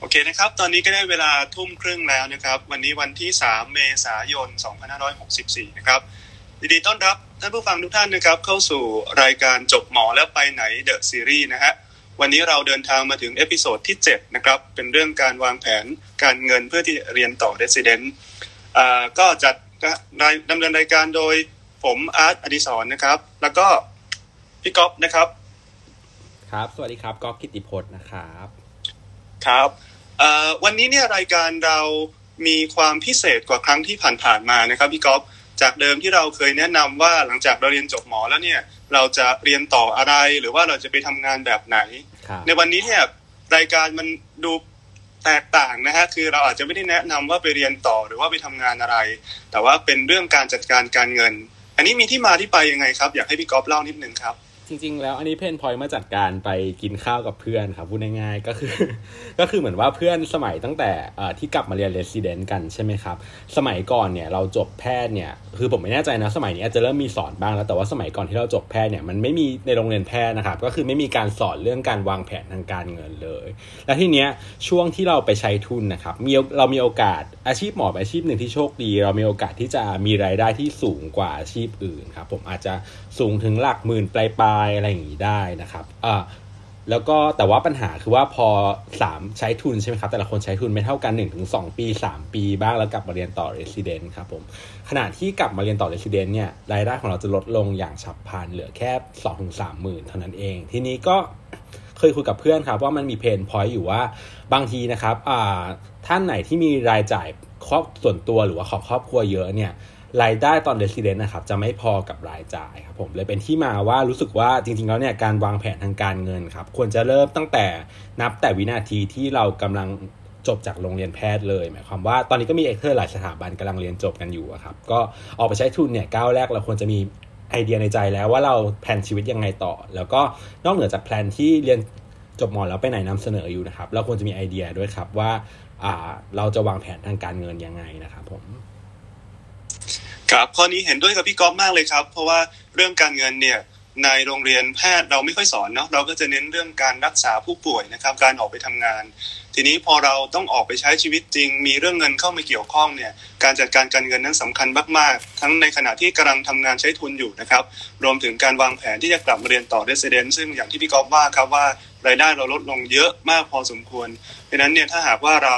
โอเคนะครับ ตอนนี้ก็ได้เวลาทุ่มครึ่งแล้วนะครับ วันนี้วันที่ 3 เมษายน 2564 นะครับยินดีต้อนรับท่านผู้ฟังทุกท่านนะครับ เข้าสู่รายการจบหมอแล้วไปไหน the series นะฮะ วันนี้เราเดินทางมาถึง episode ที่ 7 นะครับ เป็นเรื่องการวางแผนการเงินเพื่อที่จะเรียนต่อ resident ก็จัดดำเนินรายการโดยผมอาร์ตอดิศรนะครับ แล้วก็พี่ก๊อฟนะครับ ครับ สวัสดีครับก๊อฟกิติพจน์นะครับ ครับ วันนี้เนี่ยรายการเรามีความพิเศษกว่าครั้งที่ผ่านๆมานะครับพี่ก๊อฟจากเดิมที่เราเคยแนะนำว่าหลังจากเราเรียนจบหมอแล้วเนี่ยเราจะเรียนต่ออะไรหรือว่าเราจะไปทำงานแบบไหน ในวันนี้เนี่ยรายการมันดูแตกต่างนะฮะคือเราอาจจะไม่ได้แนะนำว่าไปเรียนต่อหรือว่าไปทำงานอะไร แต่ว่าเป็นเรื่องการจัดการการเงิน อันนี้มีที่มาที่ไปยังไงครับ อยากให้พี่ก๊อฟเล่านิดนึงครับจริงๆ แล้วอันนี้เพนพอยมาจัดการไปกินข้าวกับเพื่อนครับพูดง่ายๆก็คือ ก็คือเหมือนว่าเพื่อนสมัยตั้งแต่ที่กลับมาเรียนเรสซิเดนต์กันใช่ไหมครับ สมัยก่อนเนี่ยเราจบแพทย์เนี่ยคือผมไม่แน่ใจนะสมัยนี้อาจจะเริ่มมีสอนบ้างแล้วแต่ว่าสมัยก่อนที่เราจบแพทย์เนี่ยมันไม่มีในโรงเรียนแพทย์นะครับก็คือไม่มีการสอนเรื่องการวางแผนทางการเงินเลย และทีเนี้ยช่วงที่เราไปใช้ทุนนะครับมีเรามีโอกาสอาชีพหมออาชีพหนึ่งที่โชคดี เรามีโอกาสที่จะมีรายได้ที่สูงกว่าอาชีพอื่นครับผมอาจจะสูงถึงหลักหมื่นปลายๆอะไรอย่างนี้ได้นะครับอ่า แล้วก็แต่ว่าปัญหาคือว่าพอเราใช้ทุนใช่ไหมครับ แต่ละคนใช้ทุนไม่เท่ากัน1นถึงสปี 3 ปีบ้างแล้วกลับมาเรียนต่อ resident ครับผมขณะที่กลับมาเรียนต่อ resident เนี่ยรายได้ของเราจะลดลงอย่างฉับพลันเหลือแค่2อถึงสามหมื่นเท่านั้นเอง ทีนี้ก็เคยคุยกับเพื่อนครับว่ามันมี pain point อยู่ว่าบางทีนะครับท่านไหนที่มีรายจ่ายครอบส่วนตัวหรือว่าของครอบครัวเยอะเนี่ย รายได้ตอนเรสซิเดนต์นะครับจะไม่พอกับรายจ่ายครับผมเลยเป็นที่มาว่ารู้สึกว่าจริงๆแล้วเนี่ยการวางแผนทางการเงินครับควรจะเริ่มตั้งแต่นับแต่วินาทีที่เรากำลังจบจากโรงเรียนแพทย์เลยหมายความว่าตอนนี้ก็มีเอกเทอร์หลายสถาบันกำลังเรียนจบกันอยู่ครับก็ออกไปใช้ทุนเนี่ยก้าวแรกเราควรจะมีไอเดียในใจแล้วว่าเราแผนชีวิตยังไงต่อ แล้วก็นอกเหนือจากแผนที่เรียนจบหมอแล้วไปไหนนำเสนออยู่นะครับเราควรจะมีไอเดียด้วยครับว่าเราจะวางแผนทางการเงินยังไงนะครับผม ครับข้อนี้เห็นด้วยกับพี่ก๊อฟมากเลยครับ เพราะว่าเรื่องการเงินเนี่ยในโรงเรียนแพทย์เราไม่ค่อยสอนเนาะเราก็จะเน้นเรื่องการรักษาผู้ป่วยนะครับ การออกไปทำงาน ทีนี้พอเราต้องออกไปใช้ชีวิตจริง มีเรื่องเงินเข้ามาเกี่ยวข้องเนี่ยการจัดการการเงินนั้นสำคัญมากๆ ทั้งในขณะที่กำลังทำงานใช้ทุนอยู่นะครับ รวมถึงการวางแผนที่จะกลับมาเรียนต่อ resident ซึ่งอย่างที่พี่ก๊อฟว่าครับว่ารายได้เราลดลงเยอะมากพอสมควรเพราะนั้นเนี่ยถ้าหากว่าเรา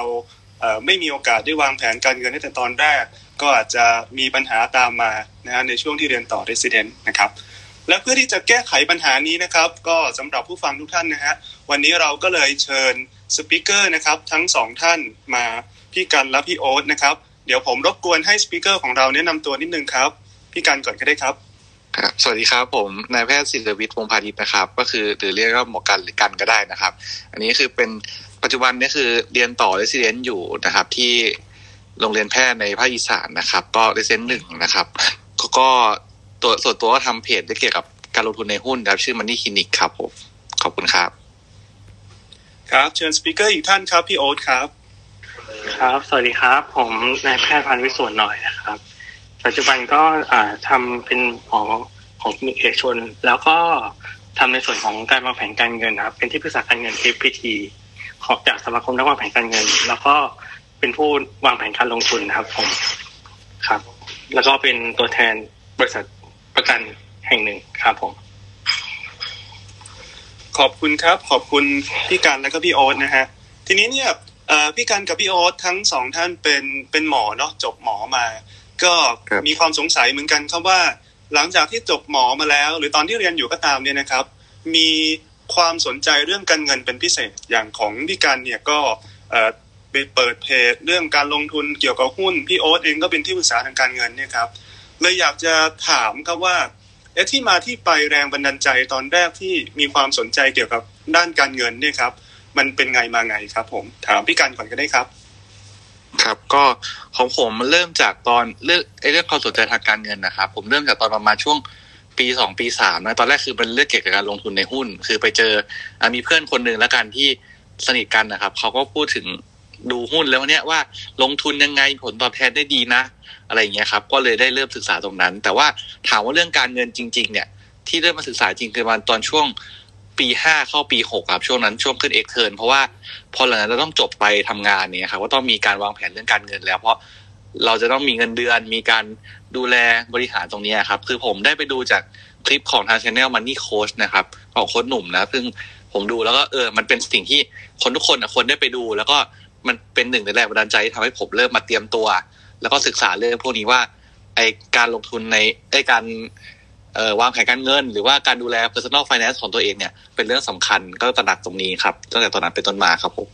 ไม่มีโอกาสได้วางแผนการเงินตั้งแต่ตอนแรกก็อาจจะมีปัญหาตามมานะฮะในช่วงที่เรียนต่อ Resident นะครับและเพื่อที่จะแก้ไขปัญหานี้นะครับ ก็สำหรับผู้ฟังทุกท่านนะฮะวันนี้เราก็เลยเชิญ speaker นะครับทั้งสองท่านมาพี่กันและพี่โอ๊ตนะครับเดี๋ยวผมรบกวนให้ speaker ของเราแนะนำตัวนิดนึงครับพี่กันก่อนก็ได้ครับครับสวัสดีครับผมนายแพทย์ศิลวิทย์วงพาณิชย์นะครับ ก็คือหรือเรียกว่าหมอกันหรือกันก็ได้นะครับ อันนี้คือเป็นปัจจุบันนี้คือเรียนต่อ resident อยู่นะครับที่ โรงเรียนแพทย์ในภาคอีสานนะครับ ก็ resident หนึ่งนะครับก็ตัวส่วนตัวก็ทำเพจเกี่ยวกับการลงทุนในหุ้นครับ ชื่อ Money Clinic ครับผมขอบคุณครับ ครับเชิญ speaker อีกท่านครับ พี่โอ๊ตครับ ครับ สวัสดีครับ ผมนายแพทย์พันวิสุทธ์หน่อยนะครับ ปัจจุบันก็อ่าทำเป็นของของคลินิกเอกชน แล้วก็ทำในส่วนของการวางแผนการเงินนะครับ เป็นที่ปรึกษาการเงิน TPT ของจากสมาคมนักวางแผนการเงิน แล้วก็ เป็นผู้วางแผนการลงทุนครับ ผมครับ แล้วก็เป็นตัวแทนบริษัทประกันแห่งหนึ่งครับผม ขอบคุณครับ ขอบคุณพี่การและก็พี่โอ๊ตนะฮะ ทีนี้เนี่ยพี่การกับพี่โอ๊ตทั้งสองท่านเป็นเป็นหมอเนาะจบหมอมา ก็มีความสงสัยเหมือนกันครับว่า หลังจากที่จบหมอมาแล้ว หรือตอนที่เรียนอยู่ก็ตามเนี่ยนะครับ มีความสนใจเรื่องการเงินเป็นพิเศษอย่างของพี่การเนี่ยก็ ไปเปิดเพจเรื่องการลงทุนเกี่ยวกับหุ้นพี่โอ๊ตเองก็เป็นที่ปรึกษาทางการเงินเนี่ยครับเลยอยากจะถามครับว่าเอ๊ะที่มาที่ไปแรงบันดาลใจตอนแรกที่มีความสนใจเกี่ยวกับด้านการเงินเนี่ยครับ มันเป็นไงมาไงครับ ผมถามพี่กันก่อนก็ได้ครับ ครับก็ของผมมันเริ่มจากตอนเรื่องไอ้เรื่องความสนใจทางการเงินนะครับ ผมเริ่มจากตอนประมาณช่วงปีสองปีสามนะตอนแรกคือเป็นเรื่องเกี่ยวกับการลงทุนในหุ้น คือไปเจอมีเพื่อนคนหนึ่งแล้วกันที่สนิทกันนะครับเขาก็พูดถึง ดูหุ้นแล้วเนี่ยว่าลงทุนยังไงผลตอบแทนได้ดีนะ อะไรอย่างเงี้ยครับก็เลยได้เริ่มศึกษาตรงนั้น แต่ว่าถามว่าเรื่องการเงินจริง ๆ เนี่ย ที่เริ่มมาศึกษาจริงคือวันตอนช่วงปีห้าเข้าปีหกครับช่วงนั้นช่วงขึ้นเอกเทิร์นเพราะว่าพอหลังนั้นเราต้องจบไปทำงานเนี่ยครับก็ต้องมีการวางแผนเรื่องการเงินแล้ว เพราะเราจะต้องมีเงินเดือนมีการดูแลบริหารตรงนี้ครับ คือผมได้ไปดูจากคลิปของทางช anel Money Coach นะครับของโค้ชหนุ่มนะซึ่งผมดูแล้วก็เออมันเป็นสิ่งที่คนทุกคนควรได้ไปดู แล้วก็ มันเป็นหนึ่งในแรงบันดาลใจที่ทำให้ผมเริ่มมาเตรียมตัว แล้วก็ศึกษาเรื่องพวกนี้ว่าไอการลงทุนในไอการวางแผนการเงิน หรือว่าการดูแล personal finance ของตัวเองเนี่ย เป็นเรื่องสำคัญก็ตระหนักตรงนี้ครับตั้งแต่ตอนนั้นเป็นต้นมาครับผม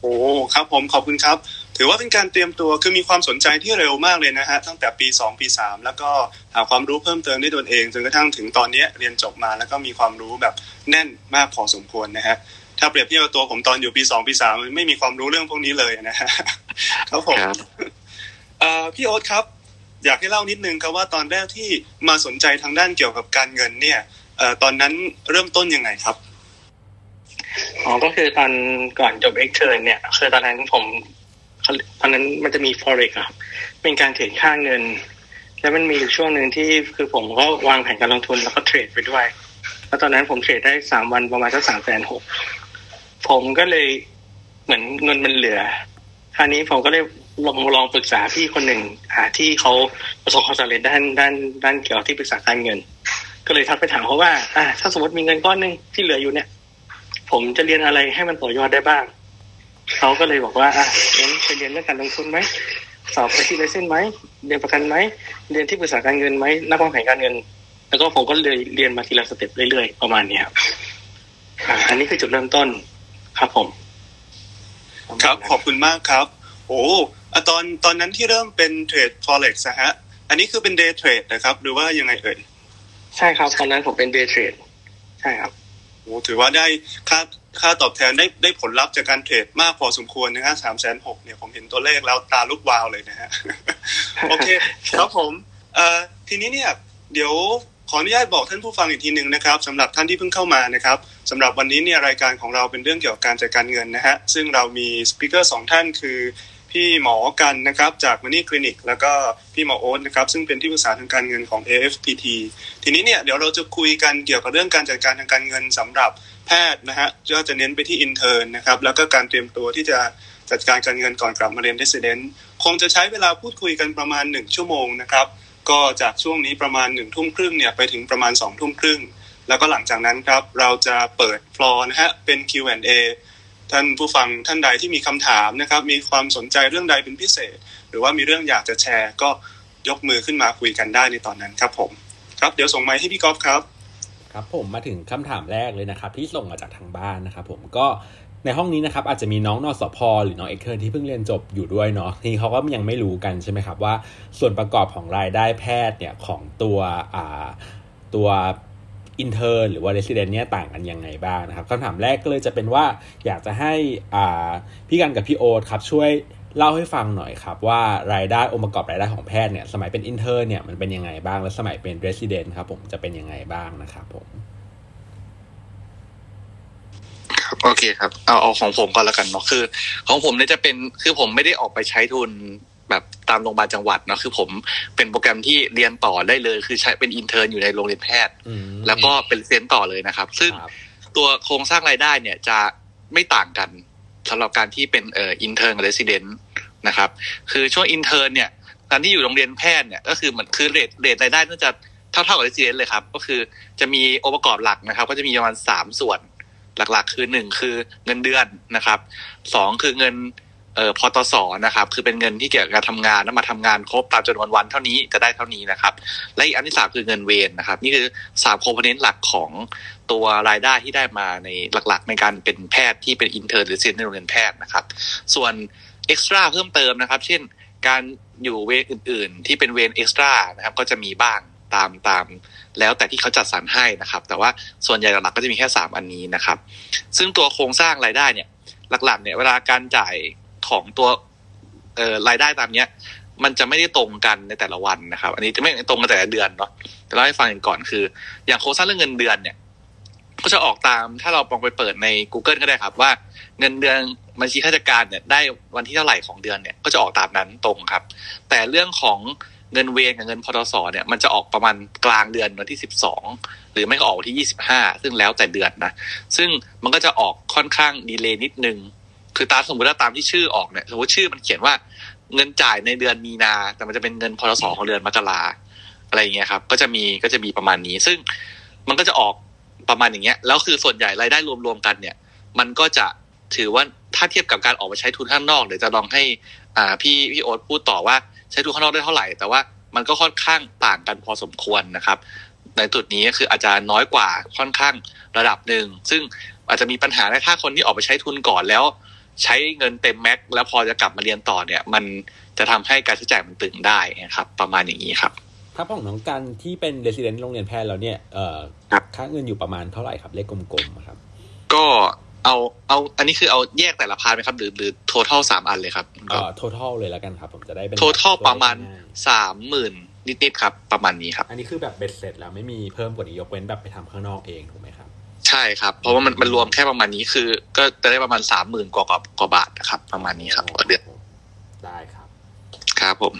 โอ้ครับผมขอบคุณครับ ถือว่าเป็นการเตรียมตัวคือมีความสนใจที่เร็วมากเลยนะฮะตั้งแต่ปี 2 ปี 3 แล้วก็หาความรู้เพิ่มเติมด้วยตนเองจนกระทั่งถึงตอนนี้เรียนจบมาแล้วก็มีความรู้แบบแน่นมากพอสมควรนะฮะ ถ้าเปรียบเทียบกับตัวผมตอนอยู่ปี2ปี3ไม่มีความรู้เรื่องพวกนี้เลยนะฮะครับผมเอ่อพี่โอ๊ตครับ อยากให้เล่านิดนึงครับว่าตอนแรกที่มาสนใจทางด้านเกี่ยวกับการเงินเนี่ยเอ่อตอนนั้นเริ่มต้นยังไงครับอ๋อก็คือตอนก่อนจบเอ็กเทอร์เนี่ยคือตอนนั้นผมตอนนั้นมันจะมี forex ครับ เป็นการเทรดค่าเงิน แล้วมันมีอยู่ช่วงหนึ่งที่คือผมก็วางแผนการลงทุนแล้วก็เทรดไปด้วย แล้วตอนนั้นผมเทรดได้สามวันประมาณสักสามแสนหก ผมก็เลยเหมือนเงินมันเหลือ คราวนี้ผมก็เลยลองลองปรึกษาพี่คนหนึ่งหาที่เขาประสบความสำเร็จด้านด้านด้านเกี่ยวกับที่ปรึกษาการเงิน ก็เลยทักไปถามเขาว่า อ่า ถ้าสมมติมีเงินก้อนหนึ่งที่เหลืออยู่เนี่ย ผมจะเรียนอะไรให้มันต่อยอดได้บ้างเขาก็เลยบอกว่าอะงั้นไปเรียนเรื่องการลงทุนไหมสอบไปที่ license ไหมเรียนประกันไหมเรียนที่ปรึกษาการเงินไหมนักวางแผนการเงิน แล้วก็ผมก็เลยเรียนมาทีละ step เรื่อยๆประมาณนี้ครับอ่าอันนี้คือจุดเริ่มต้น ครับผม ครับขอบคุณมากครับ โอ้อะตอนตอนนั้นที่เริ่มเป็นเทรด forex นะฮะ อันนี้คือเป็น day trade นะครับ หรือว่ายังไงเอ่ย ใช่ครับ ตอนนั้นผมเป็น day trade ใช่ครับโอ้ถือว่าได้ค่าค่าตอบแทนได้ได้ผลลัพธ์จากการเทรดมากพอสมควรนะฮะสามแสนหกเนี่ยผมเห็นตัวเลขแล้วตาลุกวาวเลยนะฮะ โอเค ครับผม เอ่อทีนี้เนี่ย เดี๋ยว ขออนุญาตบอกท่านผู้ฟังอีกทีหนึ่งนะครับสำหรับท่านที่เพิ่งเข้ามานะครับสำหรับวันนี้เนี่ยรายการของเราเป็นเรื่องเกี่ยวกับการจัดการเงินนะฮะซึ่งเรามี speaker สองท่านคือพี่หมอกันนะครับจาก Money Clinic แล้วก็พี่หมอโอ๊ตนะครับซึ่งเป็นที่ปรึกษาทางการเงินของ AFPT ทีนี้เนี่ยเดี๋ยวเราจะคุยกันเกี่ยวกับเรื่องการจัดการทางการเงินสำหรับแพทย์นะฮะก็จะเน้นไปที่ intern นะครับแล้วก็การเตรียมตัวที่จะจัดการการเงินก่อนกลับมาเรียน Resident คงจะใช้เวลาพูดคุยกันประมาณ 1 ชั่วโมงนะครับ ก็จากช่วงนี้ประมาณหนึ่งทุ่มครึ่งเนี่ยไปถึงประมาณ2องทุ่มครึ่ง แล้วก็หลังจากนั้นครับเราจะเปิดฟลอร์นะฮะเป็น Q&A ท่านผู้ฟังท่านใดที่มีคำถามนะครับ มีความสนใจเรื่องใดเป็นพิเศษ หรือว่ามีเรื่องอยากจะแชร์ ก็ยกมือขึ้นมาคุยกันได้ในตอนนั้นครับผม ครับเดี๋ยวส่งไมค์ให้พี่กอล์ฟครับครับผมมาถึงคำถามแรกเลยนะครับ ที่ส่งมาจากทางบ้านนะครับผมก็ ในห้องนี้นะครับอาจจะมีน้องนสพ.หรือน้อง extern ที่เพิ่งเรียนจบอยู่ด้วยเนาะทีนี้เขาก็ยังไม่รู้กันใช่ไหมครับว่าส่วนประกอบของรายได้แพทย์เนี่ยของตัวอ่าตัว intern หรือว่า resident เนี่ยต่างกันยังไงบ้างนะครับคำถามแรกก็เลยจะเป็นว่าอยากจะให้อ่าพี่กันกับพี่โอ๊ตครับช่วยเล่าให้ฟังหน่อยครับว่ารายได้องค์ประกอบรายได้ของแพทย์เนี่ยสมัยเป็น intern เนี่ยมันเป็นยังไงบ้าง และสมัยเป็น resident ครับผมจะเป็นยังไงบ้างนะครับผม ครับโอเคครับเอาเอาของผมก่อนแล้วกันเนาะคือ ของผมเนี่ยจะเป็นคือผมไม่ได้ออกไปใช้ทุนแบบตามโรงพยาบาลจังหวัดเนาะคือผมเป็นโปรแกรมที่เรียนต่อได้เลย คือใช้เป็น intern อยู่ในโรงเรียนแพทย์อืมแล้วก็เป็นเซนต่อเลยนะครับ ซึ่งครับตัวโครงสร้างรายได้เนี่ยจะไม่ต่างกันสำหรับการที่เป็นเอ่อ intern กับ resident นะครับ คือช่วง intern เนี่ยการที่อยู่โรงเรียนแพทย์เนี่ยก็คือเหมือนคือ rate rate รายได้น่าจะเท่าเท่ากับ resident เลยครับ ก็คือจะมีองค์ประกอบหลักนะครับ ก็จะมีประมาณสามส่วน หลักๆ คือหนึ่งคือเงินเดือนนะครับสองคือเงินเอ่อพตส.นะครับ คือเป็นเงินที่เกี่ยวกับการทำงานแล้วมาทำงานครบตามจำนวนวันเท่านี้จะได้เท่านี้นะครับ และอีกอันที่สามคือเงินเวรนะครับ นี่คือสาม component หลักของตัวรายได้ที่ได้มาในหลักๆ ในการเป็นแพทย์ที่เป็น intern หรือ dent ในโรงเรียนแพทย์นะครับ ส่วน extra เพิ่มเติมนะครับ เช่น การอยู่เวรอื่น ๆ ที่เป็นเวร extra นะครับ ก็จะมีบ้างตามตาม แล้วแต่ที่เขาจัดสรรให้นะครับ แต่ว่าส่วนใหญ่หลักๆก็จะมีแค่สามอันนี้นะครับ ซึ่งตัวโครงสร้างรายได้เนี่ย หลักๆ เนี่ยเวลาการจ่ายของตัวรายได้ตามเนี้ย มันจะไม่ได้ตรงกันในแต่ละวันนะครับ อันนี้จะไม่ตรงกันแต่ละเดือนเนาะแต่เล่าให้ฟังก่อนคือ อย่างโครงสร้างเรื่องเงินเดือนเนี่ยก็จะออกตามถ้าเราลองไปเปิดใน Google ก็ได้ครับ ว่าเงินเดือนบัญชีข้าราชการเนี่ยได้วันที่เท่าไหร่ของเดือนเนี่ยก็จะออกตามนั้นตรงครับ แต่เรื่องของ เงินเวรกับเงินพทสเนี่ยมันจะออกประมาณกลางเดือนวันที่สิบสองหรือไม่ก็ออกวันที่ยี่สิบห้าซึ่งแล้วแต่เดือนนะซึ่งมันก็จะออกค่อนข้างดีเลย์นิดนึง คือตามสมมติว่าตามที่ชื่อออกเนี่ยสมมติชื่อมันเขียนว่าเงินจ่ายในเดือนมีนา แต่มันจะเป็นเงินพทสของเดือนมกราอะไรเงี้ยครับก็จะมีก็จะมีประมาณนี้ ซึ่งมันก็จะออกประมาณอย่างเงี้ยแล้วคือส่วนใหญ่รายได้รวมๆกันเนี่ย มันก็จะถือว่าถ้าเทียบกับการออกไปใช้ทุนข้างนอกเดี๋ยวจะลองให้อ่าพี่พี่โอ๊ตพูดต่อว่า ใช้ทุนข้างนอกได้เท่าไหร่ แต่ว่ามันก็ค่อนข้างต่างกันพอสมควรนะครับ ในจุดนี้ก็คืออาจจะน้อยกว่าค่อนข้างระดับหนึ่ง ซึ่งอาจจะมีปัญหาในถ้าคนที่ออกไปใช้ทุนก่อนแล้ว ใช้เงินเต็มแม็กแล้วพอจะกลับมาเรียนต่อเนี่ย มันจะทำให้การใช้จ่ายมันตึงได้นะครับ ประมาณอย่างนี้ครับถ้าของน้องกันที่เป็นเรสซิเดนต์โรงเรียนแพทย์แล้วเนี่ยเอ่อครับค่าเงินอยู่ประมาณเท่าไหร่ครับเลขกลมๆอะครับ ก็ เอาเอาอันนี้คือเอาแยกแต่ละพาร์ทไหมครับ หรือหรือ total สามอันเลยครับเอ่อ total เลยแล้วกันครับ ผมจะได้เป็น total ประมาณง่ยสามหมื่นนิดๆครับ ประมาณนี้ครับๆอันนี้คือแบบเบ็ดเสร็จแล้วไม่มีเพิ่มกว่านี้ยกเว้นแบบไปทำข้างนอกเองถูกไหมครับ ใช่ครับ เพราะว่ามันมันรวมแค่ประมาณนี้คือ ก็จะได้ประมาณสามหมื่นกว่ากว่ากว่าบาทนะครับ ประมาณนี้ครับต่อเดือนได้ครับ ครับผม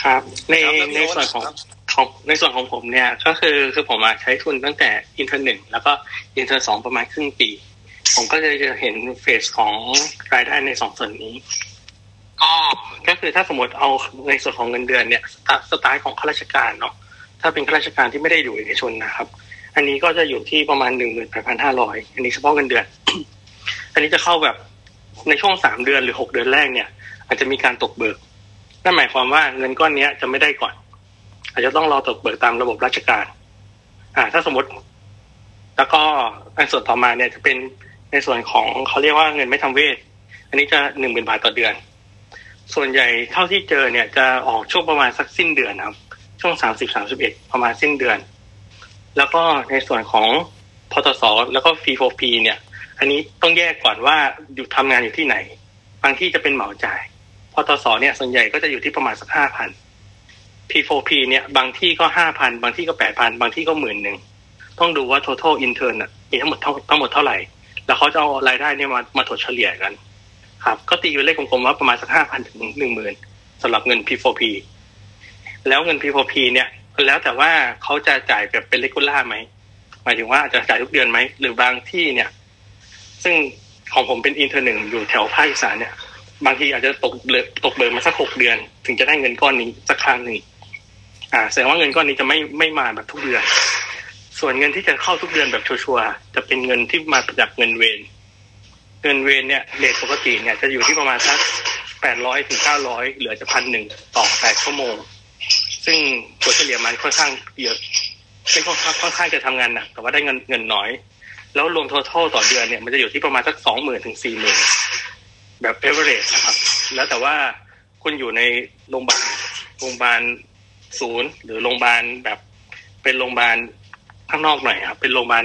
ครับ ในครับแล้วพี่ในโอ๊ตส่วนของครับ ของในส่วนของผมเนี่ยก็คือคือผมใช้ทุนตั้งแต่ intern หนึ่งแล้วก็ intern สองประมาณครึ่งปี ผมก็จะเห็น phase ของรายได้ในสองส่วนนี้ก็ก็คือถ้าสมมติเอาในส่วนของเงินเดือนเนี่ยสไตล์สไตล์ของข้าราชการเนาะถ้าเป็นข้าราชการที่ไม่ได้อยู่เอกชนนะครับ อันนี้ก็จะอยู่ที่ประมาณหนึ่งหมื่นแปดพันห้าร้อยอันนี้เฉพาะเงินเดือน อันนี้จะเข้าแบบในช่วงสามเดือนหรือหกเดือนแรกเนี่ย อาจจะมีการตกเบิกนั่นหมายความว่าเงินก้อนเนี้ยจะไม่ได้ก่อน อาจจะต้องรอตกเบิกตามระบบราชการ อ่า ถ้าสมมติ แล้วก็อันส่วนต่อมาเนี่ยจะเป็นในส่วนของเขาเรียกว่าเงินไม่ทำเวท อันนี้จะหนึ่งหมื่นบาทต่อเดือน ส่วนใหญ่เท่าที่เจอเนี่ยจะออกช่วงประมาณสักสิ้นเดือนครับ ช่วงสามสิบสามสิบเอ็ดประมาณสิ้นเดือน แล้วก็ในส่วนของพทสแล้วก็ฟรีโฟพีเนี่ย อันนี้ต้องแยกก่อนว่าอยู่ทำงานอยู่ที่ไหน บางที่จะเป็นเหมาจ่ายพทสเนี่ยส่วนใหญ่ก็จะอยู่ที่ประมาณสักห้าพัน P4P เนี่ยบางที่ก็ห้าพันบางที่ก็แปดพันบางที่ก็หมื่นหนึ่งต้องดูว่า total intern อะมีทั้งหมดเท่าทั้งหมดเท่าไหร่ แล้วเขาจะเอารายได้เนี่ยมามาถดเฉลี่ยกัน ครับ ก็ตีเป็นเลขกลมๆว่าประมาณสักห้าพันถึงหนึ่งหมื่นสำหรับเงิน P4P แล้วเงิน P4P เนี่ย แล้วแต่ว่าเขาจะจ่ายแบบเป็นเลกูล่าไหมหมายถึงว่าอาจจะจ่ายทุกเดือนไหมหรือบางที่เนี่ย ซึ่งของผมเป็นอินเทอร์หนึ่งอยู่แถวภาคอีสานเนี่ย บางทีอาจจะตกเบิกตกเบิกมาสักหกเดือน ถึงจะได้เงินก้อนนี้สักครั้งหนึ่ง อ่าแสดงว่าเงินก้อนนี้จะไม่ไม่มาแบบทุกเดือน ส่วนเงินที่จะเข้าทุกเดือนแบบชัวร์ๆจะเป็นเงินที่มาจากเงินเวรเงินเวรเนี่ยเรทปกติเนี่ยจะอยู่ที่ประมาณสักแปดร้อยถึงเก้าร้อยเหลือจะพันหนึ่งต่อแปดชั่วโมง ซึ่งตัวเฉลี่ยมันค่อนข้างเยอะซึ่งค่อนข้างค่อนข้างจะทำงานหนักแต่ว่าได้เงินเงินน้อย แล้วรวม total ต่อเดือนเนี่ยมันจะอยู่ที่ประมาณสักสองหมื่นถึงสี่หมื่นแบบ average นะครับ แล้วแต่ว่าคุณอยู่ในโรงพยาบาลโรงพยาบาล ศูนย์หรือโรงพยาบาลแบบเป็นโรงพยาบาลข้างนอกหน่อยครับ เป็นโรงพยาบาล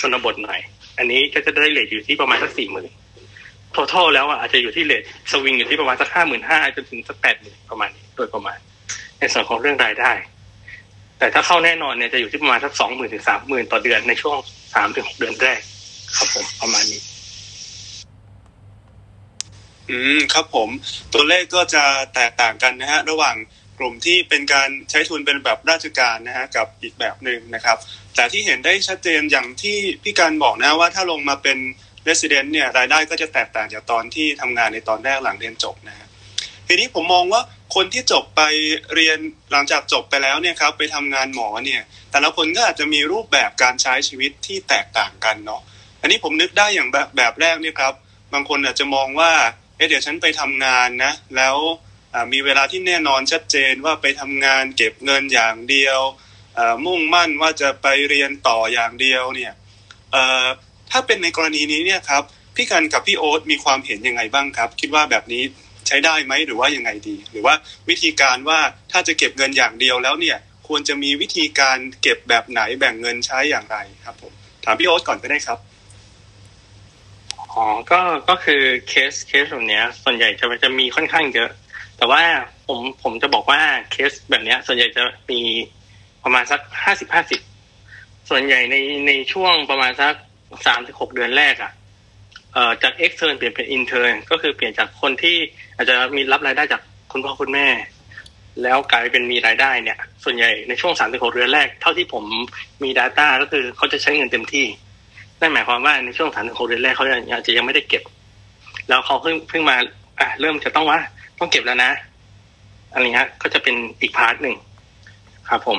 ชนบทหน่อย อันนี้ก็จะได้เลทอยู่ที่ประมาณสักสี่หมื่น total แล้วอะอาจจะอยู่ที่เลทสวิงอยู่ที่ประมาณสักห้าหมื่นห้าจนถึงสักแปดหมื่นประมาณนี้โดยประมาณ ในส่วนของเรื่องรายได้ แต่ถ้าเข้าแน่นอนเนี่ยจะอยู่ที่ประมาณสักสองหมื่นถึงสามหมื่นต่อเดือนในช่วงสามถึงหกเดือนแรก ครับผมประมาณนี้ อืมครับผม ตัวเลขก็จะแตกต่างกันนะฮะ ระหว่าง กลุ่มที่เป็นการใช้ทุนเป็นแบบราชการนะฮะกับอีกแบบหนึ่งนะครับ แต่ที่เห็นได้ชัดเจนอย่างที่พี่การบอกนะว่าถ้าลงมาเป็น resident เนี่ยรายได้ก็จะแตกต่างจากตอนที่ทำงานในตอนแรกหลังเรียนจบนะฮะทีนี้ผมมองว่าคนที่จบไปเรียนหลังจากจบไปแล้วเนี่ยครับไปทำงานหมอเนี่ยแต่ละคนก็อาจจะมีรูปแบบการใช้ชีวิตที่แตกต่างกันเนาะอันนี้ผมนึกได้อย่างแบบแบบแรกเนี่ยครับ บางคนอาจจะมองว่าเอ๊ะเดี๋ยวฉันไปทำงานนะ แล้ว มีเวลาที่แน่นอนชัดเจนว่าไปทำงานเก็บเงินอย่างเดียวมุ่งมั่นว่าจะไปเรียนต่ออย่างเดียวเนี่ยถ้าเป็นในกรณีนี้เนี่ยครับพี่กันกับพี่โอ๊ตมีความเห็นยังไงบ้างครับ คิดว่าแบบนี้ใช้ได้ไหมหรือว่ายังไงดี หรือว่าวิธีการว่าถ้าจะเก็บเงินอย่างเดียวแล้วเนี่ยควรจะมีวิธีการเก็บแบบไหนแบ่งเงินใช้อย่างไรครับผมถามพี่โอ๊ตก่อนก็ได้ครับอ๋อก็ก็คือเคสเคสแบบนี้ส่วนใหญ่จะจะมีค่อนข้างเยอะ แต่ว่าผมผมจะบอกว่าเคสแบบนี้ส่วนใหญ่จะมีประมาณสักห้าสิบห้าสิบส่วนใหญ่ในในช่วงประมาณสักสามถึงหกเดือนแรกอะ่ะเอ่อจาก extern เปลี่ยนเป็น intern ก็คือเปลี่ยนจากคนที่อาจจะมีรับรายได้จากคุณพ่อคุณแม่ แล้วกลายเป็นมีรายได้เนี่ย ส่วนใหญ่ในช่วงสามถึงหกเดือนแรก เท่าที่ผมมี Data ก็คือเขาจะใช้เงินเต็มที่นั่นหมายความว่าในช่วงสามถึงหกเดือนแรกเขาอาจจะยังไม่ได้เก็บ แล้วเขาเพิ่งเพิ่งมาอะเริ่มจะต้องว่า ต้องเก็บแล้วนะอันนี้ฮะก็จะเป็นอีก part หนึ่งครับผม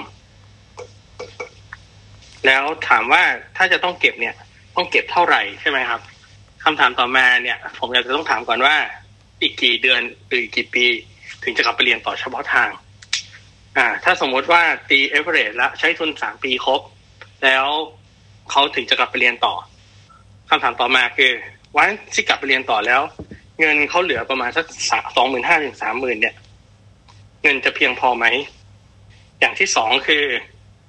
แล้วถามว่าถ้าจะต้องเก็บเนี่ย ต้องเก็บเท่าไหร่ใช่ไหมครับคำถามต่อมาเนี่ย ผมอยากจะต้องถามก่อนว่า อีกกี่เดือนหรือกี่ปี ถึงจะกลับไปเรียนต่อเฉพาะทาง อ่า ถ้าสมมติว่าตีเอเวอเรสแล้วใช้ทุนสามปีครบ แล้วเขาถึงจะกลับไปเรียนต่อคำถามต่อมาคือวันที่กลับไปเรียนต่อแล้ว เงินเขาเหลือประมาณสักสองหมื่นห้าถึงสามหมื่นเนี่ย เงินจะเพียงพอไหม อย่างที่สองคือ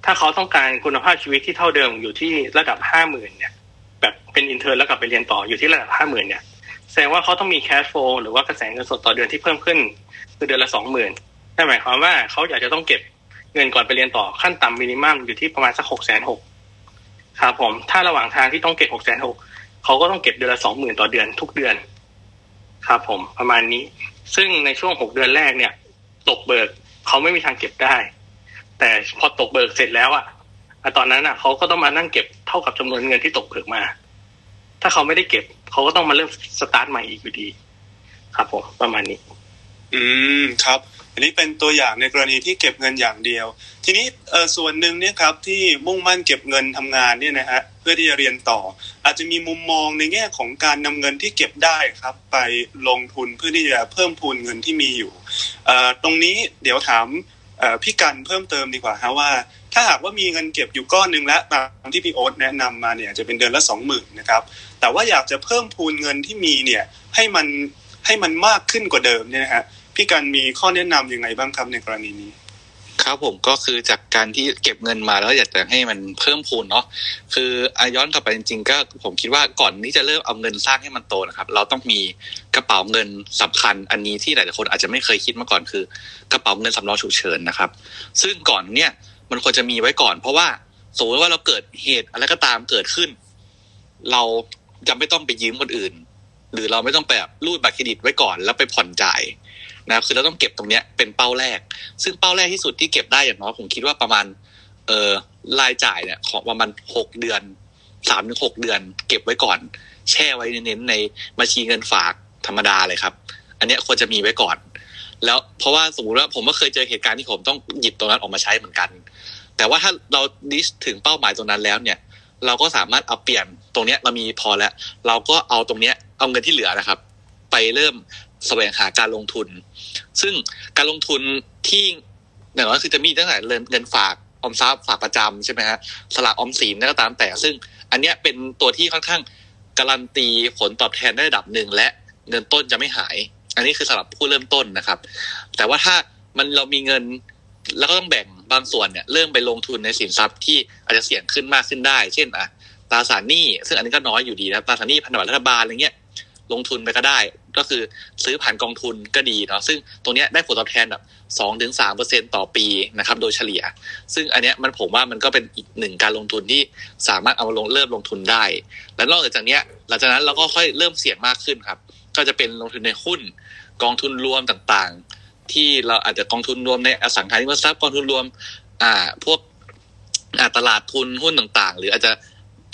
ถ้าเขาต้องการคุณภาพชีวิตที่เท่าเดิมอยู่ที่ระดับห้าหมื่นเนี่ย แบบเป็นอินเทอร์แล้วกลับไปเรียนต่ออยู่ที่ระดับห้าหมื่นเนี่ยแสดงว่าเขาต้องมีแคชโฟลหรือว่ากระแสเงินสดต่อเดือนที่เพิ่มขึ้นคือเดือนละสองหมื่นนั่นหมายความว่าเขาอยากจะต้องเก็บเงินก่อนไปเรียนต่อขั้นต่ำมินิมัมอยู่ที่ประมาณสักหกแสนหกครับผมถ้าระหว่างทางที่ต้องเก็บหกแสนหกเขาก็ต้องเก็บเดือนละสองหมื่นต่อเดือนทุกเดือน ครับผมประมาณนี้ ซึ่งในช่วงหกเดือนแรกเนี่ย ตกเบิกเขาไม่มีทางเก็บได้ แต่พอตกเบิกเสร็จแล้วอะตอนนั้นอะเขาก็ต้องมานั่งเก็บเท่ากับจำนวนเงินที่ตกเบิกมา ถ้าเขาไม่ได้เก็บเขาก็ต้องมาเริ่มสตาร์ทใหม่อีกอยู่ดี ครับผมประมาณนี้ อืมครับอันนี้เป็นตัวอย่างในกรณีที่เก็บเงินอย่างเดียว ทีนี้เออส่วนหนึ่งเนี่ยครับที่มุ่งมั่นเก็บเงินทำงานเนี่ยนะฮะเพื่อที่จะเรียนต่อ อาจจะมีมุมมองในแง่ของการนำเงินที่เก็บได้ครับ ไปลงทุนเพื่อที่จะเพิ่มพูนเงินที่มีอยู่เอ่อตรงนี้เดี๋ยวถามเอ่อพี่กันเพิ่มเติมดีกว่าฮะว่า ถ้าหากว่ามีเงินเก็บอยู่ก้อนหนึ่งแล้วตามที่พี่โอ๊ตแนะนำมาเนี่ยจะเป็นเดือนละสองหมื่นนะครับแต่ว่าอยากจะเพิ่มพูนเงินที่มีเนี่ยให้มันให้มันมากขึ้นกว่าเดิมเนี่ยนะฮะ พี่กันมีข้อแนะนํำยังไงบ้างครับในกรณีนี้ครับผมก็คือจากการที่เก็บเงินมาแล้วอยากจะให้มันเพิ่มพูนเนาะคืออาย้อนกลับไปจริงๆก็ผมคิดว่าก่อนที่จะเริ่มเอาเงินสร้างให้มันโตนะครับ เราต้องมีกระเป๋าเงินสำคัญ อันนี้ที่หลายๆคนอาจจะไม่เคยคิดมาก่อนคือ กระเป๋าเงินสำรองฉุกเฉินนะครับ ซึ่งก่อนเนี่ยมันควรจะมีไว้ก่อน เพราะว่าสมมติว่าเราเกิดเหตุอะไรก็ตามเกิดขึ้น เราจะไม่ต้องไปยืมคนอื่น หรือเราไม่ต้องไปแบบรูดบัตรเครดิตไว้ก่อนแล้วไปผ่อนจ่ายนะครับคือเราต้องเก็บตรงเนี้ยเป็นเป้าแรก ซึ่งเป้าแรกที่สุดที่เก็บได้อย่างน้อยผมคิดว่าประมาณ เอ่อรายจ่ายเนี่ยของประมาณหกเดือนสามถึงหกเดือน เก็บไว้ก่อน แช่ไว้เน้นในบัญชีเงินฝากธรรมดาเลยครับ อันเนี้ยควรจะมีไว้ก่อน แล้วเพราะว่าสมมติว่าผมก็เคยเจอเหตุการณ์ที่ผมต้องหยิบตรงนั้นออกมาใช้เหมือนกัน แต่ว่าถ้าเราดิสถึงเป้าหมายตรงนั้นแล้วเนี่ย เราก็สามารถเอาเปลี่ยน ตรงเนี้ยเรามีพอแล้ว เราก็เอาตรงเนี้ยเอาเงินที่เหลือนะครับ ไปเริ่มแสวงหาการลงทุน ซึ่งการลงทุนที่อย่างน้อยคือจะมีตั้งแต่เงินฝากออมทรัพย์ฝากประจำใช่ไหมฮะสลากออมสินก็ตามแต่ ซึ่งอันเนี้ยเป็นตัวที่ค่อนข้างการันตีผลตอบแทนได้ระดับหนึ่งและเงินต้นจะไม่หาย อันนี้คือสำหรับผู้เริ่มต้นนะครับ แต่ว่าถ้ามันเรามีเงินแล้วก็ต้องแบ่งบางส่วนเนี่ยเริ่มไปลงทุนในสินทรัพย์ที่อาจจะเสี่ยงขึ้นมากขึ้นได้ เช่นอะ ตราสารหนี้ซึ่งอันนี้ก็น้อยอยู่ดีนะตราสารหนี้พันธบัตรรัฐบาลอะไรเงี้ยลงทุนไปก็ได้ ก็คือซื้อผ่านกองทุนก็ดีเนาะซึ่งตรงนี้ได้ผลตอบแทนแบบสองถึงสามเปอร์เซ็นต่อปีนะครับ โดยเฉลี่ย ซึ่งอันเนี้ยมันผมว่ามันก็เป็นอีกหนึ่งการลงทุนที่สามารถเอามาลงเริ่มลงทุนได้ และนอกจากเนี้ยหลังจากนั้นเราก็ค่อยเริ่มเสี่ยงมากขึ้นครับ ก็จะเป็นลงทุนในหุ้น กองทุนรวมต่างๆ ที่เราอาจจะกองทุนรวมในอสังหาริมทรัพย์กองทุนรวม อ่าพวกอ่าตลาดทุนหุ้นต่างๆ หรืออาจจะ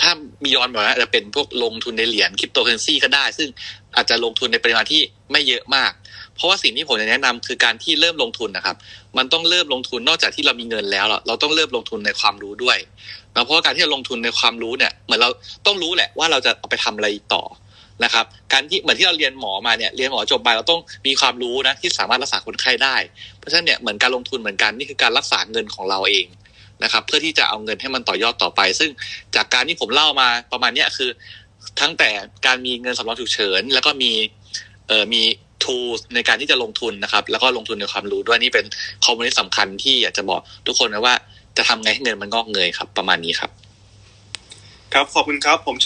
ถ้ามีย้อนบอกว่าจะเป็นพวกลงทุนในเหรียญคริปโตเคอเรนซีก็ได้ ซึ่งอาจจะลงทุนในปริมาณที่ไม่เยอะมาก เพราะว่าสิ่งที่ผมจะแนะนำคือการที่เริ่มลงทุนนะครับ มันต้องเริ่มลงทุนนอกจากที่เรามีเงินแล้ว เราต้องเริ่มลงทุนในความรู้ด้วยนะเพราะการที่เราลงทุนในความรู้เนี่ยเหมือนเราต้องรู้แหละว่าเราจะเอาไปทำอะไรต่อนะครับการที่เหมือนที่เราเรียนหมอมาเนี่ยเรียนหมอจบไปเราต้องมีความรู้นะที่สามารถรักษาคนไข้ได้ เพราะฉะนั้นเนี่ยเหมือนการลงทุนเหมือนกันนี่คือการรักษาเงินของเราเอง นะครับ เพื่อที่จะเอาเงินให้มันต่อยอดต่อไป ซึ่งจากการที่ผมเล่ามาประมาณเนี้ยคือ ทั้งแต่การมีเงินสำรองฉุกเฉิน แล้วก็มีเอ่อมี tools ในการที่จะลงทุนนะครับ แล้วก็ลงทุนในความรู้ด้วยนี่เป็นคอมมูนิสต์สำคัญที่อยากจะบอกทุกคนนะว่าจะทำไงให้เงินมันงอกเงยครับ ประมาณนี้ครับ ครับขอบคุณครับผม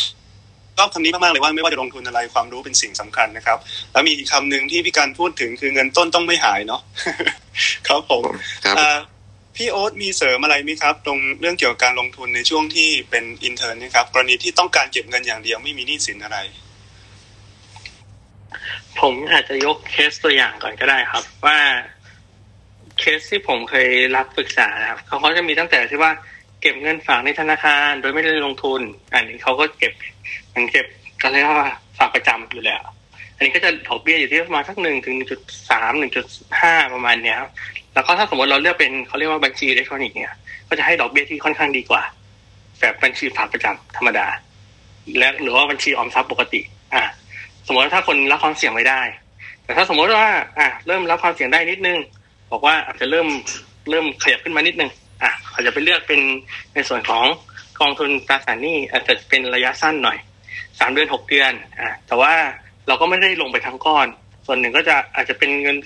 ชอบคำนี้มากๆเลยว่าไม่ว่าจะลงทุนอะไรความรู้เป็นสิ่งสำคัญนะครับ แล้วมีอีกคำหนึ่งที่พี่กันพูดถึงคือเงินต้นต้องไม่หายเนาะครับผมครับอ่า พี่โอ๊ตมีเสริมอะไรไหมครับตรงเรื่องเกี่ยวกับการลงทุนในช่วงที่เป็น intern นะครับกรณีที่ต้องการเก็บเงินอย่างเดียวไม่มีหนี้สินอะไร ผมอาจจะยกเคสตัวอย่างก่อนก็ได้ครับ ว่าเคสที่ผมเคยรับปรึกษานะครับเขาก็จะมีตั้งแต่ที่ว่าเก็บเงินฝากในธนาคาร โดยไม่ได้ลงทุน อันนี้เขาก็เก็บมันเก็บก็เรียกว่าฝากประจำอยู่แล้ว อันนี้ก็จะดอกเบี้ยอยู่ที่ประมาณสักหนึ่งถึงหนึ่งจุดสามหนึ่งจุดห้าประมาณเนี้ยครับ แล้วก็ถ้าสมมติเราเลือกเป็นเขาเรียกว่าบัญชีอิเล็กทรอนิกส์เนี่ย ก็จะให้ดอกเบี้ยที่ค่อนข้างดีกว่า แบบบัญชีฝากประจำธรรมดา และหรือว่าบัญชีออมทรัพย์ปกติ อ่าสมมติว่าถ้าคนรับความเสี่ยงไม่ได้ แต่ถ้าสมมติว่า อ่าเริ่มรับความเสี่ยงได้นิดนึง บอกว่าอาจจะเริ่มเริ่มขยับขึ้นมานิดนึง อะอาจจะไปเลือกเป็นในส่วนของกองทุนตราสารหนี้อาจจะเป็นระยะสั้นหน่อยสามเดือนหกเดือน อะแต่ว่าเราก็ไม่ได้ลงไปทั้งก้อน ส่วนหนึ่งก็จะอาจจะเป็นเงิน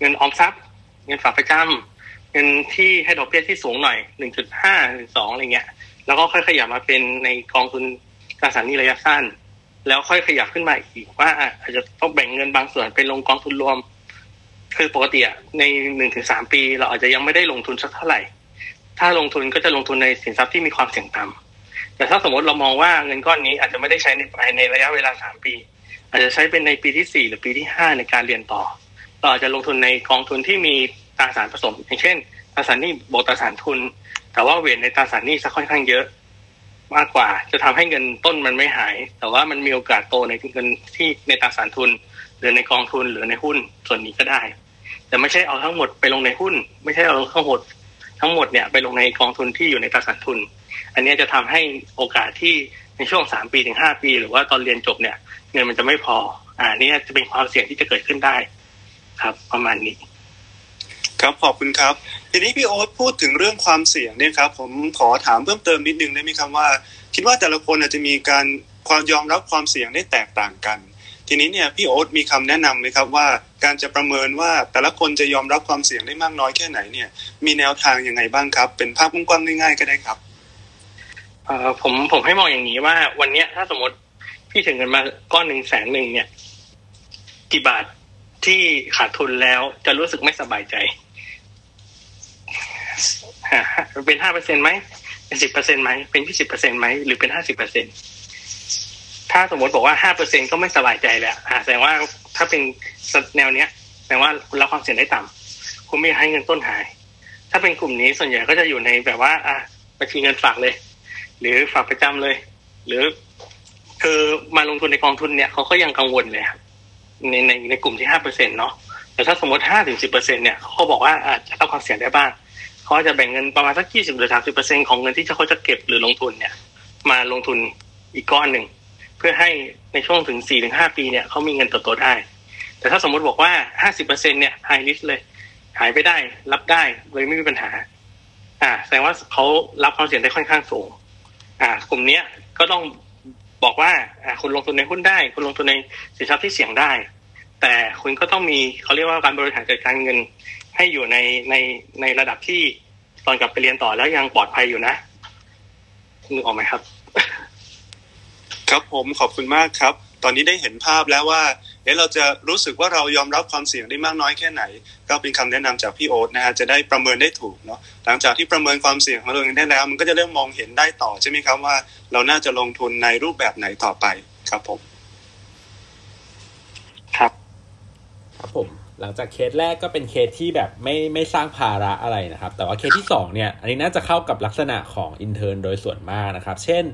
เงินออมทรัพย์ เงินฝากประจำเงินที่ให้ดอกเบี้ยที่สูงหน่อยหนึ่งจุดห้าหรือสองอะไรเงี้ย แล้วก็ค่อยขยับมาเป็นในกองทุนตราสารหนี้ระยะสั้น แล้วค่อยขยับขึ้นมาอีกว่าอาจจะต้องแบ่งเงินบางส่วนเป็นลงกองทุนรวม คือปกติอะในหนึ่งถึงสามปี เราอาจจะยังไม่ได้ลงทุนสักเท่าไหร่ ถ้าลงทุนก็จะลงทุนในสินทรัพย์ที่มีความเสี่ยงต่ำแต่ถ้าสมมติเรามองว่าเงินก้อนนี้อาจจะไม่ได้ใช้ในภายในระยะเวลาสามปี อาจจะใช้เป็นในปีที่สี่หรือปีที่ห้าในการเรียนต่อ เราอาจจะลงทุนในกองทุนที่มีตราสารผสม อย่างเช่นตราสารหนี้บวกตราสารทุน แต่ว่าเวทในตราสารหนี้สักค่อนข้างเยอะมากกว่า จะทำให้เงินต้นมันไม่หาย แต่ว่ามันมีโอกาสโตในเงินที่ในตราสารทุน หรือในกองทุนหรือในหุ้นส่วนนี้ก็ได้ แต่ไม่ใช่เอาทั้งหมดไปลงในหุ้น ไม่ใช่เอาทั้งหมดทั้งหมดเนี่ยไปลงในกองทุนที่อยู่ในตราสารทุน อันนี้จะทำให้โอกาสที่ในช่วงสามปีถึงห้าปี หรือว่าตอนเรียนจบเนี่ย เงินมันจะไม่พอ อ่านี่จะเป็นความเสี่ยงที่จะเกิดขึ้นได้ ครับ ประมาณนี้ ครับขอบคุณครับ ทีนี้พี่โอ๊ตพูดถึงเรื่องความเสี่ยงเนี่ยครับ ผมขอถามเพิ่มเติมนิดนึงได้ไหมครับว่า คิดว่าแต่ละคนอาจจะมีการความยอมรับความเสี่ยงได้แตกต่างกัน ทีนี้เนี่ยพี่โอ๊ตมีคำแนะนำไหมครับว่าการจะประเมินว่าแต่ละคนจะยอมรับความเสี่ยงได้มากน้อยแค่ไหนเนี่ย มีแนวทางยังไงบ้างครับ เป็นภาพกว้างๆง่ายๆก็ได้ครับเอ่อผมผมให้มองอย่างนี้ว่า วันเนี้ยถ้าสมมติพี่ถึงเงินมาก้อนหนึ่งแสนหนึ่งเนี่ย กี่บาท ที่ขาดทุนแล้วจะรู้สึกไม่สบายใจ เป็นห้าเปอร์เซ็นไหม เป็นสิบเปอร์เซ็นไหม เป็นยี่สิบเปอร์เซ็นไหม หรือเป็นห้าสิบเปอร์เซ็นถ้าสมมติบอกว่าห้าเปอร์เซ็นก็ไม่สบายใจแล้วอ่าแสดงว่าถ้าเป็นแนวเนี้ยแปลว่าคุณรับความเสี่ยงได้ต่ำคุณไม่ให้เงินต้นหาย ถ้าเป็นกลุ่มนี้ส่วนใหญ่ก็จะอยู่ในแบบว่า อะบัญชีเงินฝากเลย หรือฝากประจำเลย หรือคือมาลงทุนในกองทุนเนี่ยเขาก็ยังกังวลเลยครับ ในในในกลุ่มที่ห้าเปอร์เซ็นต์เนาะแต่ถ้าสมมติห้าถึงสิบเปอร์เซ็นต์เนี่ยเขาบอกว่าอาจจะรับความเสี่ยงได้บ้างเขาจะแบ่งเงินประมาณสักยี่สิบหรือสามสิบเปอร์เซ็นต์ของเงินที่เขาจะเก็บหรือลงทุนเนี่ย มาลงทุนอีกก้อนหนึ่งเพื่อให้ในช่วงถึงสี่ถึงห้าปีเนี่ยเขามีเงินเติบโตได้ แต่ถ้าสมมติบอกว่าห้าสิบเปอร์เซ็นเนี่ยไฮริสเลย หายไปได้ รับได้เลยไม่มีปัญหา อ่า แสดงว่าเขารับความเสี่ยงได้ค่อนข้างสูง อ่า กลุ่มเนี้ยก็ต้อง บอกว่าคุณลงทุนในหุ้นได้ คุณลงทุนในสินทรัพย์ที่เสี่ยงได้ แต่คุณก็ต้องมีเขาเรียกว่าการบริหารจัดการเงินให้อยู่ในในในระดับที่ตอนกลับไปเรียนต่อแล้วยังปลอดภัยอยู่นะนึกออกไหมครับ ครับผมขอบคุณมากครับ ตอนนี้ได้เห็นภาพแล้วว่า เอ๊ะเราจะรู้สึกว่าเรายอมรับความเสี่ยงได้มากน้อยแค่ไหน ก็เป็นคำแนะนำจากพี่โอ๊ตนะฮะจะได้ประเมินได้ถูกเนาะหลังจากที่ประเมินความเสี่ยงของเราเองได้แล้ว มันก็จะเริ่มมองเห็นได้ต่อใช่ไหมครับว่า เราน่าจะลงทุนในรูปแบบไหนต่อไปครับผม ครับ ครับผมหลังจากเคสแรกก็เป็นเคสที่แบบไม่ไม่สร้างภาระอะไรนะครับ แต่ว่าเคสที่2เนี่ยอันนี้น่าจะเข้ากับลักษณะของ intern โดยส่วนมากนะครับ เช่น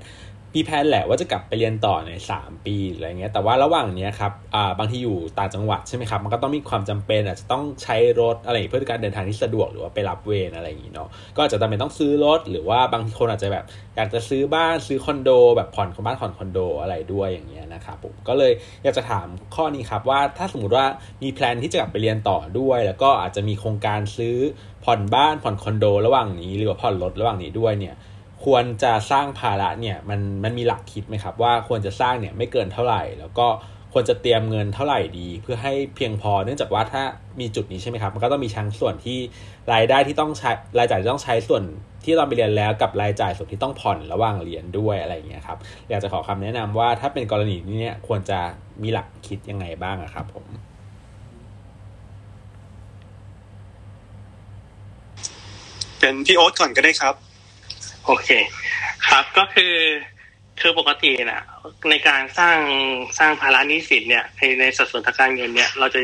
มีแผนแหละว่าจะกลับไปเรียนต่อใน 3 ปีอะไรเงี้ยแต่ว่าระหว่างเนี้ยครับอ่าบางทีอยู่ต่างจังหวัดใช่ไหมครับ มันก็ต้องมีความจำเป็นอาจจะต้องใช้รถอะไรเพื่อการเดินทางที่สะดวกหรือว่าไปรับเวรอะไรอย่างงี้เนาะก็อาจจะจำเป็นต้องซื้อรถ หรือว่าบางคนอาจจะแบบอยากจะซื้อบ้านซื้อคอนโด แบบผ่อนบ้านผ่อนคอนโดอะไรด้วยอย่างเงี้ยนะครับผมก็เลยอยากจะถามข้อนี้ครับว่าถ้าสมมติว่ามีแพลนที่จะกลับไปเรียนต่อด้วย แล้วก็อาจจะมีโครงการซื้อผ่อนบ้านผ่อนคอนโด ระหว่างนี้ หรือว่าผ่อนรถระหว่างนี้ด้วยเนี่ย ควรจะสร้างภาระเนี่ยมันมันมีหลักคิดไหมครับ ว่าควรจะสร้างเนี่ยไม่เกินเท่าไหร่ แล้วก็ควรจะเตรียมเงินเท่าไหร่ดี เพื่อให้เพียงพอ เนื่องจากว่าถ้ามีจุดนี้ใช่ไหมครับ มันก็ต้องมีชั้งส่วนที่รายได้ที่ต้องใช้รายจ่ายที่ต้องใช้ส่วนที่เราไปเรียนแล้วกับรายจ่ายส่วนที่ต้องผ่อนระหว่างเรียนด้วยอะไรอย่างเงี้ยครับอยากจะขอคำแนะนำว่าถ้าเป็นกรณีนี้เนี่ยควรจะมีหลักคิดยังไงบ้างครับผมเป็นพี่โอ๊ตก่อนก็ได้ครับ โอเค ครับก็คือคือปกตินะในการสร้างสร้างภาระหนี้สินเนี่ยในในสัดส่วนทางการเงินเนี่ย เราจะ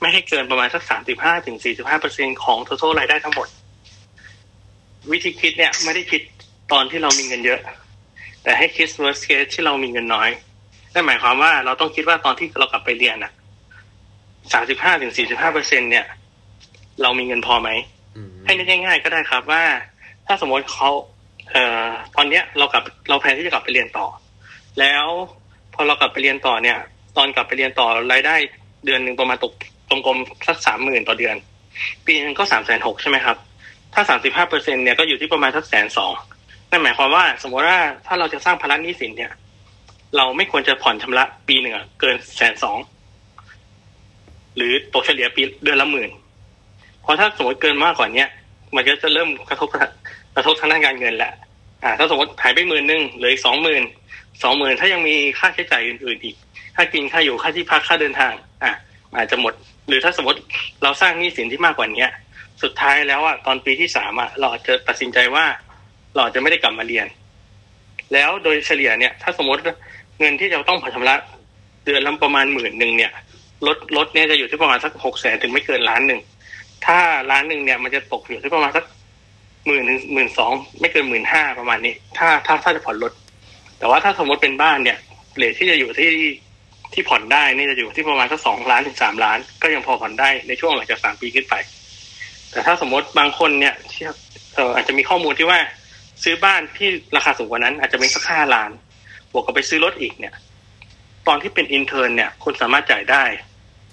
ไม่ให้เกินประมาณสักสามสิบห้าถึงสี่สิบห้าเปอร์เซ็นของทั้งรายได้ทั้งหมด วิธีคิดเนี่ยไม่ได้คิดตอนที่เรามีเงินเยอะ แต่ให้คิด worst case ที่เรามีเงินน้อยนั่นหมายความว่าเราต้องคิดว่าตอนที่เรากลับไปเรียนอะสามสิบห้าถึงสี่สิบห้าเปอร์เซ็นเนี่ย เรามีเงินพอไหมอืมให้นึกง่ายๆก็ได้ครับว่า ถ้าสมมติเขา เอ่อตอนเนี้ยเรากลับเราแพลนที่จะกลับไปเรียนต่อ แล้วพอเรากลับไปเรียนต่อเนี่ย ตอนกลับไปเรียนต่อรายได้เดือนหนึ่งประมาณตกกลมๆสักสามหมื่นต่อเดือน ปีนึงก็สามแสนหกใช่ไหมครับ ถ้าสามสิบห้าเปอร์เซ็นเนี่ยก็อยู่ที่ประมาณสักแสนสองนั่นหมายความว่าสมมติว่าถ้าเราจะสร้างภาระหนี้สินเนี่ย เราไม่ควรจะผ่อนชำระปีหนึ่งเกินแสนสองหรือตกเฉลี่ยปีเดือนละหมื่นเพราะถ้าสมมติเกินมากกว่าเนี้ยมันก็จะเริ่มกระทบ กระทบทางด้านการเงินแหละอ่าถ้าสมมติหายไปหมื่นหนึ่งเหลืออีกสองหมื่นสองหมื่นถ้ายังมีค่าใช้จ่ายอื่นๆอีก ค่ากินค่าอยู่ค่าที่พักค่าเดินทางอะอาจจะหมด หรือถ้าสมมติเราสร้างหนี้สินที่มากกว่าเนี้ย สุดท้ายแล้วอะตอนปีที่สามอะเราอาจจะตัดสินใจว่าเราจะไม่ได้กลับมาเรียน แล้วโดยเฉลี่ยเนี่ย ถ้าสมมติเงินที่จะต้องผ่อนชำระเดือนละประมาณหมื่นหนึ่งเนี่ยลดลดเนี่ยจะอยู่ที่ประมาณสักหกแสนถึงไม่เกินล้านหนึ่งถ้าล้านหนึ่งเนี่ยมันจะตกอยู่ที่ประมาณสัก หมื่นถึงหมื่นสองไม่เกินหมื่นห้าประมาณนี้ ถ้าถ้าถ้าจะผ่อนรถ แต่ว่าถ้าสมมติเป็นบ้านเนี่ยเลทที่จะอยู่ที่ที่ผ่อนได้นี่จะอยู่ที่ประมาณสักสองล้านถึงสามล้าน ก็ยังพอผ่อนได้ในช่วงหลังจากสามปีขึ้นไป แต่ถ้าสมมติบางคนเนี่ยเอ่ออาจจะมีข้อมูลที่ว่าซื้อบ้านที่ราคาสูงกว่านั้น อาจจะเป็นสักห้าล้าน บวกกับไปซื้อรถอีกเนี่ย ตอนที่เป็น intern เนี่ยคุณสามารถจ่ายได้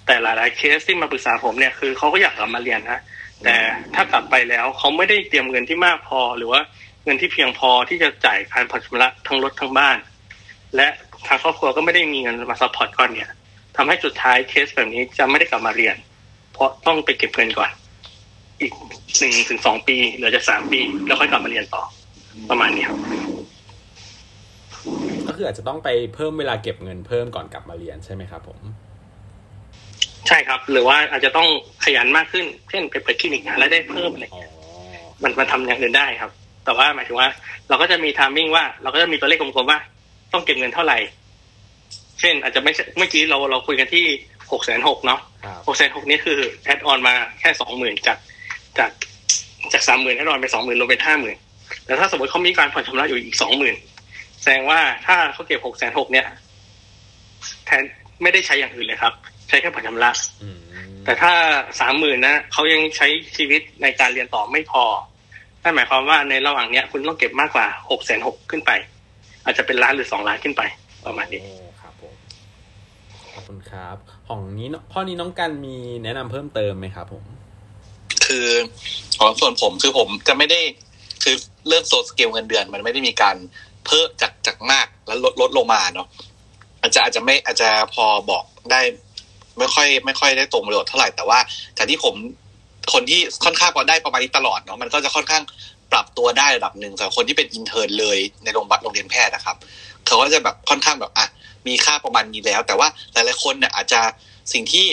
แต่หลาย ๆ เคสที่มาปรึกษาผมเนี่ยคือเขาก็อยากกลับมาเรียนนะ แต่ถ้ากลับไปแล้วเขาไม่ได้เตรียมเงินที่มากพอหรือว่าเงินที่เพียงพอที่จะจ่ายการผ่อนชำระทั้งรถทั้งบ้าน และทางครอบครัวก็ไม่ได้มีเงินมา support ก้อนเนี่ยทำให้สุดท้ายเคสแบบนี้จะไม่ได้กลับมาเรียน เพราะต้องไปเก็บเงินก่อน อีกหนึ่งถึงสองปีหลือจะสามปี แล้วค่อยกลับมาเรียนต่อ ประมาณนี้ครับ ก็คืออาจจะต้องไปเพิ่มเวลาเก็บเงินเพิ่มก่อนกลับมาเรียนใช่ไหมครับผม ใช่ครับ หรือว่าอาจจะต้องขยันมากขึ้น เช่นไปเปิดคลินิกหารายได้เพิ่มอะไรอ๋อมันมันทำอย่างอื่นได้ครับ แต่ว่าหมายถึงว่า เราก็จะมีทามมิ่งว่า เราก็จะมีตัวเลขกลมๆว่า ต้องเก็บเงินเท่าไหร่ เช่น อาจจะไม่ใช่เมื่อกี้เราเราคุยกันที่หกแสนหกเนาะครับหกแสนหกนี้คือแอดออนมาแค่สองหมื่นจากจากจากสามหมื่นแอดออนไปสองหมื่นลงเป็นห้าหมื่นแต่ถ้าสมมติเขามีการผ่อนชำระอยู่อีกสองหมื่นแสดงว่าถ้าเขาเก็บหกแสนหกเนี่ย แทนไม่ได้ใช้อย่างอื่นเลยครับใช้แค่ผ่อนชำระอืมแต่ถ้าสามหมื่นนะเขายังใช้ชีวิตในการเรียนต่อไม่พอนั่นหมายความว่าในระหว่างเนี้ย คุณต้องเก็บมากกว่าหกแสนหกขึ้นไป อาจจะเป็นล้านหรือสองล้านขึ้นไปประมาณนี้โอ้ครับผมขอบคุณครับ ของนี้เนอะข้อนี้น้องกันมีแนะนำเพิ่มเติมไหมครับผม คือของส่วนผมคือผมจะไม่ได้คือเริ่มโซสเกลเงินเดือน มันไม่ได้มีการเพิ่มจากจากมากแล้วลดลดลงมาเนาะอาจจะอาจจะไม่อาจจะพอบอกได้ ไม่ค่อยไม่ค่อยได้ตรงประโยชน์เท่าไหร่แต่ว่าจากที่ผมคนที่ค่อนข้างพอได้ประมาณนี้ตลอดเนาะมันก็จะค่อนข้างปรับตัวได้ระดับหนึ่งสำหรับคนที่เป็น intern เลยในโรงพยาบาลโรงเรียนแพทย์นะครับ เขาก็จะแบบค่อนข้างแบบอะมีค่าประมาณนี้แล้ว แต่ว่าหลายๆคนเนี่ยอาจจะสิ่งที่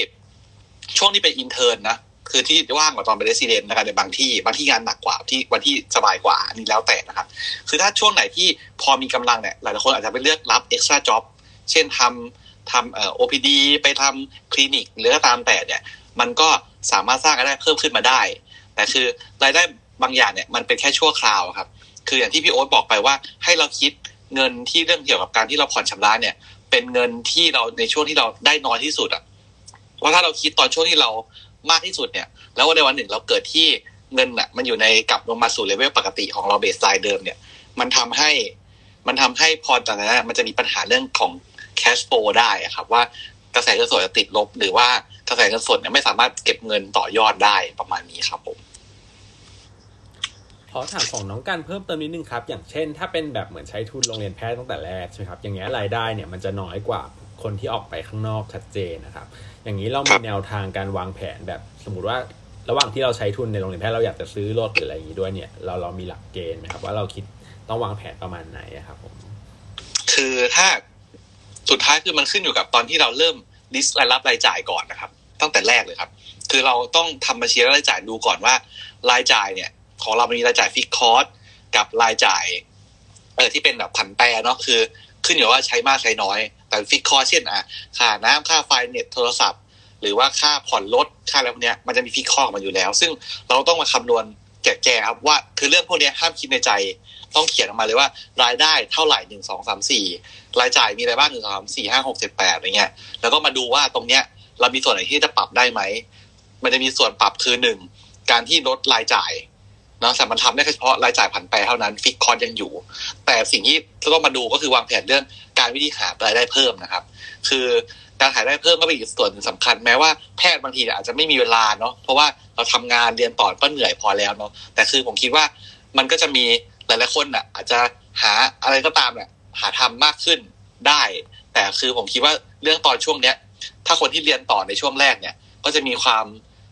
ช่วงที่เป็น intern นะคือที่ว่างกว่าตอนเป็น resident นะครับในบางที่บางที่งานหนักกว่าที่วันที่สบายกว่าอันนี้แล้วแต่นะครับ คือถ้าช่วงไหนที่พอมีกำลังเนี่ยหลายๆคนอาจจะไปเลือกรับ extra job เช่นทำ ทำเอ่อ OPD ไปทำคลินิกหรือก็ตามแต่เนี่ยมันก็สามารถสร้างรายได้เพิ่มขึ้นมาได้ แต่คือรายได้บางอย่างเนี่ยมันเป็นแค่ชั่วคราวครับ คืออย่างที่พี่โอ๊ตบอกไปว่าให้เราคิดเงินที่เรื่องเกี่ยวกับการที่เราผ่อนชำระเนี่ย เป็นเงินที่เราในช่วงที่เราได้น้อยที่สุดอะเพราะถ้าเราคิดตอนช่วงที่เรามากที่สุดเนี่ย แล้ววันในวันหนึ่งเราเกิดที่เงินอะมันอยู่ในกลับลงมาสู่เลเวลปกติของเราเบสไลน์เดิมเนี่ย มันทำให้มันทำให้พอจากนั้นมันจะมีปัญหาเรื่องของ cash flow ได้อะครับว่ากระแสเงินสดจะติดลบ หรือว่ากระแสเงินสดเนี่ยไม่สามารถเก็บเงินต่อยอดได้ประมาณนี้ครับผมขอถามของน้องกันเพิ่มเติมนิดนึงครับ อย่างเช่น ถ้าเป็นแบบเหมือนใช้ทุนโรงเรียนแพทย์ตั้งแต่แรกใช่ไหมครับอย่างเงี้ยรายได้เนี่ยมันจะน้อยกว่าคนที่ออกไปข้างนอกชัดเจนนะครับ อย่างนี้เราครัมีบแนวทางการวางแผนแบบสมมติว่าระหว่างที่เราใช้ทุนในโรงเรียนแพทย์เราอยากจะซื้อรถหรืออะไรอย่างนี้ด้วยเนี่ยเราเรามีหลักเกณฑ์ไหมครับว่าเราคิดต้องวางแผนประมาณไหนอะครับผมคือถ้า สุดท้ายคือมันขึ้นอยู่กับตอนที่เราเริ่ม list รายรับรายจ่ายก่อนนะครับ ตั้งแต่แรกเลยครับ คือเราต้องทำบัญชีรายจ่ายดูก่อนว่า รายจ่ายเนี่ย ของเรามันมีรายจ่ายฟิกคอร์สกับรายจ่ายเออที่เป็นแบบผันแปรเนาะคือ ขึ้นอยู่ว่าใช้มากใช้น้อย แต่ฟิกคอร์สเช่นอะค่าน้ำค่าไฟเน็ตโทรศัพท์ หรือว่าค่าผ่อนรถค่าอะไรพวกเนี้ยมันจะมีฟิกคอร์สมาอยู่แล้ว ซึ่งเราต้องมาคำนวณแก่ๆครับว่าคือเรื่องพวกนี้ห้ามคิดในใจ ต้องเขียนออกมาเลยว่ารายได้เท่าไหร่หนึ่งสองสามสี่รายจ่ายมีอะไรบ้างหนึ่งสองสามสี่ห้าหกเจ็ดแปดอะไรเงี้ยแล้วก็มาดูว่าตรงเนี้ยเรามีส่วนไหนที่จะปรับได้ไหมมันจะมีส่วนปรับคือหนึ่งการที่ลดรายจ่ายนะแต่มันทำได้เฉพาะรายจ่ายผันแปรเท่านั้นฟิกคอร์ยังอยู่ แต่สิ่งที่ต้องมาดูก็คือวางแผนเรื่องการวิธีหารายได้เพิ่มนะครับ คือการหารายได้เพิ่มก็เป็นอีกส่วนหนึ่งสำคัญแม้ว่าแพทย์บางทีอาจจะไม่มีเวลาเนาะเพราะว่าเราทำงานเรียนต่อก็เหนื่อยพอแล้วเนาะแต่คือผมคิดว่ามันก็จะมี หลายๆคนอะ อาจจะหาอะไรก็ตามเนี่ยหาทำมากขึ้นได้ แต่คือผมคิดว่าเรื่องตอนช่วงเนี้ย ถ้าคนที่เรียนต่อในช่วงแรกเนี่ย ก็จะมีความ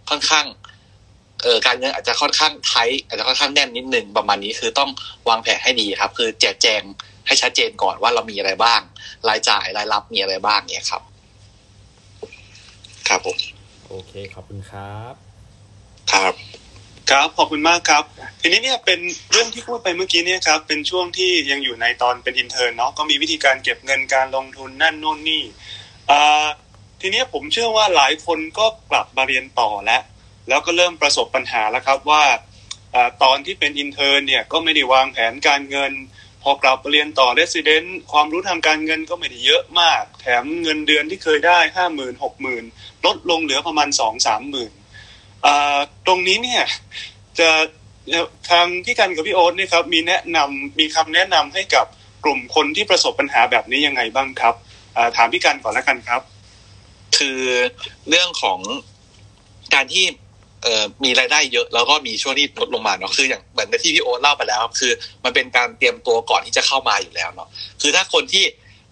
ค่อนข้างเออการเงินอาจจะค่อนข้างไทอาจจะค่อนข้างแน่นนิดนึงประมาณนี้คือต้องวางแผนให้ดีครับ คือแจกแจงให้ชัดเจนก่อนว่าเรามีอะไรบ้าง รายจ่ายรายรับมีอะไรบ้างเนี่ยครับ ครับผม โอเคขอบคุณครับ ครับ ครับขอบคุณมากครับ ทีนี้เนี่ยเป็นเรื่องที่พูดไปเมื่อกี้เนี่ยครับเป็นช่วงที่ยังอยู่ในตอนเป็น intern เนาะก็มีวิธีการเก็บเงินการลงทุนนั่นโน่นนี่อ่าทีนี้ผมเชื่อว่าหลายคนก็กลับมาเรียนต่อแล้วแล้วก็เริ่มประสบปัญหาแล้วครับว่าเออตอนที่เป็น intern เนี่ยก็ไม่ได้วางแผนการเงิน พอกลับเรียนต่อเรสซิเดนต์ความรู้ทางการเงินก็ไม่ได้เยอะมาก แถมเงินเดือนที่เคยได้ห้าหมื่นหกหมื่นลดลงเหลือประมาณสองสามหมื่น ตรงนี้เนี่ยจะทางพี่กันกับพี่โอ๊ตนี่ครับมีแนะนำมีคำแนะนำให้กับกลุ่มคนที่ประสบปัญหาแบบนี้ยังไงบ้างครับถามพี่กันก่อนล้วกันครับ คือเรื่องของการที่เมีรายได้เยอะแล้วก็มีช่วงที่ลดลงมาเนาะคืออย่างเหมือนที่พี่โอ๊ตเล่าไปแล้วคือ มันเป็นการเตรียมตัวก่อนที่จะเข้ามาอยู่แล้วเนาะคือถ้าคนที่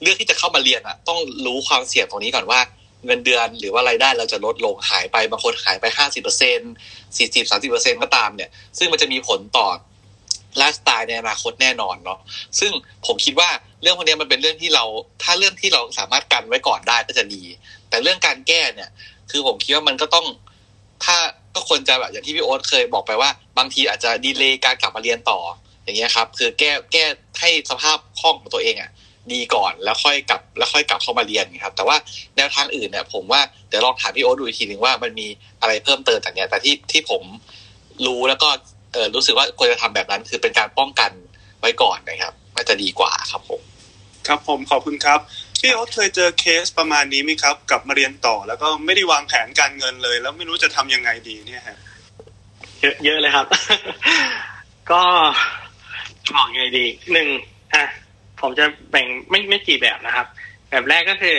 เลือกที่จะเข้ามาเรียนอะต้องรู้ความเสี่ยงตรงนี้ก่อนว่า เงินเดือนหรือว่ารายได้เราจะลดลงหายไปบางคนหายไปห้าสิบเปอร์เซ็นสี่สิบสามสิบเปอร์เซ็นก็ตามเนี่ย ซึ่งมันจะมีผลต่อไลฟ์สไตล์ในอนาคตแน่นอนเนาะซึ่งผมคิดว่าเรื่องพวกนี้มันเป็นเรื่องที่เรา ถ้าเรื่องที่เราสามารถกันไว้ก่อนได้ก็จะดี แต่เรื่องการแก้เนี่ย คือผมคิดว่ามันก็ต้องถ้าก็ควรจะแบบอย่างที่พี่โอ๊ตเคยบอกไปว่า บางทีอาจจะดีเลย์การกลับมาเรียนต่ออย่างเงี้ยครับ คือแก้แก้ให้สภาพคล่องของตัวเองอะ ดีก่อนแล้วค่อยกลับแล้วค่อยกลับเข้ามาเรียนครับ แต่ว่าแนวทางอื่นเนี่ยผมว่าเดี๋ยวลองถามพี่โอ๊ตดูอีกทีหนึ่งว่ามันมีอะไรเพิ่มเติมจากเนี้ยแต่ที่ที่ผมรู้แล้วก็เออรู้สึกว่าควรจะทำแบบนั้น คือเป็นการป้องกันไว้ก่อนนะครับน่าจะดีกว่าครับผม ครับผมขอบคุณครับพี่โอ๊ตเคยเจอเคสประมาณนี้ไหมครับกลับมาเรียนต่อแล้วก็ไม่ได้วางแผนการเงินเลย แล้วไม่รู้จะทำยังไงดีเนี่ยฮะเยอะเยอะเลยครับ ก็บอกยังไงดีหนึ่งอะ ผมจะแบ่งไม่ไม่กี่แบบนะครับ แบบแรกก็คือ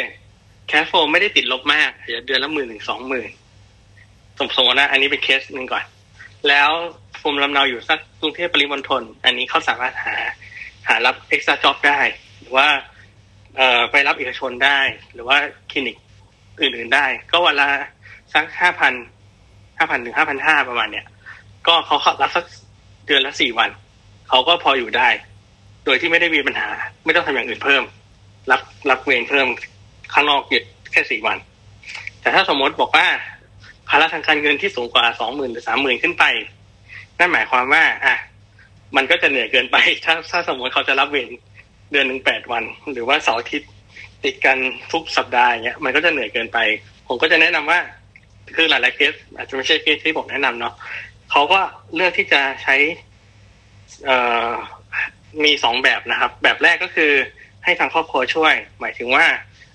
cash flow ไม่ได้ติดลบมากอาจจะเดือนละหมื่นถึงสองหมื่นสมมตินะ อันนี้เป็นเคสหนึ่งก่อน แล้วภูมิลำเนาอยู่สักกรุงเทพปริมณฑลอันนี้เขาสามารถหา หารับ extra job ได้ หรือว่าเอ่อไปรับเอกชนได้ หรือว่าคลินิกอื่นๆได้ ก็วันละสักห้าพันห้าพันถึงห้าพันห้าประมาณเนี้ยก็เขารับสักเดือนละสี่วัน เขาก็พออยู่ได้ โดยที่ไม่ได้มีปัญหา ไม่ต้องทำอย่างอื่นเพิ่ม รับรับเวรเพิ่มข้างนอกหยุดแค่สี่วัน แต่ถ้าสมมติบอกว่าภาระทางการเงินที่สูงกว่าสองหมื่นหรือสามหมื่นขึ้นไป นั่นหมายความว่า อะ มันก็จะเหนื่อยเกินไป ถ้าถ้าสมมติเขาจะรับเวรเดือนหนึ่งแปดวัน หรือว่าเสาร์อาทิตย์ติดกันทุกสัปดาห์เงี้ย มันก็จะเหนื่อยเกินไป ผมก็จะแนะนำว่า คือหลายๆเคสอาจจะไม่ใช่เคสที่ผมแนะนำเนาะเขาก็เลือกที่จะใช้ เอ่อ มีสองแบบนะครับ แบบแรกก็คือให้ทางครอบครัวช่วย หมายถึงว่า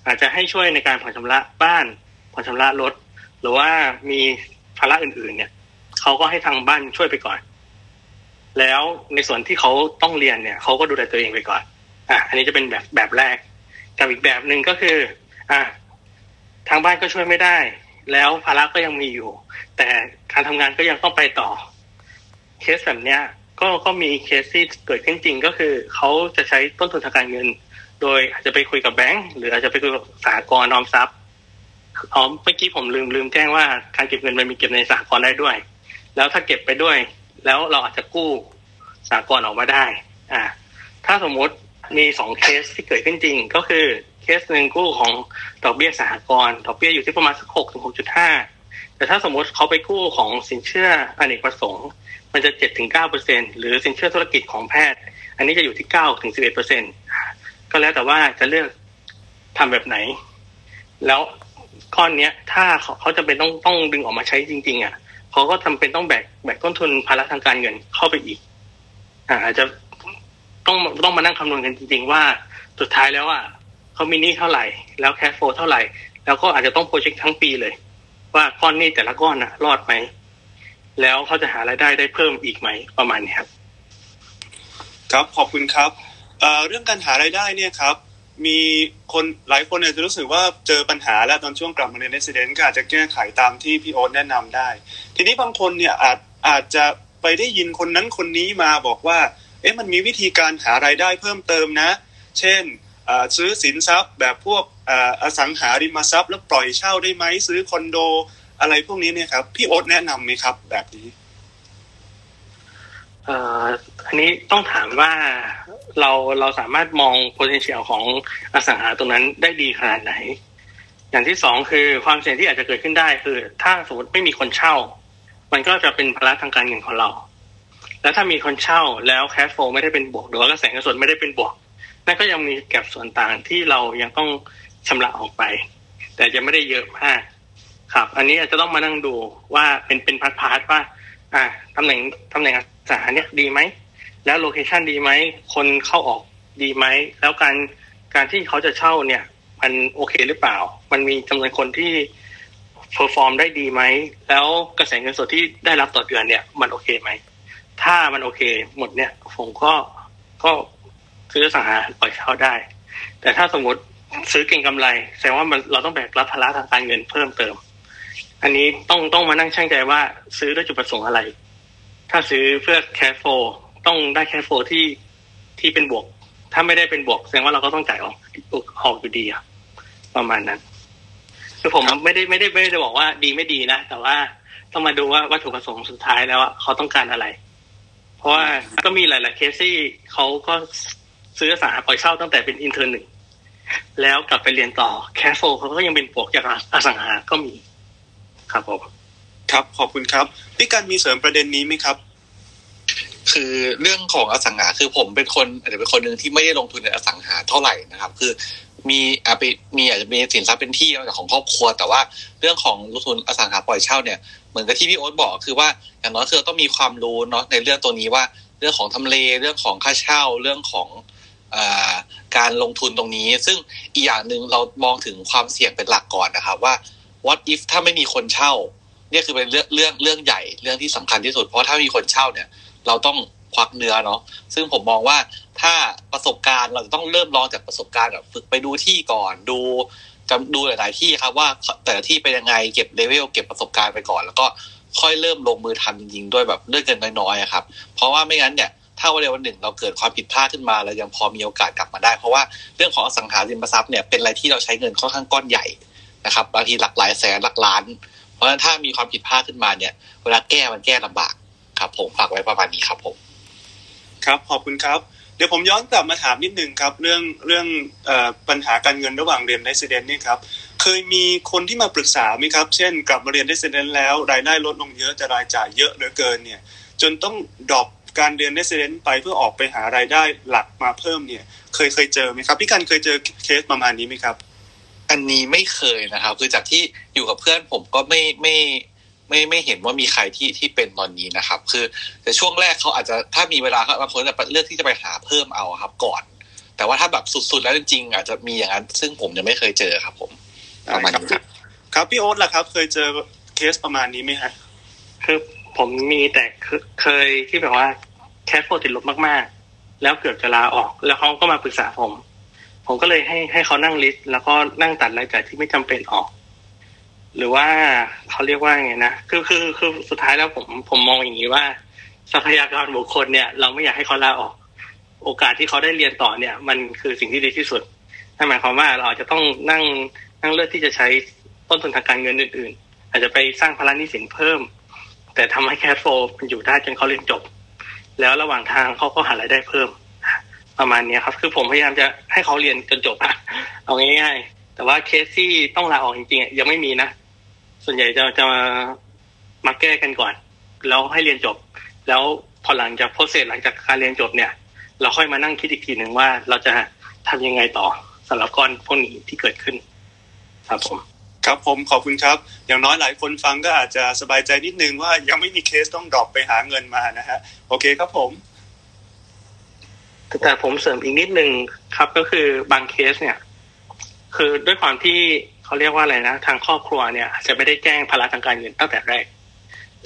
อาจจะให้ช่วยในการผ่อนชำระบ้านผ่อนชำระรถ หรือว่ามีภาระอื่น ๆ เนี่ยเขาก็ให้ทางบ้านช่วยไปก่อน แล้วในส่วนที่เขาต้องเรียนเนี่ยเขาก็ดูแลตัวเองไปก่อน อะอันนี้จะเป็นแบบแบบแรกกับอีกแบบหนึ่งก็คือ อะทางบ้านก็ช่วยไม่ได้ แล้วภาระก็ยังมีอยู่ แต่การทำงานก็ยังต้องไปต่อเคสแบบเนี้ย ก็ก็มีเคสที่เกิดขึ้นจริงก็คือเขาจะใช้ต้นทุนทางการเงิน โดยอาจจะไปคุยกับแบงก์หรืออาจจะไปคุยกับสหกรออมทรัพย์อ๋อเมื่อกี้ผมลืมลืมแจ้งว่าการเก็บเงินมันมีเก็บในสหกรได้ด้วย แล้วถ้าเก็บไปด้วย แล้วเราอาจจะกู้สหกรออกมาได้ อ่า ถ้าสมมติมีสองเคสที่เกิดขึ้นจริง ก็คือเคสหนึ่งกู้ของดอกเบี้ยสหกรณ์ดอกเบี้ยอยู่ที่ประมาณสักหกถึงหกจุดห้า แต่ถ้าสมมติเขาไปกู้ของสินเชื่ออเนกประสงค์ มันจะเจ็ดถึงเก้าเปอร์เซ็นหรือสินเชื่อธุรกิจของแพทย์ อันนี้จะอยู่ที่เก้าถึงสิบเอ็ดเปอร์เซ็นก็แล้วแต่ว่าจะเลือกทำแบบไหน แล้วก้อนเนี้ย ถ้าเขาจะเป็นต้องต้องดึงออกมาใช้จริง ๆ อะเขาก็ทำเป็นต้องแบกแบกต้นทุนภาระทางการเงินเข้าไปอีกอาจจะต้องต้องมานั่งคำนวณกันจริง ๆ ว่าสุดท้ายแล้วอะเขามีหนี้เท่าไหร่ แล้วแคชโฟเท่าไหร่ แล้วก็อาจจะต้องโปรเจกต์ทั้งปีเลย ว่าก้อนนี้แต่ละก้อนน่ะรอดไหม แล้วเขาจะหารายได้ได้เพิ่มอีกไหมประมาณนี้ครับ ครับขอบคุณครับเเรื่องการหารายได้เนี่ยครับ มีคนหลายคนเนี่ยจะรู้สึกว่าเจอปัญหาแล้วตอนช่วงกลับมาเรียนเรสเดนก็อาจจะแก้ไขตามที่พี่โอ๊ตแนะนำได้ ทีนี้บางคนเนี่ยอาจอาจจะไปได้ยินคนนั้นคนนี้มาบอกว่า เอ๊ะมันมีวิธีการหารายได้เพิ่มเติมนะ เช่นซื้อสินทรัพย์แบบพวก อสังหาริมทรัพย์แล้วปล่อยเช่าได้ไหมซื้อคอนโดอะไรพวกนี้เนี่ยครับ พี่โอ๊ตแนะนำไหมครับ แบบนี้อันนี้ต้องถามว่าเราเราสามารถมอง potential ของอสังหาตรงนั้นได้ดีขนาดไหน อย่างที่สองคือความเสี่ยงที่อาจจะเกิดขึ้นได้คือ ถ้าสมมติไม่มีคนเช่า มันก็จะเป็นภาระทางการเงินของเรา แล้วถ้ามีคนเช่าแล้วแคชโฟไม่ได้เป็นบวก หรือว่ากระแสเงินสดไม่ได้เป็นบวกนั่นก็ยังมีแก็บส่วนต่างที่เรายังต้อง ชำระออกไป แต่จะไม่ได้เยอะมากครับ อันนี้อาจจะต้องมานั่งดูว่าเป็นเป็น part ๆว่า อ่าตำแหน่งตำแหน่งอสังหาเนี่ยดีไหมแล้ว location ดีไหมคนเข้าออกดีไหมแล้วการการที่เขาจะเช่าเนี่ย มันโอเคหรือเปล่า มันมีจำนวนคนที่ perform ได้ดีไหม แล้วกระแสเงินสดที่ได้รับต่อเดือนเนี่ย มันโอเคไหม ถ้ามันโอเคหมดเนี่ย ผมก็ก็ซื้ออสังหาปล่อยเช่าได้ แต่ถ้าสมมติ ซื้อเก็งกำไร แสดงว่ามันเราต้องแบกรับภาระทางการเงินเพิ่มเติม อันนี้ต้องต้องมานั่งช่างใจว่าซื้อด้วยจุดประสงค์อะไร ถ้าซื้อเพื่อแคชโฟต้องได้แคชโฟที่ที่เป็นบวก ถ้าไม่ได้เป็นบวก แสดงว่าเราก็ต้องจ่ายออกออกอยู่ดีอะประมาณนั้นคือผมไม่ได้ไม่ได้ไม่ได้บอกว่าดีไม่ดีนะ แต่ว่าต้องมาดูว่าวัตถุประสงค์สุดท้ายแล้วเขาต้องการอะไร เพราะว่าก็มีหลาย ๆ เคสที่เขาก็ซื้ออสังหาปล่อยเช่าตั้งแต่เป็น intern หนึ่ง แล้วกลับไปเรียนต่อ cash flowเขาก็ยังเป็นบวกจากอสังหาก็มีครับผมครับขอบคุณครับพี่กันมีเสริมประเด็นนี้ไหมครับ คือเรื่องของอสังหาคือผมเป็นคนอาจจะเป็นคนหนึ่งที่ไม่ได้ลงทุนในอสังหาเท่าไหร่นะครับ คือมีอาจจะมีอาจจะมีสินทรัพย์เป็นที่ของครอบครัว แต่ว่าเรื่องของลงทุนอสังหาปล่อยเช่าเนี่ยเหมือนกับที่พี่โอ๊ตบอกคือว่าอย่างน้อยคือต้องมีความรู้เนาะในเรื่องตัวนี้ว่า เรื่องของทำเลเรื่องของค่าเช่าเรื่องของ การลงทุนตรงนี้ ซึ่งอีกอย่างหนึ่งเรามองถึงความเสี่ยงเป็นหลักก่อนนะครับว่า what if ถ้าไม่มีคนเช่าเนี่ยคือเป็นเรื่องเรื่องเรื่องใหญ่เรื่องที่สำคัญที่สุด เพราะถ้ามีคนเช่าเนี่ย เราต้องควักเนื้อเนาะซึ่งผมมองว่าถ้าประสบการณ์เราจะต้องเริ่มลองจากประสบการณ์แบบฝึกไปดูที่ก่อนดูจดูหลาย ๆ ที่ครับว่าแต่ละที่เป็นยังไงเก็บเลเวลเก็บประสบการณ์ไปก่อน แล้วก็ค่อยเริ่มลงมือทำจริงๆด้วยแบบเรื่องเงินน้อยๆครับ เพราะว่าไม่งั้นเนี่ย ถ้าวันใดวันหนึ่งเราเกิดความผิดพลาดขึ้นมาเรายังพอมีโอกาสกลับมาได้ เพราะว่าเรื่องของอสังหาริมทรัพย์เนี่ยเป็นอะไรที่เราใช้เงินค่อนข้างก้อนใหญ่นะครับบางทีหลักหลายแสนหลักล้าน เพราะฉะนั้นถ้ามีความผิดพลาดขึ้นมาเนี่ย เวลาแก้มันแก้ลำบากครับ ผมฝากไว้ประมาณนี้ครับผมครับขอบคุณครับเดี๋ยวผมย้อนกลับมาถามนิดนึงครับ เรื่องเรื่องปัญหาการเงินระหว่างเรียนเรสซิเดนต์นี่ครับเคยมีคนที่มาปรึกษาไหมครับ เช่น กลับมาเรียน resident แล้วรายได้ลดลงเยอะจะรายจ่ายเยอะเหลือเกินเนี่ย จนต้อง drop การเรียน resident ไปเพื่อออกไปหารายได้หลักมาเพิ่มเนี่ย เคยเคยเจอไหมครับพี่กันเคยเจอเคสประมาณนี้ไหมครับ อันนี้ไม่เคยนะครับ คือจากที่อยู่กับเพื่อนผมก็ไม่ไม่ไม่ไม่เห็นว่ามีใครที่ที่เป็นตอนนี้นะครับ คือแต่ช่วงแรกเขาอาจจะถ้ามีเวลาเขาบางคนจะเลือกที่จะไปหาเพิ่มเอาครับก่อน แต่ว่าถ้าแบบสุดๆแล้วจริงๆอาจจะมีอย่างนั้นซึ่งผมยังไม่เคยเจอครับ ผมประมาณนี้ครับครับพี่โอ๊ตล่ะครับ เคยเจอเคสประมาณนี้ไหมฮะคือ ผมมีแต่เคยที่แบบว่า cash flow ติดลบมากๆ แล้วเกือบจะลาออก แล้วเขาก็มาปรึกษาผม ผมก็เลยให้ให้เขานั่ง list แล้วก็นั่งตัดรายจ่ายที่ไม่จำเป็นออก หรือว่าเขาเรียกว่าไงนะคือคือคือสุดท้ายแล้วผมผมมองอย่างนี้ว่าทรัพยากรบุคคลเนี่ย เราไม่อยากให้เขาลาออก โอกาสที่เขาได้เรียนต่อเนี่ย มันคือสิ่งที่ดีที่สุดนั่นหมายความว่าเราอาจจะต้องนั่งนั่งเลือกที่จะใช้ต้นทุนทางการเงินอื่น ๆ อาจจะไปสร้างพลังนิสินเพิ่ม แต่ทำให้แคสโฟมันอยู่ได้จนเขาเรียนจบ แล้วระหว่างทางเขาก็หารายได้เพิ่ม ประมาณนี้ครับ คือผมพยายามจะให้เขาเรียนจนจบอะเอาง่ายๆ แต่ว่าเคสที่ต้องลาออกจริงๆยังไม่มีนะ ส่วนใหญ่จะจะมาแก้กันก่อน แล้วให้เรียนจบ แล้วพอหลังจาก process หลังจากการเรียนจบเนี่ย เราค่อยมานั่งคิดอีกทีหนึ่งว่าเราจะทำยังไงต่อสำหรับก้อนพวกนี้ที่เกิดขึ้น ครับผม ครับผมขอบคุณครับ อย่างน้อยหลายคนฟังก็อาจจะสบายใจนิดนึงว่ายังไม่มีเคสต้อง drop ไปหาเงินมานะฮะโอเคครับผมแต่ผมเสริมอีกนิดนึงครับก็คือบางเคสเนี่ย คือด้วยความที่เขาเรียกว่าอะไรนะ ทางครอบครัวเนี่ยจะไม่ได้แจ้งภาระทางการเงินตั้งแต่แรก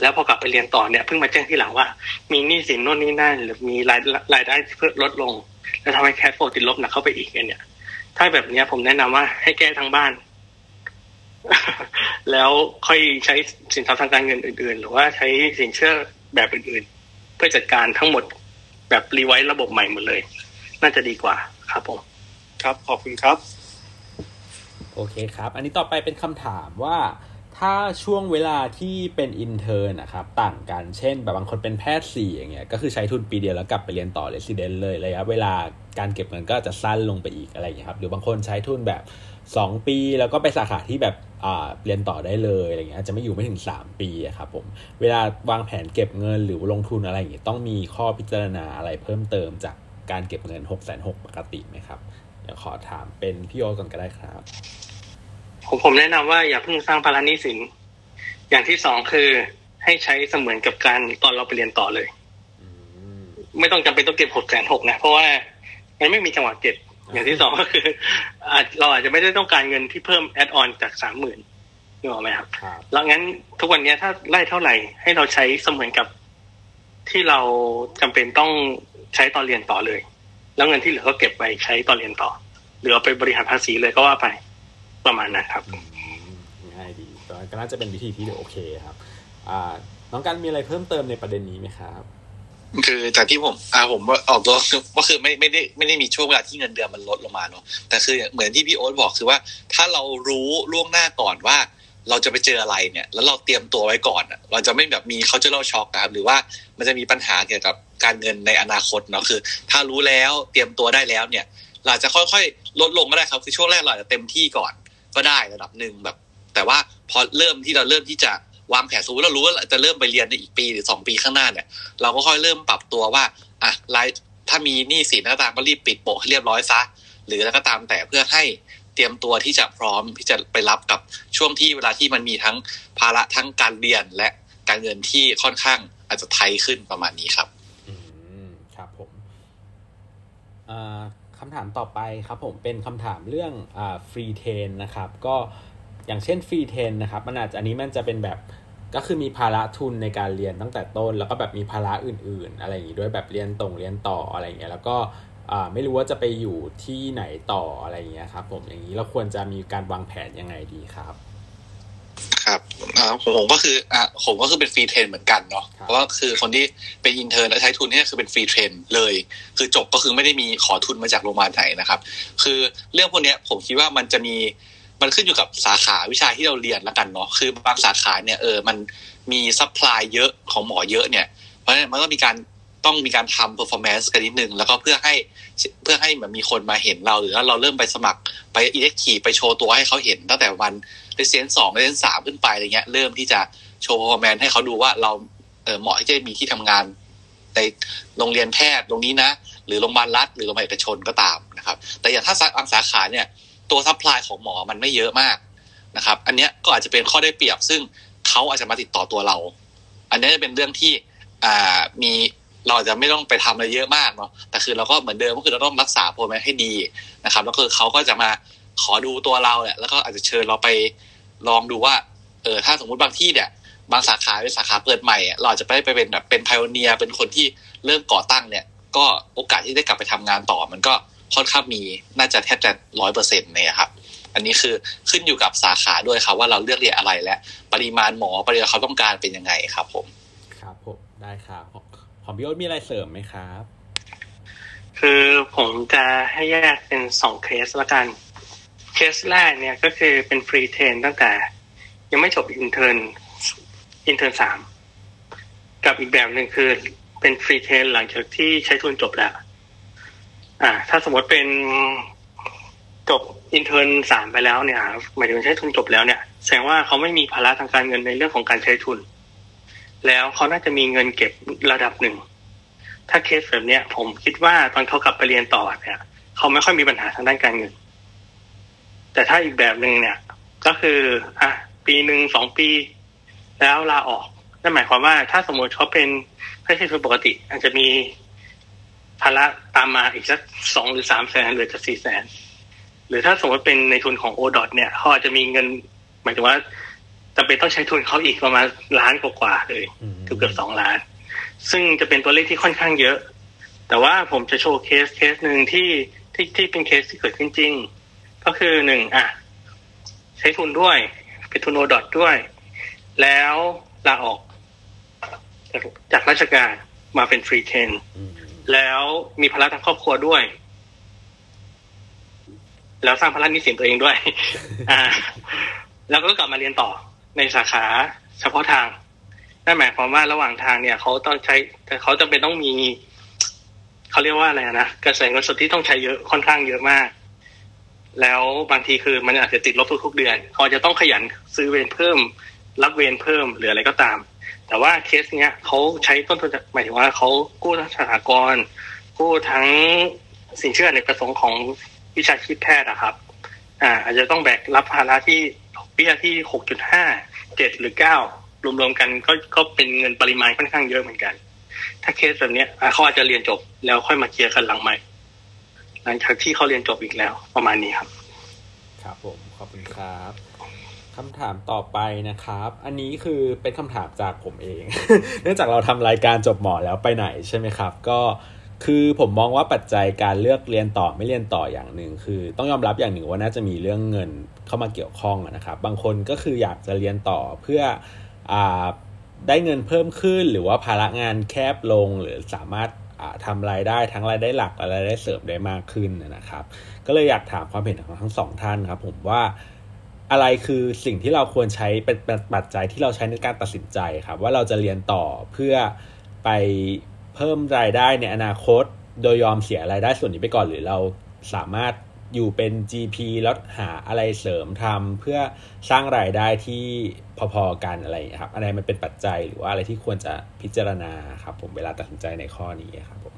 แล้วพอกลับไปเรียนต่อเนี่ยเพิ่งมาแจ้งทีหลังว่า มีหนี้สินโน่นนี่นั่นหรือมีรายรายได้เพิ่มลดลง แล้วทำให้ cash flow ติดลบหนักเข้าไปอีกเนี่ยถ้าแบบนี้ผมแนะนำว่าให้แก้ทั้งบ้าน แล้วค่อยใช้สินทรัพย์ทางการเงินอื่น ๆ หรือว่าใช้สินเชื่อแบบอื่นๆ เพื่อจัดการทั้งหมดแบบ revise ระบบใหม่หมดเลย น่าจะดีกว่าครับผม ครับขอบคุณครับ โอเคครับ อันนี้ต่อไปเป็นคำถามว่าถ้าช่วงเวลาที่เป็น intern นะครับ ต่างกันเช่น แบบบางคนเป็นแพทย์สี่อย่างเงี้ยก็คือใช้ทุนปีเดียวแล้วกลับไปเรียนต่อ resident เลยระยะเวลาการเก็บเงินก็จะสั้นลงไปอีกอะไรอย่างเงี้ยครับ หรือบางคนใช้ทุนแบบ 2 ปีแล้วก็ไปสาขาที่แบบอ่า เรียนต่อได้เลยอะไรเงี้ยอาจจะไม่อยู่ไม่ถึง 3 ปีอะครับผมเวลาวางแผนเก็บเงินหรือลงทุนอะไรอย่างเงี้ยต้องมีข้อพิจารณาอะไรเพิ่มเติมจากการเก็บเงิน6กแสนหปกติไหมครับเดี๋ยวขอถามเป็นพี่โอตก่อนก็ได้ครับผมผมแนะนำว่าอย่าเพิ่งสร้างภาระหนี้สิน อย่างที่สองคือให้ใช้เสมือนกับการตอนเราไปเรียนต่อเลยอืมไม่ต้องจำเป็นต้องเก็บหกแสนหกนะ เพราะว่ามันไม่มีจังหวะเก็บ อย่างที่สองก็คืออาจเราอาจจะไม่ได้ต้องการเงินที่เพิ่มแอดออนจากสามหมื่นนึกออกไหมครับครับแล้วงั้นทุกวันนี้ถ้าไล่เท่าไหร่ให้เราใช้เสมือนกับที่เราจำเป็นต้องใช้ตอนเรียนต่อเลย แล้วเงินที่เหลือก็เก็บไปใช้ตอนเรียนต่อ หรือเอาไปบริหารภาษีเลยก็ว่าไปประมาณนั้นครับอืมง่ายดีตอนนั้นก็น่าจะเป็นวิธีที่โอเคครับอ่าน้องกันมีอะไรเพิ่มเติมในประเด็นนี้ไหมครับ คือจากที่ผมอ่าผมว่าออกตัวก็คือไม่ไม่ได้ไม่ได้มีช่วงเวลาที่เงินเดือนมันลดลงมาเนาะแต่คือเหมือนที่พี่โอ๊ตบอกคือว่า ถ้าเรารู้ล่วงหน้าก่อนว่า เราจะไปเจออะไรเนี่ย แล้วเราเตรียมตัวไว้ก่อนเราจะไม่แบบมีเขาจะเล่าช็อกนะครับหรือว่ามันจะมีปัญหาเกี่ยวกับการเงินในอนาคตเนาะคือ ถ้ารู้แล้วเตรียมตัวได้แล้วเนี่ย เราจะค่อยๆ ลดลงก็ได้ครับคือช่วงแรกเราจะเต็มที่ก่อนก็ได้ระดับหนึ่งแบบ แต่ว่าพอเริ่มที่เราเริ่มที่จะ วางแผนสมมติเรารู้ว่าจะเริ่มไปเรียนในอีกปีหรือสองปีข้างหน้าเนี่ย เราก็ค่อยเริ่มปรับตัวว่าอะรายถ้ามีหนี้สินก็ตามก็รีบปิดโปะให้เรียบร้อยซะหรือแล้วก็ตามแต่เพื่อให้เตรียมตัวที่จะพร้อมที่จะไปรับกับช่วงที่เวลาที่มันมีทั้งภาระทั้งการเรียนและการเงินที่ค่อนข้างอาจจะไทยขึ้นประมาณนี้ครับอืมครับผมอ่าคำถามต่อไปครับผมเป็นคำถามเรื่องอ่าฟรีเทนนะครับ ก็อย่างเช่นฟรีเทนนะครับ มันอาจจะอันนี้มันจะเป็นแบบ ก็คือมีภาระทุนในการเรียนตั้งแต่ต้น แล้วก็แบบมีภาระอื่น ๆ อะไรอย่างงี้ด้วยแบบเรียนตรงเรียนต่ออะไรอย่างเงี้ยแล้วก็อ่าไม่รู้ว่าจะไปอยู่ที่ไหนต่ออะไรอย่างเงี้ยครับผมอย่างนี้เราควรจะมีการวางแผนยังไงดีครับ ครับอ่าผมผมก็คืออ่าผมก็คือเป็น free train เหมือนกันเนาะครับเพราะว่าคือคนที่เป็น intern แล้วใช้ทุนเนี่ยคือเป็น free train เลย คือจบก็คือไม่ได้มีขอทุนมาจากโรงพยาบาลไหนนะครับ คือเรื่องพวกเนี้ยผมคิดว่ามันจะมี มันขึ้นอยู่กับสาขาวิชาที่เราเรียนแล้วกันเนาะคือบางสาขาเนี่ยเออมันมี supply เยอะของหมอเยอะเนี่ย เพราะฉะนั้นมันก็มีการต้องมีการทำ performance กันนิดนึง แล้วก็เพื่อให้เพื่อให้แบบมีคนมาเห็นเราหรือว่าเราเริ่มไปสมัครไป elective ไปโชว์ตัวให้เขาเห็นตั้งแต่วัน resident สอง resident สามขึ้นไปอะไรเงี้ย เริ่มที่จะโชว์ performance ให้เขาดูว่าเราเออเหมาะที่จะมีที่ทำงานในโรงเรียนแพทย์ตรงนี้นะ หรือโรงพยาบาลรัฐหรือโรงพยาบาลเอกชนก็ตามนะครับ แต่อย่างถ้าบางสาขาเนี่ย ตัว supply ของหมอมันไม่เยอะมากนะครับ อันเนี้ยก็อาจจะเป็นข้อได้เปรียบ ซึ่งเขาอาจจะมาติดต่อตัวเรา อันนี้จะเป็นเรื่องที่อ่ามีเราอาจจะไม่ต้องไปทำอะไรเยอะมากเนาะแต่คือเราก็เหมือนเดิมก็คือเราต้องรักษาโปรแมให้ดีนะครับ แล้วคือเขาก็จะมาขอดูตัวเราเนี่ยแล้วก็อาจจะเชิญเราไปลองดูว่าเออถ้าสมมุติบางที่เนี่ยบางสาขาเป็นสาขาเปิดใหม่เราจะไปไปเป็นแบบเป็นพ i o เนียเป็นคนที่เริ่มก่อตั้งเนี่ย ก็โอกาสที่ได้กลับไปทำงานต่อมันก็ ค่อนข้างมีน่าจะแทบจะร้อยเปอร์เซ็นต์เนี่ยครับ อันนี้คือขึ้นอยู่กับสาขาด้วยครับ ว่าเราเลือกเรียนอะไรและ ปริมาณหมอปริมาณเขาต้องการเป็นยังไงครับผม ครับผมได้ครับของของพี่โอ๊ตมีอะไรเสริมไหมครับ คือผมจะให้แยกเป็นสองเคสละกันเคสแรกเนี่ยก็คือเป็น free train ตั้งแต่ ยังไม่จบ intern intern สามกับอีกแบบหนึ่งคือเป็น free train หลังจากที่ใช้ทุนจบแล้ว อ่า ถ้าสมมติเป็นจบ intern สามไปแล้วเนี่ยหมายถึงใช้ทุนจบแล้วเนี่ย แสดงว่าเขาไม่มีภาระทางการเงินในเรื่องของการใช้ทุน แล้วเขาน่าจะมีเงินเก็บระดับหนึ่ง ถ้าเคสแบบเนี้ย ผมคิดว่าตอนเขากลับไปเรียนต่อเนี่ยเขาไม่ค่อยมีปัญหาทางด้านการเงิน แต่ถ้าอีกแบบหนึ่งเนี่ย ก็คืออะปีหนึ่งสองปี แล้วลาออกนั่นหมายความว่าถ้าสมมติเขาเป็นใช้ทุนปกติ อาจจะมี ภาระตามมาอีกสักสองหรือสามแสนหรือจะสี่แสนหรือถ้าสมมติเป็นในทุนของ ODOD เนี่ยเขาอาจจะมีเงิน หมายถึงว่าจำเป็นต้องใช้ทุนเขาอีกประมาณล้านกว่าๆเลยเกือบเกือบสองล้าน ซึ่งจะเป็นตัวเลขที่ค่อนข้างเยอะ แต่ว่าผมจะโชว์ case case หนึ่งที่ที่ที่เป็นเคสที่เกิดขึ้นจริง ก็คือหนึ่งอะ ใช้ทุนด้วย เป็นทุน ODOD ด้วย แล้วลาออกจากจากราชการมาเป็นฟรีเทน แล้วมีภาระทางครอบครัวด้วย แล้วสร้างภาระนี้สินตัวเองด้วย อ่า แล้วก็กลับมาเรียนต่อในสาขาเฉพาะทางนั่นหมายความว่าระหว่างทางเนี่ยเขาต้องใช้เขาจำเป็นต้องมีเขาเรียกว่าอะไรนะกระแสเงินสดที่ต้องใช้เยอะค่อนข้างเยอะมาก แล้วบางทีคือมันอาจจะติดลบทุกๆเดือนเขาจะต้องขยันซื้อเวรเพิ่ม รับเวรเพิ่มหรืออะไรก็ตาม แต่ว่าเคสเนี้ยเขาใช้ต้นทุนหมายถึงว่าเขากู้ทั้งสถากรณ์กู้ทั้งสินเชื่อในประสงค์ของวิชาชีพแพทย์นะครับ อ่า อาจจะต้องแบกรับภาระที่ดอกเบี้ยที่หกจุดห้าเจ็ดหรือเก้ารวมๆกันก็ก็เป็นเงินปริมาณค่อนข้างเยอะเหมือนกัน ถ้าเคสแบบเนี้ยเขาอาจจะเรียนจบแล้วค่อยมาเคลียร์กันหลังใหม่ หลังจากที่เขาเรียนจบอีกแล้วประมาณนี้ครับ ครับผมขอบคุณครับ คำถามต่อไปนะครับ อันนี้คือเป็นคำถามจากผมเอง เนื่องจากเราทำรายการจบหมอแล้วไปไหนใช่ไหมครับ ก็คือผมมองว่าปัจจัยการเลือกเรียนต่อไม่เรียนต่ออย่างหนึ่งคือต้องยอมรับอย่างหนึ่งว่าน่าจะมีเรื่องเงินเข้ามาเกี่ยวข้องนะครับ บางคนก็คืออยากจะเรียนต่อเพื่ออได้เงินเพิ่มขึ้น หรือว่าภาระงานแคบลงหรือสามารถทำรายได้ทั้งรายได้หลักและรายได้เสริมได้มากขึ้นนะครับ ก็เลยอยากถามความเห็นของทั้งสองท่านครับ ผมว่า อะไรคือสิ่งที่เราควรใช้เป็นปัจจัยที่เราใช้ในการตัดสินใจครับว่าเราจะเรียนต่อเพื่อไปเพิ่มรายได้ในอนาคต โดยยอมเสียรายได้ส่วนนี้ไปก่อนหรือเราสามารถอยู่เป็น GP แล้วหาอะไรเสริมทำเพื่อสร้างรายได้ที่พอๆกันอะไรครับอะไรมันเป็นปัจจัยหรือว่าอะไรที่ควรจะพิจารณาครับผมเวลาตัดสินใจในข้อนี้ครับผม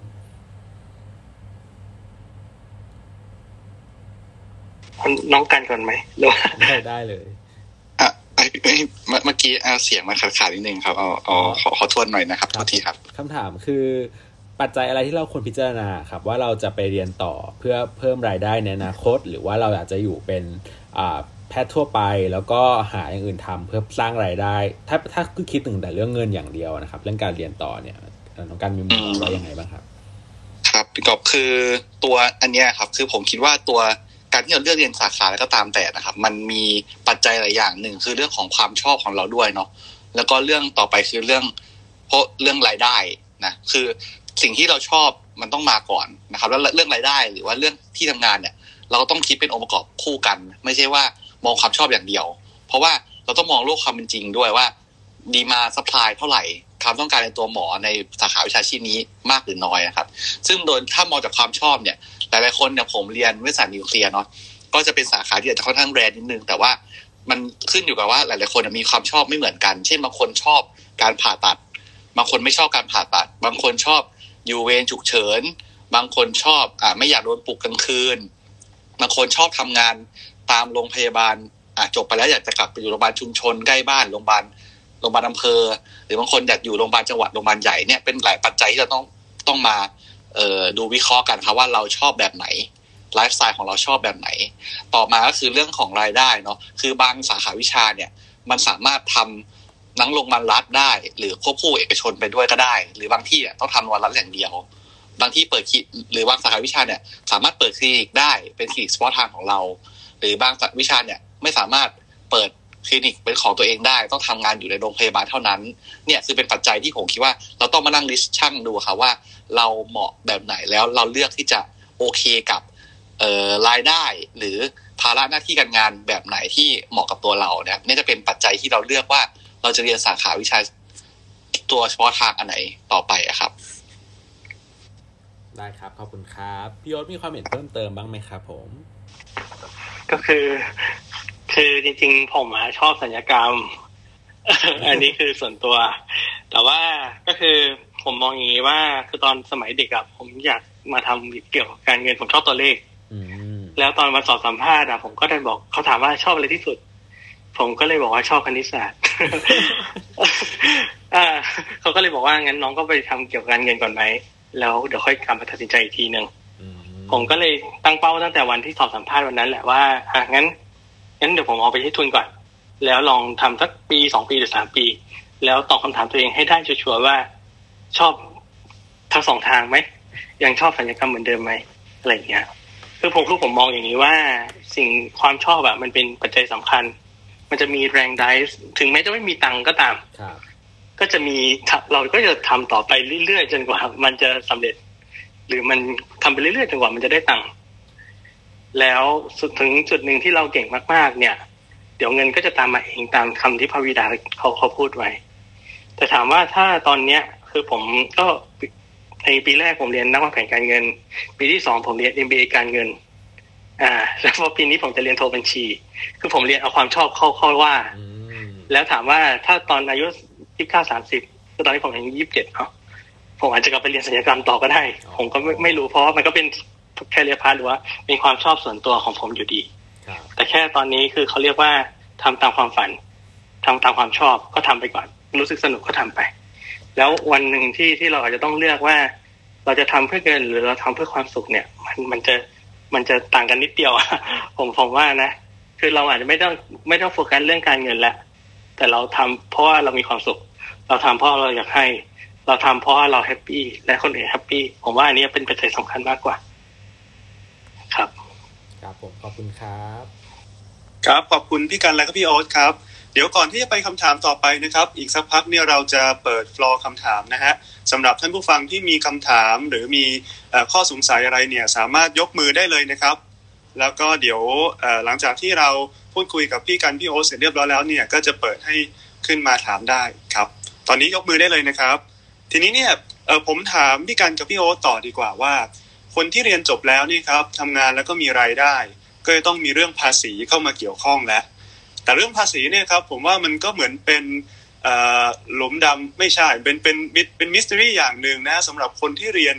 น้องกันก่อนไหมหรือว่าได้ได้เลยอะไอ้ไอ้เมื่อเมื่อกี้อะเสียงมันขาดขาดนิดนึงครับเอาเอาขอขอทวนหน่อยนะครับโทษทีครับคำถามคือปัจจัยอะไรที่เราควรพิจารณาครับ ว่าเราจะไปเรียนต่อเพื่อเพิ่มรายได้ในอนาคต หรือว่าเราอยากจะอยู่เป็นอ่าแพทย์ทั่วไปแล้วก็หาอย่างอื่นทำเพื่อสร้างรายได้ ถ้าถ้าคือคิดถึงแต่เรื่องเงินอย่างเดียวนะครับ เรื่องการเรียนต่อเนี่ยน้องการมีมุมมองว่ายังไงบ้างครับ ครับพี่กอบคือตัวอันเนี้ยครับ คือผมคิดว่าตัว การที่เราเลือกเรียนสาขาแล้วก็ตามแต่นะครับ มันมีปัจจัยหลายอย่างหนึ่งคือเรื่องของความชอบของเราด้วยเนาะแล้วก็เรื่องต่อไปคือเรื่องเพราะเรื่องรายได้นะคือสิ่งที่เราชอบมันต้องมาก่อนนะครับ แล้วเรื่องรายได้หรือว่าเรื่องที่ทำงานเนี่ย เราก็ต้องคิดเป็นองค์ประกอบคู่กัน ไม่ใช่ว่ามองความชอบอย่างเดียว เพราะว่าเราต้องมองโลกความเป็นจริงด้วยว่า demand supply เท่าไหร่ ความต้องการในตัวหมอในสาขาวิชาชีพนี้มากหรือน้อยนะครับ ซึ่งโดยถ้ามองจากความชอบเนี่ยหลายๆคนเนี่ยผมเรียนเวชศาสตร์นิวเคลียร์เนาะก็จะเป็นสาขาที่อาจจะค่อนข้าง rare นิดนึง แต่ว่ามันขึ้นอยู่กับว่าหลายๆคนมีความชอบไม่เหมือนกัน เช่นบางคนชอบการผ่าตัด บางคนไม่ชอบการผ่าตัด บางคนชอบอยู่เวรฉุกเฉิน บางคนชอบอ่าไม่อยากโดนปลุกกลางคืน บางคนชอบทำงานตามโรงพยาบาลอ่าจบไปแล้วอยากจะกลับไปอยู่โรงพยาบาลชุมชนใกล้บ้านโรงพยาบาล โรงพยาบาลอำเภอ หรือบางคนอยากอยู่โรงพยาบาลจังหวัดโรงพยาบาลใหญ่เนี่ยเป็นหลายปัจจัยที่เราต้องต้องมาเออดูวิเคราะห์กันครับว่าเราชอบแบบไหนไลฟ์สไตล์ของเราชอบแบบไหน ต่อมาก็คือเรื่องของรายได้เนาะคือบางสาขาวิชาเนี่ย มันสามารถทำนังโรงพยาบาลรัฐได้ หรือควบคู่เอกชนไปด้วยก็ได้ หรือบางที่อะต้องทำโรงพยาบาลรัฐอย่างเดียว บางที่เปิดคลิหรือบางสาขาวิชาเนี่ย สามารถเปิดคลินิกได้เป็นคลินิกเฉพาะทางของเรา หรือบางวิชาเนี่ยไม่สามารถเปิด คลินิกเป็นของตัวเองได้ ต้องทำงานอยู่ในโรงพยาบาลเท่านั้นเนี่ยคือเป็นปัจจัยที่ผมคิดว่า เราต้องมานั่งลิสต์ช่างดูค่ะว่า เราเหมาะแบบไหนแล้วเราเลือกที่จะโอเคกับเอ่อรายได้หรือภาระหน้าที่การงานแบบไหนที่เหมาะกับตัวเราเนี่ยนี่จะเป็นปัจจัยที่เราเลือกว่า เราจะเรียนสาขาวิชาตัวเฉพาะทางอันไหนต่อไปอะครับ ได้ครับขอบคุณครับ พี่ยศมีความเห็นเพิ่มเติมบ้างไหมครับผม ก็คือ คือจริงๆ ผมอะชอบสัญญกรรม อันนี้คือส่วนตัว แต่ว่าก็คือผผมมองอย่างนี้ว่าคือตอนสมัยเด็กอะผมอยากมาทำเกี่ยวกับการเงินผมชอบตัวเลขอืมแล้วตอนมาสอบสัมภาษณ์อะผมก็ได้บอกเขาถามว่าชอบอะไรที่สุด ผมก็เลยบอกว่าชอบคณิตศาสตร์อ่าเขาก็เลยบอกว่างั้นน้องก็ไปทำเกี่ยวกับการเงินก่อนไหมแล้วเดี๋ยวค่อยกลับมาตัดสินใจอีกทีหนึ่งอืมผมก็เลยตั้งเป้าตั้งแต่วันที่สอบสัมภาษณ์วันนั้นแหละว่าอะงั้น งั้นเดี๋ยวผมเอาไปให้ทุนก่อน แล้วลองทำสักปีสองปีหรือสามปี แล้วตอบคำถามตัวเองให้ได้ชัวร์ๆว่าชอบทั้งสองทางไหมยังชอบสัญญกรรมเหมือนเดิมไหมอะไรอย่างเงี้ยคือผมคือผมมองอย่างนี้ว่าสิ่งความชอบอะมันเป็นปัจจัยสำคัญ มันจะมีแรงได้ถึงแม้จะไม่มีตังค์ก็ตามครับก็จะมีเราก็จะทำต่อไปเรื่อยๆจนกว่า มันจะสำเร็จ หรือมันทำไปเรื่อยๆจนกว่ามันจะได้ตังค์ แล้วสุดถึงจุดหนึ่งที่เราเก่งมากๆ เนี่ย เดี๋ยวเงินก็จะตามมาเองตามคำที่พระวิดาเขาเขาพูดไว้ แต่ถามว่าถ้าตอนเนี้ยคือผมก็ในปีแรกผมเรียนนักวางแผนการเงิน ปีที่สองผมเรียน MBA การเงิน อ่า แล้วพอปีนี้ผมจะเรียนโทบัญชี คือผมเรียนเอาความชอบเข้าเข้าว่าอืมแล้วถามว่าถ้าตอนอายุยี่สิบเก้าสามสิบคือตอนนี้ผมอายุยี่สิบเจ็ดเนาะผมอาจจะกลับไปเรียนศัลยกรรมต่อก็ได้ ผมก็ไม่ไม่รู้เพราะว่ามันก็เป็น แค่ career path หรือว่าเป็นความชอบส่วนตัวของผมอยู่ดีครับแต่แค่ตอนนี้คือเขาเรียกว่าทำตามความฝันทำตามความชอบก็ทำไปก่อน รู้สึกสนุกก็ทำไป แล้ววันหนึ่งที่ที่เราอาจจะต้องเลือกว่า เราจะทำเพื่อเงินหรือเราทำเพื่อความสุขเนี่ย มันมันจะมันจะต่างกันนิดเดียวผมผมว่านะคือเราอาจจะไม่ต้องไม่ต้องโฟกัสเรื่องการเงินละแต่เราทำเพราะว่าเรามีความสุข เราทำเพราะเราอยากให้ เราทำเพราะว่าเรา happy และคนอื่น happy ผมว่าอันนี้เป็นปัจจัยสำคัญมากกว่า ครับครับผมขอบคุณครับ ครับขอบคุณพี่กันและก็พี่โอ๊ตครับ เดี๋ยวก่อนที่จะไปคำถามต่อไปนะครับ อีกสักพักเนี่ยเราจะเปิดฟลอร์คำถามนะฮะสำหรับท่านผู้ฟังที่มีคำถามหรือมีเอ่อข้อสงสัยอะไรเนี่ยสามารถยกมือได้เลยนะครับ แล้วก็เดี๋ยวเอ่อหลังจากที่เราพูดคุยกับพี่กันพี่โอ๊ตเสร็จเรียบร้อยแล้วเนี่ยก็จะเปิดให้ขึ้นมาถามได้ครับ ตอนนี้ยกมือได้เลยนะครับ ทีนี้เนี่ยเอ่อผมถามพี่กันกับพี่โอ๊ตต่อดีกว่าว่า คนที่เรียนจบแล้วนี่ครับทำงานแล้วก็มีรายได้ ก็จะต้องมีเรื่องภาษีเข้ามาเกี่ยวข้องแล้ว แต่เรื่องภาษีเนี่ยครับผมว่ามันก็เหมือนเป็นหลุมดำไม่ใช่เป็นเป็นมิเป็นมิส t ต r y อย่างหนึ่งนะสำหรับคนที่เรียน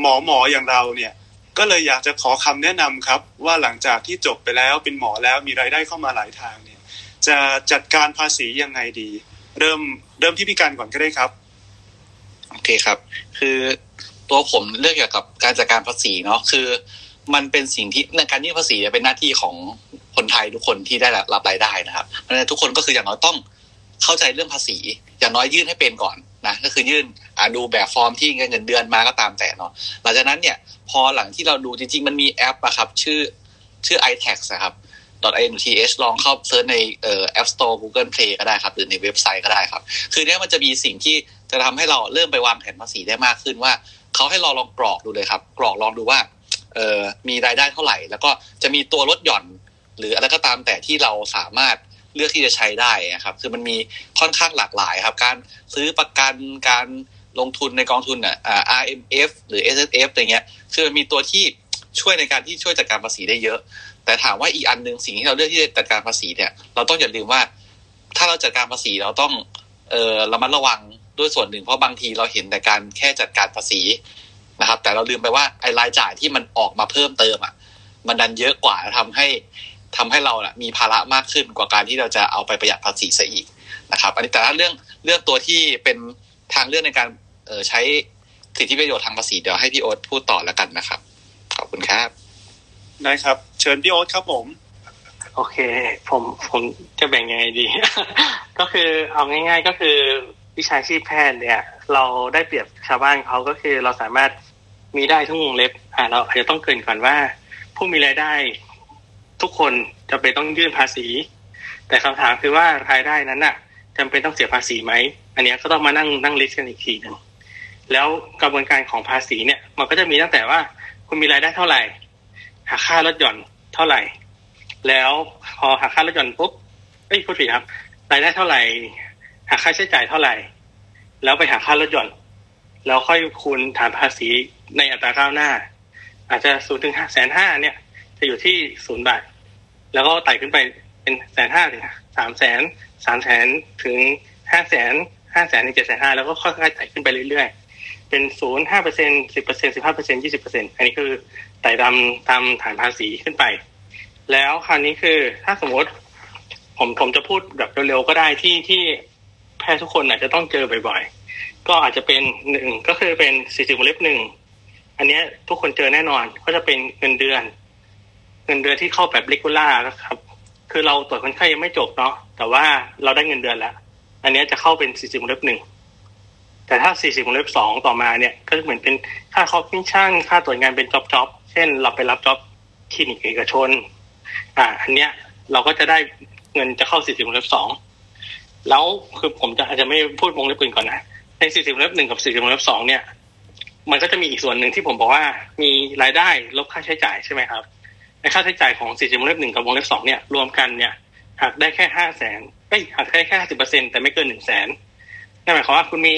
หมอหมออย่างเราเนี่ยก็เลยอยากจะขอคำแนะนำครับ ว่าหลังจากที่จบไปแล้วเป็นหมอแล้วมีรายได้เข้ามาหลายทางเนี่ย จะจัดการภาษียังไงดี เริ่มเริ่มที่พี่การก่อนก็ได้ครับโอเคครับ คือ ตัวผมเลือกเกี่ยวกับการจัดการภาษีเนาะคือมันเป็นสิ่งที่ในการยื่นภาษีเนี่ยเป็นหน้าที่ของคนไทยทุกคนที่ได้รับรายได้นะครับเพราะฉะนั้นทุกคนก็คืออย่างน้อยต้องเข้าใจเรื่องภาษี อย่างน้อยยื่นให้เป็นก่อนนะก็คือยื่นดูแบบฟอร์มที่เงินเดือนมาก็ตามแต่เนาะหลังจากนั้นเนี่ยพอหลังที่เราดูจริงๆ มันมีแอปอะครับ ชื่อชื่อ iTax นะครับ i n t h ลองเข้าเซิร์ชในเอ่อ App Store Google Play ก็ได้ครับ หรือในเว็บไซต์ก็ได้ครับ คือเนี้ยมันจะมีสิ่งที่จะทำให้เราเริ่มไปวางแผนภาษีได้มากขึ้นว่า เขาให้เราลองกรอกดูเลยครับ กรอกลองดูว่าเออมีรายได้เท่าไหร่ แล้วก็จะมีตัวลดหย่อน หรืออะไรก็ตามแต่ที่เราสามารถเลือกที่จะใช้ได้นะครับ คือมันมีค่อนข้างหลากหลายครับ การซื้อประกันการลงทุนในกองทุนอะ RMF หรือ S S F อะไรเงี้ย คือมันมีตัวที่ช่วยในการที่ช่วยจัดการภาษีได้เยอะ แต่ถามว่าอีกอันหนึ่งสิ่งที่เราเลือกที่จะจัดการภาษีเนี่ย เราต้องอย่าลืมว่า ถ้าเราจัดการภาษีเราต้องเออระมัดระวัง ด้วยส่วนหนึ่งเพราะบางทีเราเห็นแต่การแค่จัดการภาษีนะครับ แต่เราลืมไปว่าไอ้รายจ่ายที่มันออกมาเพิ่มเติมอะ มันดันเยอะกว่าทำให้ทำให้เราน่ะมีภาระมากขึ้นกว่าการที่เราจะเอาไปประหยัดภาษีซะอีกนะครับ อันนี้แต่ถ้าเรื่องเรื่องตัวที่เป็นทางเลือกในการเออใช้สิทธิประโยชน์ทางภาษีเดี๋ยวให้พี่โอ๊ตพูดต่อแล้วกันนะครับ ขอบคุณครับได้ครับ เชิญพี่โอ๊ตครับผม โอเค ผมผมจะแบ่งยังไงดี ก็คือเอาง่าย ๆ ก็คือ วิชาชีพแพทย์เนี่ย เราได้เปรียบชาวบ้านเขาก็คือเราสามารถมีได้ทุกวงเล็บอ่าเราอาจจะต้องเกินก่อนว่า ผู้มีรายได้ทุกคนจะเป็นต้องยื่นภาษี แต่คำถามคือว่ารายได้นั้นน่ะจำเป็นต้องเสียภาษีไหมอันนี้ก็ต้องมานั่งนั่งลิสต์กันอีกทีหนึ่งแล้วกระบวนการของภาษีเนี่ย มันก็จะมีตั้งแต่ว่าคุณมีรายได้เท่าไหร่หักค่าลดหย่อนเท่าไหร่ แล้วพอหักค่าลดหย่อนปุ๊บเอ้ยพูดผิดครับ รายได้เท่าไหร่ หักค่าใช้จ่ายเท่าไหร่ แล้วไปหักค่าลดหย่อนแล้วค่อยคูณฐานภาษีในอัตราก้าวหน้า อาจจะศูนย์ถึงแสนห้าเนี่ย จะอยู่ที่ศูนย์บาท แล้วก็ไต่ขึ้นไปเป็นแสนห้าถึงสามแสนสามแสนถึงห้าแสนห้าแสนถึงเจ็ดแสนห้าแล้วก็ค่อยๆไต่ขึ้นไปเรื่อยเป็นศูนย์ห้าเปอร์เซ็นสิบเปอร์เซ็นสิบห้าเปอร์เซ็นยี่สิบเปอร์เซ็นอันนี้คือไต่ตามตามฐานภาษีขึ้นไป แล้วคราวนี้คือถ้าสมมติผมผมจะพูดแบบเร็วๆก็ได้ที่ที่ แพทย์ทุกคนอาจจะต้องเจอบ่อยๆ ก็อาจจะเป็นหนึ่งก็คือเป็นสี่สิบวงเล็บหนึ่งอันนี้ทุกคนเจอแน่นอนก็จะเป็นเงินเดือน เงินเดือนที่เข้าแบบเลกูล่าครับ คือเราตรวจคนไข้ยังไม่จบเนาะแต่ว่าเราได้เงินเดือนแล้ว อันนี้จะเข้าเป็นสี่สิบวงเล็บหนึ่งแต่ถ้าสี่สิบวงเล็บสองต่อมาเนี่ย ก็เหมือนเป็นค่าคอมมิชชั่นค่าตรวจงานเป็น job job เช่น เราไปรับ job คลินิกเอกชน อ่า อันเนี้ยเราก็จะได้เงินจะเข้าสี่สิบวงเล็บสอง แล้วคือผมจะอาจจะไม่พูดวงเล็บอื่นก่อนนะ ในสี่สิบวงเล็บหนึ่งกับสี่สิบวงเล็บสองเนี่ย มันก็จะมีอีกส่วนหนึ่งที่ผมบอกว่ามีรายได้ลบค่าใช้จ่ายใช่ไหมครับในค่าใช้จ่ายของสี่สิบวงเล็บหนึ่งกับวงเล็บสองเนี่ยรวมกันเนี่ยหักได้แค่ห้าแสนเอ้ยหักได้แค่ห้าสิบเปอร์เซ็นแต่ไม่เกินหนึ่งแสนนั่นหมายความว่าคุณมี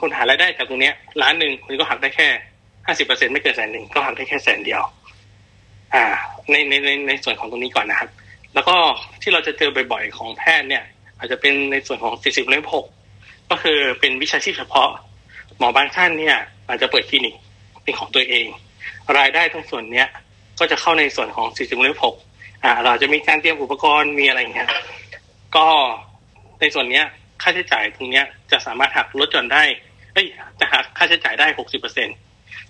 คุณหารายได้จากตรงเนี้ยล้านหนึ่งคุณก็หักได้แค่ห้าสิบเปอร์เซ็นไม่เกินแสนหนึ่งก็หักได้แค่แสนเดียว อ่า ในในในในส่วนของตรงนี้ก่อนนะครับ แล้วก็ที่เราจะเจอบ่อยๆของแพทย์เนี่ย อาจจะเป็นในส่วนของสี่สิบเล่มหกก็คือเป็นวิชาชีพเฉพาะ หมอบางท่านเนี่ย อาจจะเปิดคลินิกเป็นของตัวเอง รายได้ตรงส่วนเนี้ยก็จะเข้าในส่วนของสี่สิบเล่มหกอ่า เราจะมีการเตรียมอุปกรณ์มีอะไรเงี้ยก็ในส่วนเนี้ยค่าใช้จ่ายตรงเนี้ยจะสามารถหักลดหย่อนได้เอ้ยจะหักค่าใช้จ่ายได้หกสิบเปอร์เซ็นต์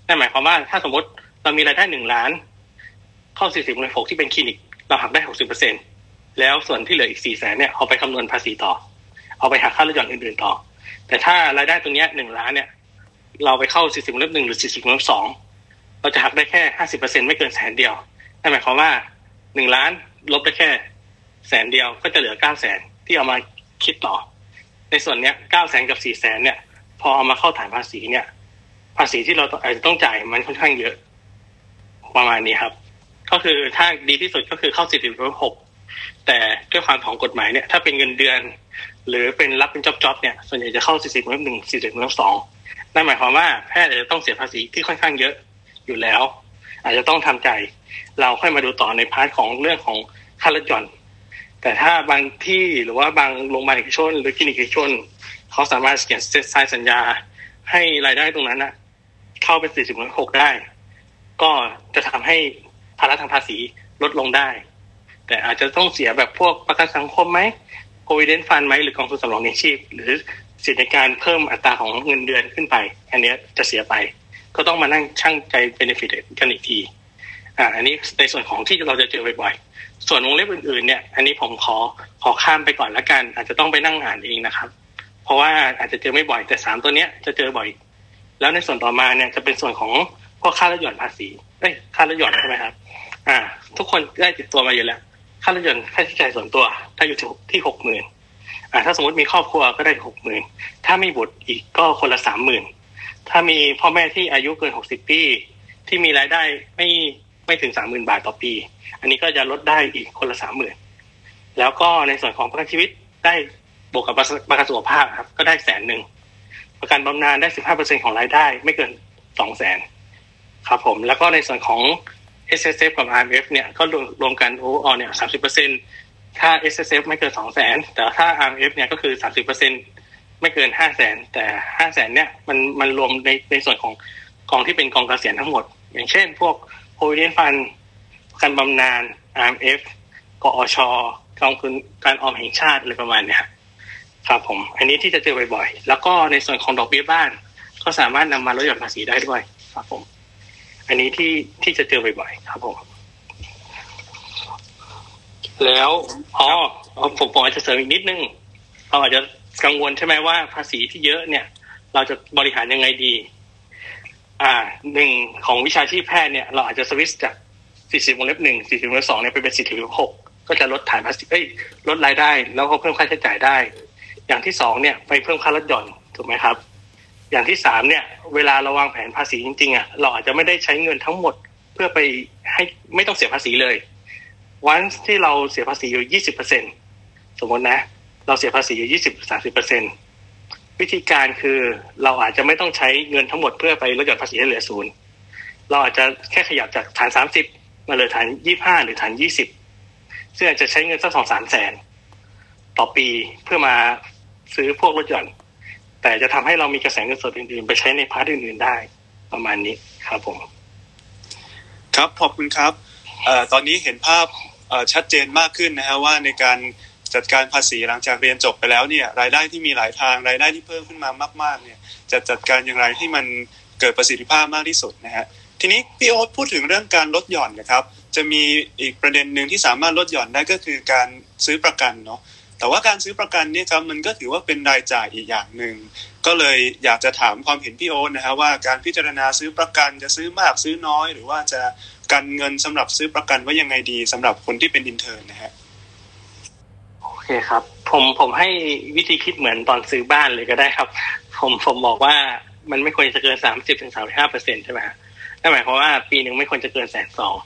นั่นหมายความว่าถ้าสมมติเรามีรายได้หนึ่งล้าน เข้าสี่สิบเลยหกที่เป็นคลินิก เราหักได้หกสิบเปอร์เซ็นต์ แล้วส่วนที่เหลืออีกสี่แสนเนี่ยเอาไปคำนวณภาษีต่อ เอาไปหักค่าลดหย่อนอื่นๆต่อ แต่ถ้ารายได้ตรงนี้หนึ่งล้านเนี่ย เราไปเข้าสี่สิบเล็บหนึ่งหรือสี่สิบเล็บสองเราจะหักได้แค่ห้าสิบเปอร์เซ็นไม่เกินแสนเดียวนั่นหมายความว่าหนึ่งล้านลบได้แค่แสนเดียวก็จะเหลือเก้าแสนที่เอามาคิดต่อ ในส่วนเนี้ยเก้าแสนกับสี่แสนเนี่ย พอเอามาเข้าฐานภาษีเนี่ย ภาษีที่เราอาจจะต้องจ่ายมันค่อนข้างเยอะ ประมาณนี้ครับ ก็คือถ้าดีที่สุดก็คือเข้าสี่สิบหก แต่ด้วยความของกฎหมายเนี่ยถ้าเป็นเงินเดือน หรือเป็นรับเป็น job job เนี่ยส่วนใหญ่จะเข้าสี่สิบหนึ่งสี่สิบสองนั่นหมายความว่าแพทย์อาจจะต้องเสียภาษีที่ค่อนข้างเยอะอยู่แล้ว อาจจะต้องทำใจ เราค่อยมาดูต่อใน part ของเรื่องของค่าลดหย่อนแต่ถ้าบางที่หรือว่าบางโรงพยาบาลเอกชน หรือคลินิกเอกชนเขาสามารถเขียนเซ็นสัญญา ให้รายได้ตรงนั้นนะเข้าเป็นสี่สิบหกได้ ก็จะทำให้ภาระทางภาษีลดลงได้ แต่อาจจะต้องเสียแบบพวกประกันสังคมไหมโ o วิเดนฟันไหมหรือกองทุนสำรองเลี้ยงชีพ หรือสิทธิในการเพิ่มอัตราของเงินเดือนขึ้นไป อันนี้จะเสียไป ก็ต้องมานั่งช่างใจเบนฟิตกันอีกทีอ่าอันนี้ในส่วนของที่เราจะเจอบ่อยๆ ส่วนวงเล็บอื่นๆเนี่ย อันนี้ผมขอขอข้ามไปก่อนละกัน อาจจะต้องไปนั่งอ่านเองนะครับ เพราะว่าอาจจะเจอไม่บ่อยแต่สามตัวเนี้ยจะเจอบ่อย แล้วในส่วนต่อมาเนี่ยจะเป็นส่วนของพวกค่าลดหย่อนภาษีเอ้ยค่าลดหย่อนใช่ไหมครับ อ่า ทุกคนได้ติดตัวมาอยู่แล้ว ค่าลดหย่อนค่าใช้จ่ายส่วนตัว ถ้าอยู่ที่หกหมื่นอ่าถ้าสมมติมีครอบครัวก็ได้หกหมื่นถ้ามีบุตรอีกก็คนละสามหมื่นถ้ามีพ่อแม่ที่อายุเกินหกสิบปี ที่มีรายได้ไม่ไม่ถึงสามหมื่นบาทต่อปี อันนี้ก็จะลดได้อีกคนละสามหมื่นแล้วก็ในส่วนของประกันชีวิตได้บวกกับประกันสุขภาพครับ ก็ได้แสนหนึ่งประกันบำนาญได้สิบห้าเปอร์เซ็นของรายได้ไม่เกินสองแสนครับผม แล้วก็ในส่วนของ S S F กับ R M F เนี่ยก็รวมรวมกันโอ้อเนี่ยสามสิบเปอร์เซ็นถ้า S S F ไม่เกินสองแสนแต่ถ้า R M F เนี่ยก็คือสามสิบเปอร์เซ็นไม่เกินห้าแสนแต่ห้าแสนเนี่ยมันมันรวมในในส่วนของกองที่เป็นกองเกษียณทั้งหมด อย่างเช่น พวกโ o วิเดนฟันการบำนาญ R M F กอชกองทุนการออมแห่งชาติอะไรประมาณเนี้ยครับผม อันนี้ที่จะเจอบ่อยๆ แล้วก็ในส่วนของดอกเบี้ยบ้าน ก็สามารถนำมาลดหย่อนภาษีได้ด้วย ครับผม อันนี้ที่ที่จะเจอบ่อยๆครับผมแล้วอ๋อผมผมอาจจะเสริมอีกนิดนึงเราอาจจะกังวลใช่ไหมว่าภาษีที่เยอะเนี่ย เราจะบริหารยังไงดี อ่าหนึ่งของวิชาชีพแพทย์เนี่ย เราอาจจะสวิตจากสี่สิบวงเล็บหนึ่งสี่สิบวงเล็บสองเนี่ยไปเป็นสี่สิบวงเล็บหกก็จะลดฐานภาษีเอ้ยลดรายได้ แล้วก็เพิ่มค่าใช้จ่ายได้ อย่างที่สองเนี่ย ไปเพิ่มค่าลดหย่อนถูกไหมครับ อย่างที่สามเนี่ย เวลาเราวางแผนภาษีจริงๆอะเราอาจจะไม่ได้ใช้เงินทั้งหมด เพื่อไปให้ไม่ต้องเสียภาษีเลยวันที่เราเสียภาษีอยู่ยี่สิบเปอร์เซ็นสมมตินะ เราเสียภาษีอยู่ยี่สิบสาสิบเปอร์เซ็นวิธีการคือเราอาจจะไม่ต้องใช้เงินทั้งหมดเพื่อไปลดหย่อนภาษีให้เหลือศูนย์เราอาจจะแค่ขยับจากฐานสามสิบมาเหลือฐานยี่ห้าหรือฐานยี่สิบซึ่งอาจจะใช้เงินสักสองสามแสนต่อปีเพื่อมาซื้อพวกรถยนต์ แต่จะทำให้เรามีกระแสเงินสดอื่นๆ ไปใช้ในพาร์ทอื่นๆได้ประมาณนี้ครับผม ครับขอบคุณครับอตอนนี้เห็นภาพชัดเจนมากขึ้นนะฮะว่าในการจัดการภาษีหลังจากเรียนจบไปแล้วเนี่ยรายได้ที่มีหลายทางรายได้ที่เพิ่มขึ้นมามาก ๆ เนี่ยจะจัดการอย่างไรให้มันเกิดประสิทธิภาพมากที่สุดนะฮะทีนี้พี่โอ๊ตพูดถึงเรื่องการลดหย่อนนะครับ จะมีอีกประเด็นหนึ่งที่สามารถลดหย่อนได้ก็คือการซื้อประกันเนาะ แต่ว่าการซื้อประกันเนี่ยครับมันก็ถือว่าเป็นรายจ่ายอีกอย่างหนึ่งก็เลยอยากจะถามความเห็นพี่โอ๊ตนะฮะว่าการพิจารณาซื้อประกันจะซื้อมากซื้อน้อย หรือว่าจะกันเงินสำหรับซื้อประกันว่ายังไงดีสำหรับคนที่เป็นอินเทอร์นะฮะโอเคครับ ผมผมให้วิธีคิดเหมือนตอนซื้อบ้านเลยก็ได้ครับ ผมผมบอกว่ามันไม่ควรจะเกินสามสิบถึงสามห้าเปอร์เซ็นใช่ไหมฮะนั่นหมายความว่าปีหนึ่งไม่ควรจะเกินแสนสอง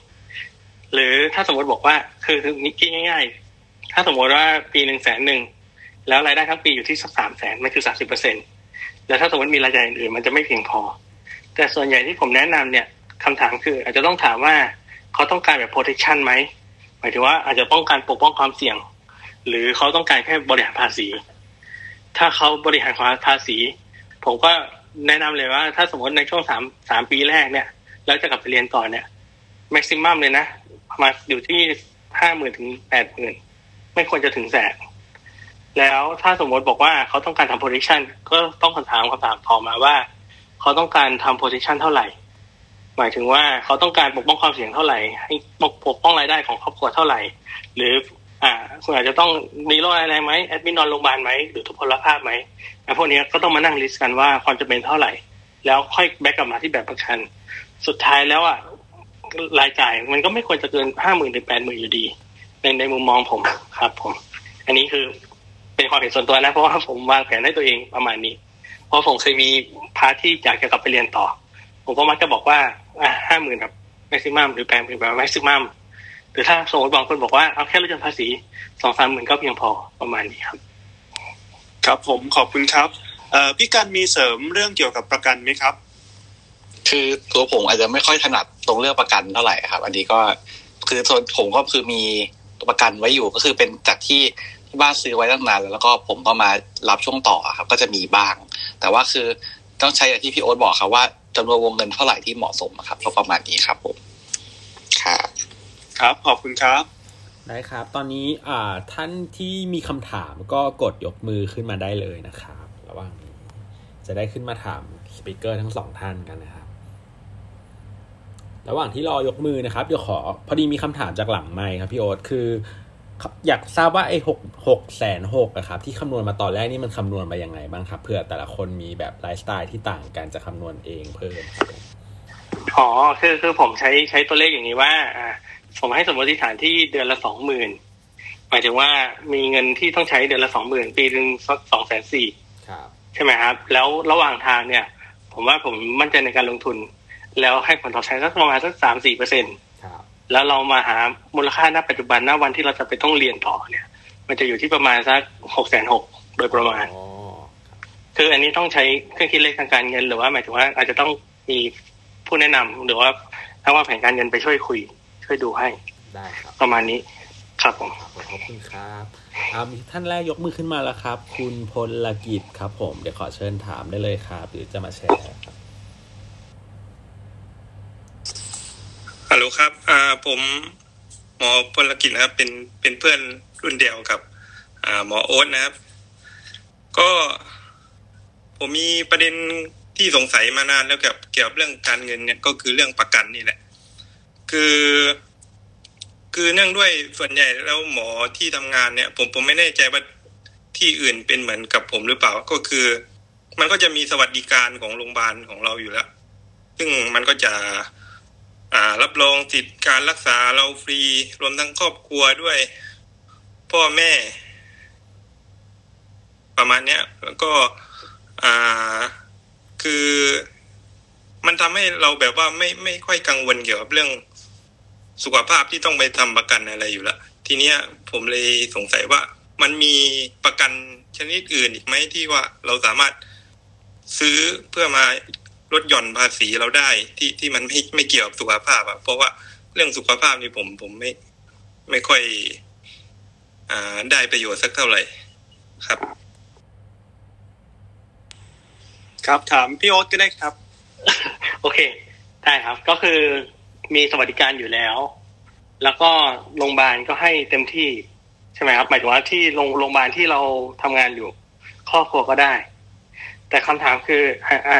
หรือถ้าสมมติบอกว่าคือคือนิดง่าย ถ้าสมมติว่าปีหนึ่งแสนหนึ่งแล้วรายได้ทั้งปีอยู่ที่สักสามแสนมันคือสามสิบเปอร์เซ็นแล้วถ้าสมมติมีรายจ่ายอื่นๆมันจะไม่เพียงพอ แต่ส่วนใหญ่ที่ผมแนะนำเนี่ยคำถามคือ อาจจะต้องถามว่าเขาต้องการแบบ protection ไหมหมายถึงว่าอาจจะป้องกันปกป้องความเสี่ยง หรือเขาต้องการแค่บริหารภาษี ถ้าเขาบริหารความภาษี ผมก็แนะนำเลยว่า ถ้าสมมติในช่วงสามสามปีแรกเนี่ย แล้วจะกลับไปเรียนต่อเนี่ยแม็กซิมัมเลยนะประมาณอยู่ที่ห้าหมื่นถึงแปดหมื่น ไม่ควรจะถึงแสนแล้วถ้าสมมติบอกว่าเขาต้องการทำ protection ก็ต้องคำถามคำถามต่อมาว่า เขาต้องการทำ protection เท่าไหร่ หมายถึงว่าเขาต้องการปกป้องความเสี่ยงเท่าไหร่ ให้ปกป้องรายได้ของครอบครัวเท่าไหร่ หรืออ่าคุณอาจจะต้องมีโรคอะไรไหมแอดมินนอนโรงพยาบาลไหมหรือทุพพลภาพไหมไอ้พวกนี้ก็ต้องมานั่งลิสต์กันว่าความจำเป็นเท่าไหร่ แล้วค่อยแบกกลับมาที่แบบประกัน สุดท้ายแล้วอะรายจ่ายมันก็ไม่ควรจะเกินห้าหมื่นถึงแปดหมื่นอยู่ดี ในในมุมมองผมครับ ผม อันนี้คือเป็นความเห็นส่วนตัวนะ เพราะว่าผมวางแผนให้ตัวเองประมาณนี้ เพราะผมเคยมีพาร์ทที่อยากจะกลับไปเรียนต่อ ผมก็มักจะบอกว่าอ่าห้าหมื่นแบบแม็กซิมัมหรือแปดหมื่นแบบแม็กซิมัมหรือถ้าสมมติบางคนบอกว่าเอาแค่ลดหย่อนภาษีสองสามหมื่นก็เพียงพอประมาณนี้ครับ ครับผมขอบคุณครับเอ่อพี่กันมีเสริมเรื่องเกี่ยวกับประกันไหมครับ คือตัวผมอาจจะไม่ค่อยถนัดตรงเรื่องประกันเท่าไหร่ครับ อันนี้ก็คือส่วนผมก็คือมี ประกันไว้อยู่ก็คือเป็นจากที่ที่บ้านซื้อไว้ตั้งนานแล้วแล้วก็ผมก็มารับช่วงต่อครับ ก็จะมีบ้าง แต่ว่าคือต้องใช้อย่างที่พี่โอ๊ตบอกครับว่าจำนวนวงเงินเท่าไหร่ที่เหมาะสมครับก็ประมาณนี้ครับผมครับครับขอบคุณครับได้ครับ ตอนนี้อ่าท่านที่มีคำถามก็กดยกมือขึ้นมาได้เลยนะครับ ระหว่างนี้จะได้ขึ้นมาถามสปิเกอร์ทั้งสองท่านกันนะครับ ระหว่างที่รอยกมือนะครับเดี๋ยวขอพอดีมีคำถามจากหลังไมค์ครับพี่โอ๊ตคือ อยากทราบว่าไอ้หกหกแสนหกอะครับที่คำนวณมาตอนแรกนี่มันคำนวณมายังไงบ้างครับเผื่อแต่ละคนมีแบบไลฟ์สไตล์ที่ต่างกันจะคำนวณเองเพิ่มครับผมอ๋อคือคือผมใช้ใช้ตัวเลขอย่างนี้ว่าอ่าผมให้สมมติฐานที่เดือนละสองหมื่นหมายถึงว่ามีเงินที่ต้องใช้เดือนละสองหมื่นปีหนึ่งสักสองแสนสี่ครับใช่ไหมครับ แล้วระหว่างทางเนี่ย ผมว่าผมมั่นใจในการลงทุน แล้วให้ผลตอบแทนสักประมาณสักสามสี่เปอร์เซ็นครับแล้วเรามาหามูลค่าณปัจจุบันณวันที่เราจะไปต้องเรียนต่อเนี่ย มันจะอยู่ที่ประมาณสักหกแสนหกโดยประมาณอ๋อคืออันนี้ต้องใช้เครื่องคิดเลขทางการเงิน หรือว่าหมายถึงว่าอาจจะต้องมีผู้แนะนำหรือว่าถ้าว่าแผนการเงินไปช่วยคุย ช่วยดูให้ได้ครับประมาณนี้ครับผมครับผมขอบคุณครับอ่ามีท่านแรกยกมือขึ้นมาแล้วครับ คุณพลกิจครับผมเดี๋ยวขอเชิญถามได้เลยครับ หรือจะมาแชร์ครับ ลครับ อ่าผมหมอพลกิจนะครับ เป็นเป็นเพื่อนรุ่นเดียวกับ อ่าหมอโอ๊ตนะครับ ก็ผมมีประเด็นที่สงสัยมานานแล้วกับเกี่ยวกับเรื่องการเงินเนี่ยก็คือเรื่องประกันนี่แหละ คือ คือเนื่องด้วยส่วนใหญ่แล้วหมอที่ทำงานเนี่ย ผมผมไม่แน่ใจว่าที่อื่นเป็นเหมือนกับผมหรือเปล่าก็คือ มันก็จะมีสวัสดิการของโรงพยาบาลของเราอยู่แล้ว ซึ่งมันก็จะ รับรองสิทธิการรักษาเราฟรี รวมทั้งครอบครัวด้วย พ่อแม่ ประมาณเนี้ยแล้วก็อ่าคือมันทำให้เราแบบว่าไม่ไม่ค่อยกังวลเกี่ยวกับเรื่องสุขภาพที่ต้องไปทำประกันอะไรอยู่ล้วทีเนี้ยผมเลยสงสัยว่ามันมีประกันชนิดอื่นอีกไหมที่ว่าเราสามารถซื้อเพื่อมา ลดหย่อนภาษีเราได้ที่ที่มันไม่ไม่เกี่ยวกับสุขภาพอะเพราะว่าเรื่องสุขภาพนี่ผมผมไม่ไม่ค่อย อ่าได้ประโยชน์สักเท่าไหร่ครับ ครับถามพี่โอ๊ตก็ได้ครับ โอเค ได้ครับ ก็คือมีสวัสดิการอยู่แล้ว แล้วก็โรงพยาบาลก็ให้เต็มที่ใช่ไหมครับ หมายถึงว่าที่โรงโรงพยาบาลที่เราทำงานอยู่ ครอบครัวก็ได้ แต่คำถามคือ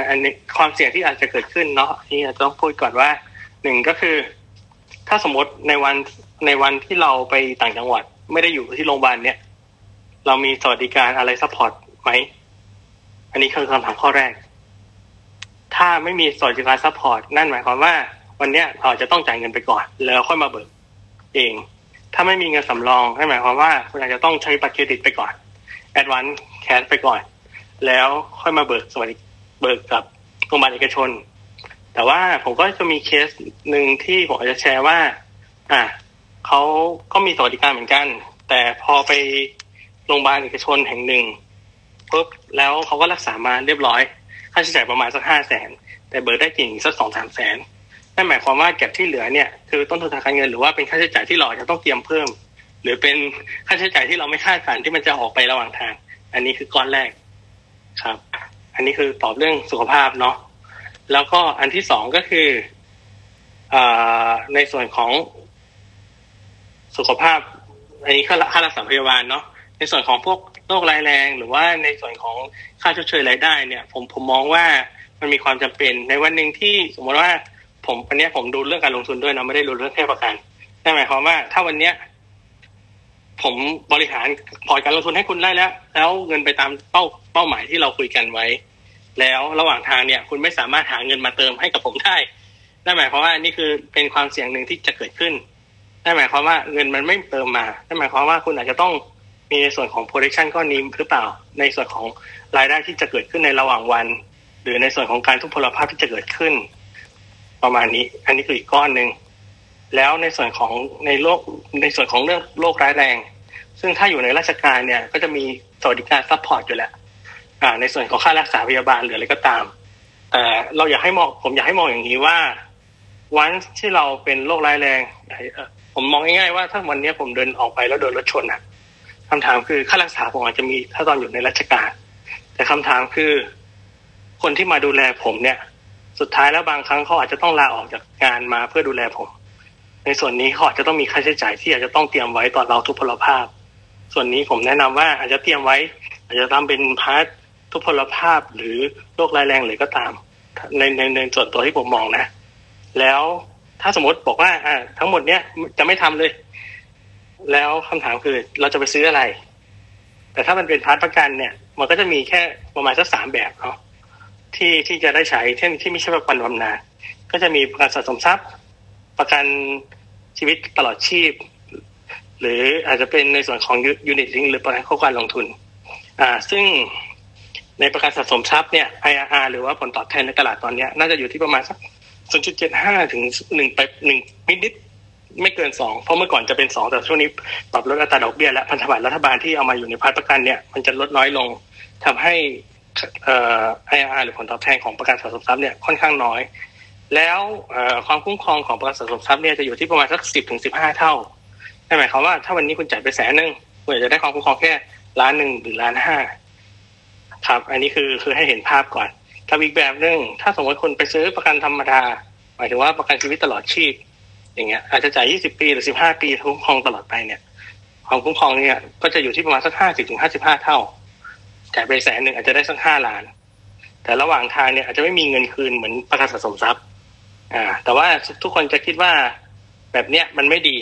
อันนี้ความเสี่ยงที่อาจจะเกิดขึ้นเนาะนี่อาจจะต้องพูดก่อนว่าหนึ่งก็คือ ถ้าสมมติในวันในวันที่เราไปต่างจังหวัด ไม่ได้อยู่ที่โรงพยาบาลเนี่ยเรามีสวัสดิการอะไร supportไหม อันนี้คือคำถามข้อแรก ถ้าไม่มีสวัสดิการ support นั่นหมายความว่า วันเนี้ยเราจะต้องจ่ายเงินไปก่อน แล้วค่อยมาเบิกเอง ถ้าไม่มีเงินสำรองนั่นหมายความว่าคุณอาจจะต้องใช้บัตรเครดิตไปก่อน advance cash ไปก่อน แล้วค่อยมาเบิกสวัสดิเบิกกับโรงพยาบาลเอกชน แต่ว่าผมก็จะมีเคสหนึ่งที่ผมอาจจะแชร์ว่า อะเขาก็มีสวัสดิการเหมือนกัน แต่พอไปโรงพยาบาลเอกชนแห่งหนึ่งปุ๊บแล้วเขาก็รักษามาเรียบร้อย ค่าใช้จ่ายประมาณสักห้าแสนแต่เบิกได้จริงสักสองสามแสนนั่นหมายความว่าแก็บที่เหลือเนี่ยคือต้นทุนทางการเงินหรือว่าเป็นค่าใช้จ่ายที่เราจะต้องเตรียมเพิ่ม หรือเป็นค่าใช้จ่ายที่เราไม่คาดฝันที่มันจะออกไประหว่างทาง อันนี้คือก้อนแรก ครับ อันนี้คือตอบเรื่องสุขภาพเนาะแล้วก็อันที่สองก็คืออในส่วนของสุขภาพ อันนี้ค่าค่ารักษาพยาบาลเนาะในส่วนของพวกโรคร้ายแรง หรือว่าในส่วนของค่าชดเชยรายได้เนี่ย ผมผมมองว่ามันมีความจำเป็นในวันหนึ่งที่สมมติว่าผมวันนี้ผมดูเรื่องการลงทุนด้วยนะไม่ได้ดูเรื่องแค่ประกันนั่นหมายความว่าถ้าวันเนี้ย ผมบริหารพอร์ตการลงทุนให้คุณได้แล้ว แล้วเงินไปตามเป้าเป้าหมายที่เราคุยกันไว้ แล้วระหว่างทางเนี่ย คุณไม่สามารถหาเงินมาเติมให้กับผมได้นั่นหมายความว่านี่คือเป็นความเสี่ยงหนึ่งที่จะเกิดขึ้นนั่นหมายความว่าเงินมันไม่เติมมานั่นหมายความว่าคุณอาจจะต้องมีในส่วนของ protection ก้อนนี้หรือเปล่า ในส่วนของรายได้ที่จะเกิดขึ้นในระหว่างวัน หรือในส่วนของการทุพพลภาพที่จะเกิดขึ้น ประมาณนี้ อันนี้คืออีกก้อนหนึ่ง แล้วในส่วนของในโลกในส่วนของเรื่องโรคร้ายแรง ซึ่งถ้าอยู่ในราชการเนี่ยก็จะมีสวัสดิการ support อยู่แล้วอ่าในส่วนของค่ารักษาพยาบาลหรืออะไรก็ตามแต่เราอยากให้มองผมอยากให้มองอย่างนี้ว่าวันที่เราเป็นโรคร้ายแรงผมมองง่ายๆว่าถ้าวันนี้ผมเดินออกไปแล้วโดนรถชนอะคำถามคือค่ารักษาผมอาจจะมีถ้าตอนอยู่ในราชการ แต่คำถามคือ คนที่มาดูแลผมเนี่ย สุดท้ายแล้วบางครั้งเขาอาจจะต้องลาออกจากงานมาเพื่อดูแลผม ในส่วนนี้เขาอาจจะต้องมีค่าใช้จ่ายที่อาจจะต้องเตรียมไว้ตอนเราทุพพลภาพ ส่วนนี้ผมแนะนำว่าอาจจะเตรียมไว้ อาจจะทำเป็น part ทุพพลภาพหรือโรคร้ายแรงหรือก็ตาม ในในในส่วนตัวที่ผมมองนะ แล้วถ้าสมมติบอกว่าอ่าทั้งหมดเนี้ยจะไม่ทำเลย แล้วคำถามคือเราจะไปซื้ออะไร แต่ถ้ามันเป็น part ประกันเนี่ย มันก็จะมีแค่ประมาณสักสามแบบเนาะที่ที่จะได้ใช้เช่นที่ไม่ใช่ประกันบำนาญก็จะมีประกันสะสมทรัพย์ ประกันชีวิตตลอดชีพ หรืออาจจะเป็นในส่วนของ unit linked หรือประกันควบการลงทุนอ่าซึ่งในประกันสะสมทรัพย์เนี่ย IRR หรือว่าผลตอบแทนในตลาดตอนนี้น่าจะอยู่ที่ประมาณสัก0.75 ถึง1ไป1นิดนิดไม่เกิน 2 เพราะเมื่อก่อนจะเป็น 2 แต่ช่วงนี้ปรับลดอัตราดอกเบี้ยและพันธบัตรรัฐบาลที่เอามาอยู่ใน part ประกันเนี่ยมันจะลดน้อยลงทำให้อ่อ IRR หรือผลตอบแทนของประกันสะสมทรัพย์เนี่ยค่อนข้างน้อย แล้วความคุ้มครองของประกันสะสมทรัพย์เนี่ยจะอยู่ที่ประมาณสัก10ถึง15เท่านั่นหมายความว่าถ้าวันนี้คุณจ่ายไปแสนหนึ่งคุณอาจจะได้ความคุ้มครองแค่ล้านหนึ่งหรือล้านห้าครับ อันนี้คือคือให้เห็นภาพก่อนกับอีกแบบหนึ่งถ้าสมมติคนไปซื้อประกันธรรมดาหมายถึงว่าประกันชีวิตตลอดชีพ อย่างเงี้ย อาจจะจ่าย20ปีหรือ15ปีคุ้มครองตลอดไปเนี่ยความคุ้มครองเนี่ยก็จะอยู่ที่ประมาณสัก50ถึง55เท่าจ่ายไปแสนหนึ่งอาจจะได้สักห้าล้าน แต่ระหว่างทางเนี่ยอาจจะไม่มีเงินคืนเหมือนประกันสะสมทรัพย์ อ่า แต่ว่าทุกคนจะคิดว่าแบบเนี้ยมันไม่ดี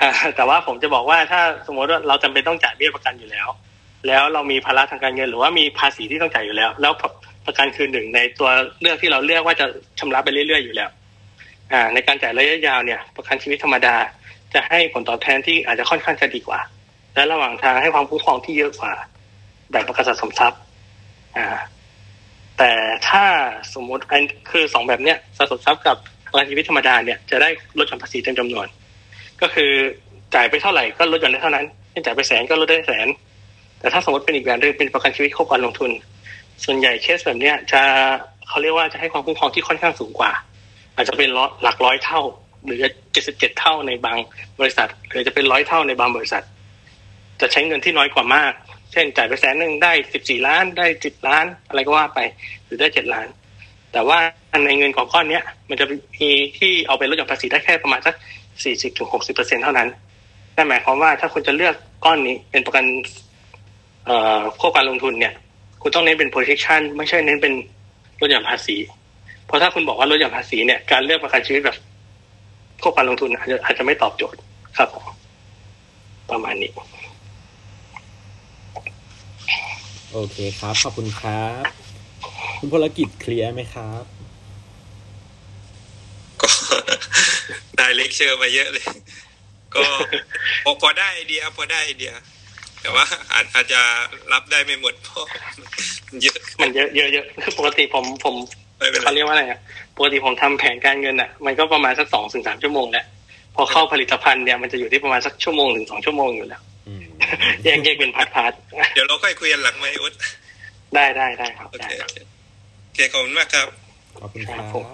อ่าแต่ว่าผมจะบอกว่าถ้าสมมติว่าเราจำเป็นต้องจ่ายเบี้ยประกันอยู่แล้ว แล้วเรามีภาระทางการเงิน หรือว่ามีภาษีที่ต้องจ่ายอยู่แล้ว แล้วประกันคือหนึ่งในตัวเลือกที่เราเลือกว่าจะชำระไปเรื่อยๆอยู่แล้ว อ่า ในการจ่ายระยะยาวเนี่ย ประกันชีวิตธรรมดา จะให้ผลตอบแทนที่อาจจะค่อนข้างจะดีกว่า และระหว่างทางให้ความคุ้มครองที่เยอะกว่า แบบประกันสะสมทรัพย์ อ่า แต่ถ้าสมมติอันคือสองแบบเนี้ยสะสมทรัพย์กับประกันชีวิตธรรมดาเนี่ยจะได้ลดหย่อนภาษีเต็มจำนวน ก็คือจ่ายไปเท่าไหร่ก็ลดหย่อนได้เท่านั้นไม่นจ่ายไปแสนก็ลดได้แสน แต่ถ้าสมมติเป็นอีกแบบหนึงเป็นประกันชีวิตครอบการลงทุน ส่วนใหญ่เคสแบบเนี้ยจะเขาเรียกว่าจะให้ความคุ้มครองที่ค่อนข้างสูงกว่า อาจจะเป็นร้อยหลักร้อยเท่า หรือเจ็ดสิบเจ็ดเท่าในบางบริษัท หรือจะเป็นร้อยเท่าในบางบริษัท จะใช้เงินที่น้อยกว่ามาก เช่นจ่ายไปแสนหนึ่งได้สิบสี่ล้านได้สิบล้าน อะไรก็ว่าไปหรือได้เจ็ดล้าน แต่ว่าในเงินของก้อนเนี้ย มันจะมีที่เอาไปลดหย่อนภาษีได้แค่ประมาณสักสี่สิบถึงหกสิบเปอร์เซ็นเท่านั้นนั่นหมายความว่าถ้าคุณจะเลือกก้อนนี้เป็นประกันเอ่อควบการลงทุนเนี่ย คุณต้องเน้นเป็น protection ไม่ใช่เน้นเป็นลดหย่อนภาษี เพราะถ้าคุณบอกว่าลดหย่อนภาษีเนี่ยการเลือกประกันชีวิตแบบควบการลงทุนอาจจะอาจจะไม่ตอบโจทย์ครับ ประมาณนี้ โอเคครับ ขอบคุณครับ คุณพลกิจเคลียร์ไหมครับ ก็ได้เลคเชอร์มาเยอะเลย ก็พอพอได้ไอเดียพอได้ไอเดีย แต่ว่าอาจอาจจะรับได้ไม่หมดเพราะมันเยอะมันเยอะเยอะเยอะคือปกติผมผมไม่เป็นไรเขาเรียกว่าอะไรอะปกติผมทำแผนการเงินอะ มันก็ประมาณสักสองถึงสามชั่วโมงแหละพอเข้าผลิตภัณฑ์เนี่ยมันจะอยู่ที่ประมาณสักชั่วโมงถึงสองชั่วโมงอยู่แล้วอืม แยกแยกเป็นพาร์ทพาร์ทเดี๋ยวเราค่อยคุยกันหลังไหมอุ๊ดได้ได้ได้ครับโอได้เคคโอรับเคโอเคขอบคุณมากครับ ขอบคุณครับครับผม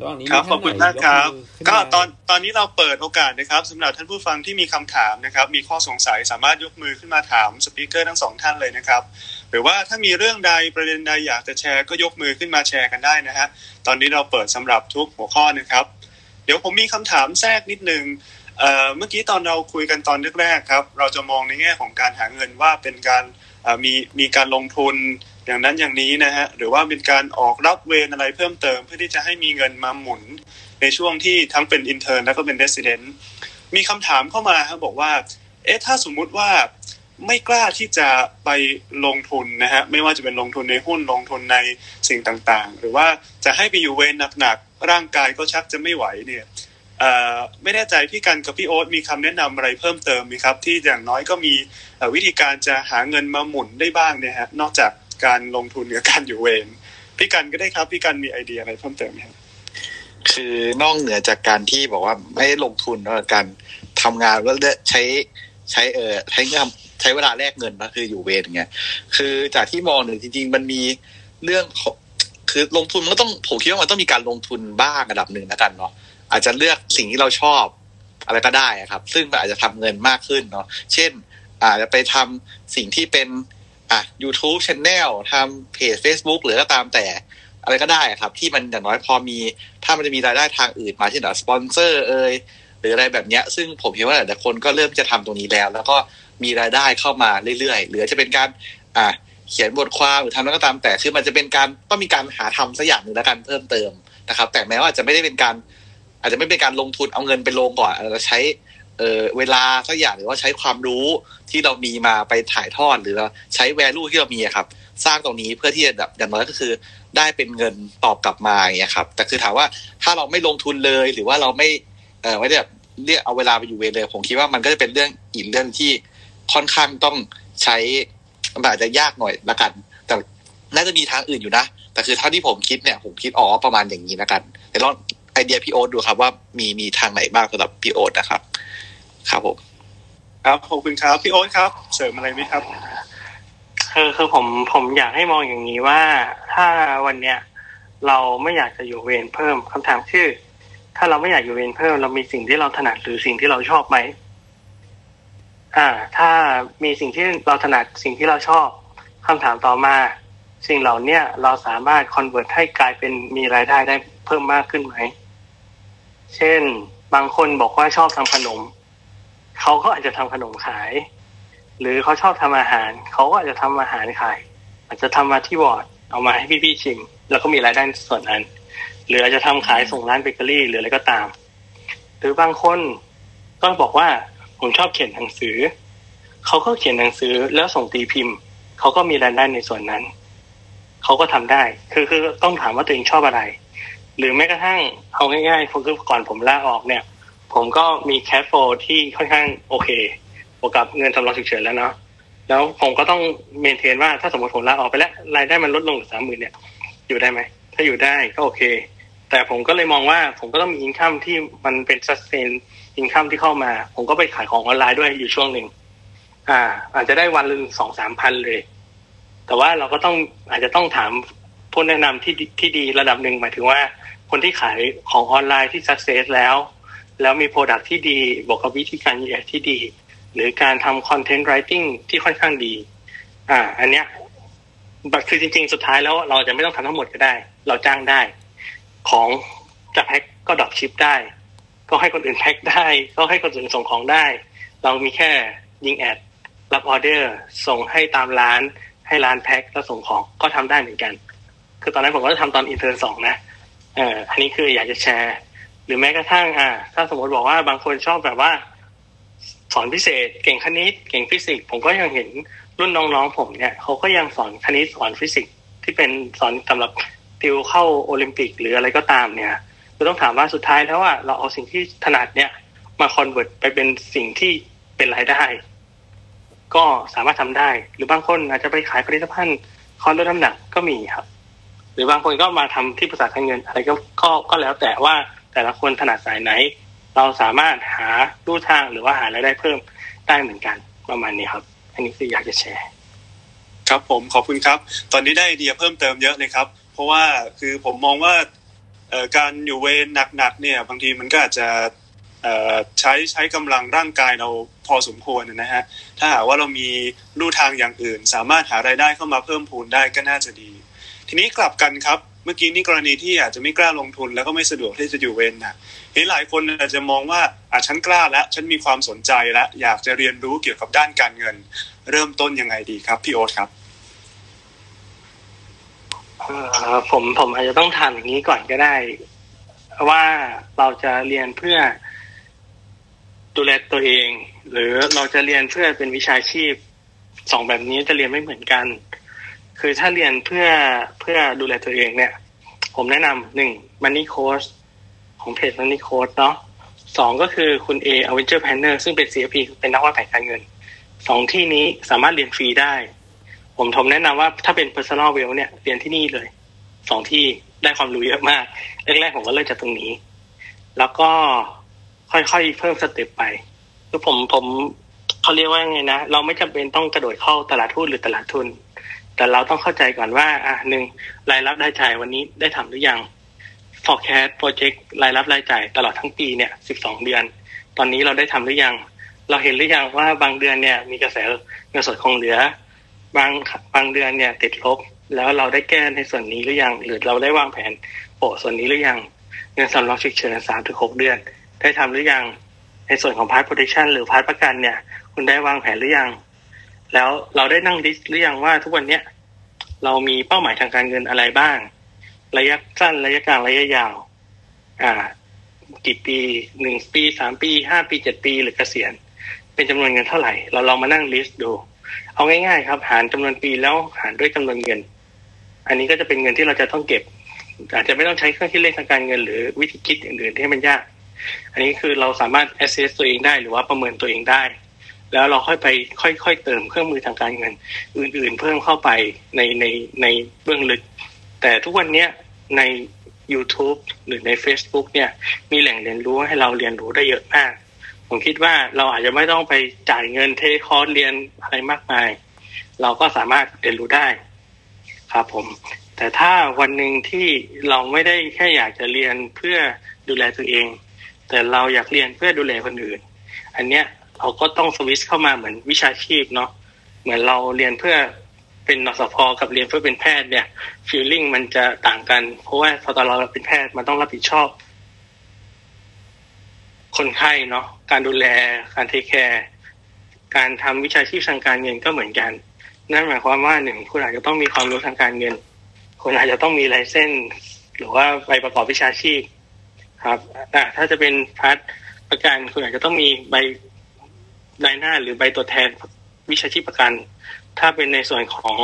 ระหว่างนี้ครับมีขอบคุณท่นไหนมากครับยมืขึ้ก็มาตอนตอนนี้เราเปิดโอกาสนะครับสำหรับท่านผู้ฟังที่มีคำถามนะครับ มีข้อสงสัยสามารถยกมือขึ้นมาถามสปีกเกอร์ทั้งสองท่านเลยนะครับ หรือว่าถ้ามีเรื่องใดประเด็นใดอยากจะแชร์ก็ยกมือขึ้นมาแชร์กันได้นะฮะตอนนี้เราเปิดสำหรับทุกหัวข้อนะครับ เดี๋ยวผมมีคำถามแทรกนิดนึง เมื่อกี้ตอนเราคุยกันตอนแรกๆครับ เราจะมองในแง่ของการหาเงินว่าเป็นการมีมีการลงทุนอย่างนั้นอย่างนี้นะฮะหรือว่าเป็นการออกรับเวรอะไรเพิ่มเติม เพื่อที่จะให้มีเงินมาหมุนในช่วงที่ทั้งเป็น intern แล้วก็เป็น resident มีคำถามเข้ามาครับบอกว่า เอ๊ะถ้าสมมุติว่าไม่กล้าที่จะไปลงทุนนะฮะไม่ว่าจะเป็นลงทุนในหุ้นลงทุนในสิ่งต่างๆ หรือว่าจะให้ไปอยู่เวรหนักๆร่างกายก็ชักจะไม่ไหวเนี่ย ไม่แน่ใจพี่กันกับพี่โอ๊ตมีคำแนะนำอะไรเพิ่มเติมไหมครับ ที่อย่างน้อยก็มีวิธีการจะหาเงินมาหมุนได้บ้างเนี่ยฮะนอกจากการลงทุนกับการอยู่เวรพี่กันก็ได้ครับพี่กันมีไอเดียอะไรเพิ่มเติมไหมครับคือนอกเหนือจากการที่บอกว่าไม่ลงทุนแล้วการทำงานก็ใช้ใช้เออใช้เงินใช้เวลาแลกเงินนะคืออยู่เวรอย่างเงี้ยคือจากที่มองเนี่ยจริงๆ มันมีเรื่องของคือลงทุนมันก็ต้องผมคิดว่ามันต้องมีการลงทุนบ้างระดับหนึ่งแล้วกันเนาะ อาจจะเลือกสิ่งที่เราชอบอะไรก็ได้ครับ ซึ่งมันอาจจะทำเงินมากขึ้นเนาะเช่น อาจจะไปทำสิ่งที่เป็นอะ YouTube Channel ทำเพจ Facebook หรือก็ตามแต่อะไรก็ได้ครับ ที่มันอย่างน้อยพอมี ถ้ามันจะมีรายได้ทางอื่นมาเช่นแบบสปอนเซอร์เอ่ยหรืออะไรแบบเนี้ย ซึ่งผมคิดว่าหลายๆคนก็เริ่มจะทำตรงนี้แล้ว แล้วก็มีรายได้เข้ามาเรื่อยๆ หรือจะเป็นการ อ่าเขียนบทความหรือทำอะไรก็ตามแต่คือมันจะเป็นการต้องมีการหาทำสักอย่างหนึ่งแล้วกันเพิ่มเติมนะครับ แต่แม้ว่าจะไม่ได้เป็นการ อาจจะไม่เป็นการลงทุนเอาเงินไปลงก่อนอาจจะใช้เออเวลาสักอย่างหรือว่าใช้ความรู้ที่เรามีมาไปถ่ายทอดหรือใช้แวลูที่เรามีครับ สร้างตรงนี้เพื่อที่จะแบบอย่างน้อยก็คือ ได้เป็นเงินตอบกลับมาอย่างเงี้ยครับ แต่คือถามว่าถ้าเราไม่ลงทุนเลยหรือว่าเราไม่เออไม่ได้แบบเรียกเอาเวลาไปอยู่เวรเลย ผมคิดว่ามันก็จะเป็นเรื่องอีกเรื่องที่ค่อนข้างต้องใช้อาจจะยากหน่อยละกัน แต่น่าจะมีทางอื่นอยู่นะ แต่คือเท่าที่ผมคิดเนี่ยผมคิดอ๋อประมาณอย่างนี้ละกันเดี๋ยวลอง ไอเดียพี่โอ๊ตดูครับว่ามีมีทางไหนบ้างสำหรับพี่โอ๊ตนะครับ ครับผมครับขอบคุณครับพี่โอ๊ตครับ เสริมอะไรไหมครับคือคือผมผมอยากให้มองอย่างนี้ว่าถ้าวันเนี้ยเราไม่อยากจะอยู่เวรเพิ่มคำถามคือ ถ้าเราไม่อยากอยู่เวรเพิ่ม เรามีสิ่งที่เราถนัดหรือสิ่งที่เราชอบไหมอ่า ถ้ามีสิ่งที่เราถนัดสิ่งที่เราชอบคำถามต่อมา สิ่งเหล่าเนี้ยเราสามารถคอนเวิร์ตให้กลายเป็นมีรายได้ได้เพิ่มมากขึ้นไหม เช่น บางคนบอกว่าชอบทำขนม เขาก็อาจจะทำขนมขาย หรือเขาชอบทำอาหาร เขาก็อาจจะทำอาหารขาย อาจจะทำมาที่บอร์ดเอามาให้พี่ๆชิม แล้วก็มีรายได้ส่วนนั้น หรืออาจจะทำขายส่งร้านเบเกอรี่หรืออะไรก็ตาม หรือบางคนก็บอกว่าผมชอบเขียนหนังสือ เขาก็เขียนหนังสือแล้วส่งตีพิมพ์ เขาก็มีรายได้ในส่วนนั้น เขาก็ทำได้ คือคือต้องถามว่าตัวเองชอบอะไร หรือแม้กระทั่งเอาง่ายๆคือก่อนผมลาออกเนี่ย ผมก็มีแคชโฟที่ค่อนข้างโอเคบวกกับเงินสำรองฉุกเฉินแล้วเนาะแล้วผมก็ต้องเมนเทนว่าถ้าสมมติผมลาออกไปแล้วรายได้มันลดลงสามหมื่นเนี่ย อยู่ได้ไหม ถ้าอยู่ได้ก็โอเค แต่ผมก็เลยมองว่าผมก็ต้องมีอินคัมที่มันเป็น sustain อินคัมที่เข้ามา ผมก็ไปขายของออนไลน์ด้วยอยู่ช่วงหนึ่งอ่า อาจจะได้วันละสองสามพันเลย แต่ว่าเราก็ต้องอาจจะต้องถามผู้แนะนำที่ที่ดีระดับหนึ่งหมายถึงว่า คนที่ขายของออนไลน์ที่ success แล้ว แล้วมี product ที่ดีบวกกับวิธีการเยียที่ดี หรือการทำ content writing ที่ค่อนข้างดี อ่า อันเนี้ยคือจริง ๆ สุดท้ายแล้วเราจะไม่ต้องทำทั้งหมดก็ได้ เราจ้างได้ ของจะแพ็คก็ dropship ได้ ก็ให้คนอื่นแพ็คได้ ก็ให้คนอื่นส่งของได้ เรามีแค่ยิง ad รับออเดอร์ส่งให้ตามร้านให้ร้านแพ็คแล้วส่งของก็ทำได้เหมือนกัน คือตอนนั้นผมก็จะทำตอน intern สองนะ เอออันนี้คืออยากจะแชร์ หรือแม้กระทั่งอ่าถ้าสมมติบอกว่าบางคนชอบแบบว่า สอนพิเศษ เก่งคณิต เก่งฟิสิกส์ผมก็ยังเห็นรุ่นน้องๆผมเนี่ยเขาก็ยังสอนคณิตสอนฟิสิกส์ที่เป็นสอนสำหรับติวเข้าโอลิมปิกหรืออะไรก็ตามเนี่ยเราต้องถามว่าสุดท้ายแล้วว่าเราเอาสิ่งที่ถนัดเนี่ย มา convert ไปเป็นสิ่งที่เป็นรายได้ ก็สามารถทำได้ หรือบางคนอาจจะไปขายผลิตภัณฑ์คอนลดน้ำหนักก็มีครับ หรือบางคนก็มาทำที่ปรึกษาการเงินอะไรก็ก็ก็แล้วแต่ว่าแต่ละคนถนัดสายไหน เราสามารถหาลู่ทางหรือว่าหารายได้เพิ่มได้เหมือนกันประมาณนี้ครับ อันนี้คืออยากจะแชร์ครับผมขอบคุณครับ ตอนนี้ได้ไอเดียเพิ่มเติมเยอะเลยครับ เพราะว่าคือผมมองว่าการอยู่เวรหนักๆเนี่ยบางทีมันก็อาจจะใช้ใช้กำลังร่างกายเราพอสมควรนะฮะถ้าหากว่าเรามีลู่ทางอย่างอื่น สามารถหารายได้เข้ามาเพิ่มพูนได้ก็น่าจะดี ทีนี้กลับกันครับ เมื่อกี้นี่กรณีที่อาจจะไม่กล้าลงทุน แล้วก็ไม่สะดวกที่จะอยู่เวรนะเห็นหลายคนอาจจะมองว่าอะฉันกล้าแล้วฉันมีความสนใจแล้วอยากจะเรียนรู้เกี่ยวกับด้านการเงิน เริ่มต้นยังไงดีครับพี่โอ๊ตครับผมผมอาจจะต้องทำอย่างนี้ก่อนก็ได้ ว่าเราจะเรียนเพื่อดูแลตัวเอง หรือเราจะเรียนเพื่อเป็นวิชาชีพสองแบบนี้จะเรียนไม่เหมือนกัน คือถ้าเรียนเพื่อเพื่อดูแลตัวเองเนี่ย ผมแนะนำหนึ่งมันนี่โค้ชของเพจมันนี่โค้ชเนาะสองก็คือคุณ Avenger Planner ซึ่งเป็น CFP เป็นนักวางแผนการเงินสองที่นี้สามารถเรียนฟรีได้ ผมทมแนะนำว่าถ้าเป็น personal w e l l เนี่ยเรียนที่นี่เลยสองที่ได้ความรู้เยอะมากแรกๆผมก็เริ่มจากตรงนี้ แล้วก็ค่อยๆเพิ่ม step ไปคือผมผมเขาเรียกว่าไงนะ เราไม่จำเป็นต้องกระโดดเข้าตลาดหุ้นหรือตลาดทุน แต่เราต้องเข้าใจก่อนว่า อะหนึ่งรายรับรายจ่ายวันนี้ได้ทำหรือยัง forecast project รายรับรายจ่ายตลอดทั้งปีเนี่ยสิบสองเดือน ตอนนี้เราได้ทำหรือยัง เราเห็นหรือยังว่าบางเดือนเนี่ย มีกระแสเงินสดคงเหลือ บางบางเดือนเนี่ย ติดลบ แล้วเราได้แก้ในส่วนนี้หรือยัง หรือเราได้วางแผนโปะส่วนนี้หรือยัง เงินสำรองฉุกเฉินสามถึงหกเดือน ได้ทำหรือยัง ในส่วนของ part protection หรือ part ประกันเนี่ย คุณได้วางแผนหรือยัง แล้วเราได้นั่งดิสหรือยังว่าทุกวันเนี้ยเรามีเป้าหมายทางการเงินอะไรบ้าง ระยะสั้นระยะกลางระยะยาว อ่า กี่ปีหนึ่งปีสามปีห้าปีเจ็ดปีหรือเกษียณ เป็นจำนวนเงินเท่าไหร่ เราลองมานั่งลิสต์ดู เอาง่ายๆครับ หารจำนวนปีแล้วหารด้วยจำนวนเงิน อันนี้ก็จะเป็นเงินที่เราจะต้องเก็บ อาจจะไม่ต้องใช้เครื่องคิดเลขทางการเงิน หรือวิธีคิดอื่นๆที่มันยาก อันนี้คือเราสามารถ assess ตัวเองได้หรือว่าประเมินตัวเองได้ แล้วเราค่อยไปค่อยๆเติมเครื่องมือทางการเงิน อื่น ๆ เพิ่มเข้าไปในในในเบื้องลึก แต่ทุกวันนี้ใน YouTube หรือใน Facebook เนี่ยมีแหล่งเรียนรู้ให้เราเรียนรู้ได้เยอะมาก ผมคิดว่าเราอาจจะไม่ต้องไปจ่ายเงินเทคอร์สเรียนอะไรมากมาย เราก็สามารถเรียนรู้ได้ครับผม แต่ถ้าวันหนึ่งที่เราไม่ได้แค่อยากจะเรียนเพื่อดูแลตัวเอง แต่เราอยากเรียนเพื่อดูแลคนอื่น อันเนี้ย เราก็ต้องสวิชเข้ามาเหมือนวิชาชีพเนาะเหมือนเราเรียนเพื่อเป็นนสพกับเรียนเพื่อเป็นแพทย์เนี่ย feeling มันจะต่างกัน เพราะว่าพอตอนเราเป็นแพทย์มันต้องรับผิดชอบ คนไข้เนาะการดูแลการ take care การทำวิชาชีพทางการเงินก็เหมือนกัน นั่นหมายความว่าหนึ่งคุณอาจจะต้องมีความรู้ทางการเงินคุณอาจจะต้องมี licenseหรือว่าใบประกอบวิชาชีพ ครับถ้าจะเป็น part ประกันคุณอาจจะต้องมีใบ นายหน้าหรือใบตัวแทนวิชาชีพประกัน ถ้าเป็นในส่วนของ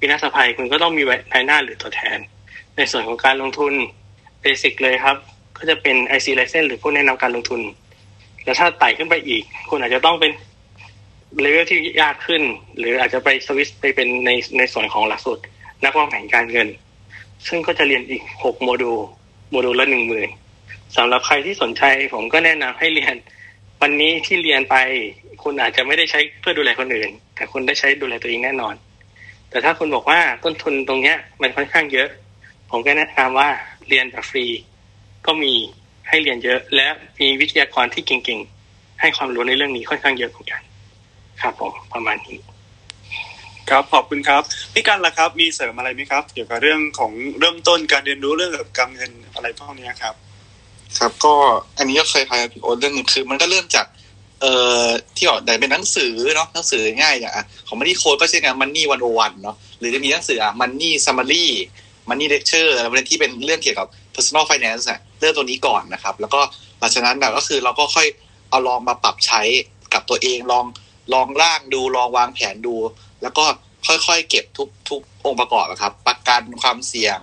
วินาศภัยคุณก็ต้องมีนายหน้าหรือตัวแทน ในส่วนของการลงทุน basic เลยครับ ก็จะเป็น IC license หรือผู้แนะนำการลงทุน แล้วถ้าไต่ขึ้นไปอีก คุณอาจจะต้องเป็นเลเวลที่ยากขึ้น หรืออาจจะไปสวิตไปเป็นในในส่วนของหลักสูตรนักวางแผนการเงิน ซึ่งก็จะเรียนอีกหก module module ละหนึ่งหมื่นสำหรับใครที่สนใจผมก็แนะนำให้เรียน วันนี้ที่เรียนไป คุณอาจจะไม่ได้ใช้เพื่อดูแลคนอื่น แต่คุณได้ใช้ดูแลตัวเองแน่นอน แต่ถ้าคุณบอกว่าต้นทุนตรงเนี้ย มันค่อนข้างเยอะ ผมก็แนะนำว่าเรียนแบบฟรี ก็มีให้เรียนเยอะ และมีวิทยากรที่เก่งๆ ให้ความรู้ในเรื่องนี้ค่อนข้างเยอะเหมือนกัน ครับผมประมาณนี้ครับขอบคุณครับพี่กันล่ะครับ มีเสริมอะไรไหมครับ เกี่ยวกับเรื่องของเริ่มต้นการเรียนรู้เรื่องเกี่ยวกับการเงินอะไรพวกนี้ครับ ครับก็อันนี้ก็เคยพายพี่โอ๊ตเรื่องหนึงคือ มันก็เริ่มจาก เอ่อที่ออกแต่เป็นหนังสือเนาะหนังสือง่ายอย่างอะของมันนี่โค้ดก็เช่นกันมันนี่วันโอวันเนาะหรือจะมีหนังสืออะมันนี่ซัมมารีมันนี่เลคเชอร์อะไรที่เป็นเรื่องเกี่ยวกับ personal finance อะเรื่องตัวนี้ก่อนนะครับ แล้วก็หลังจากนั้นแบบก็คือเราก็ค่อยเอาลองมาปรับใช้กับตัวเองลองลองร่างดูลองวางแผนดู แล้วก็ค่อยๆ เก็บทุกทุกองค์ประกอบอะครับ ประกันความเสี่ยง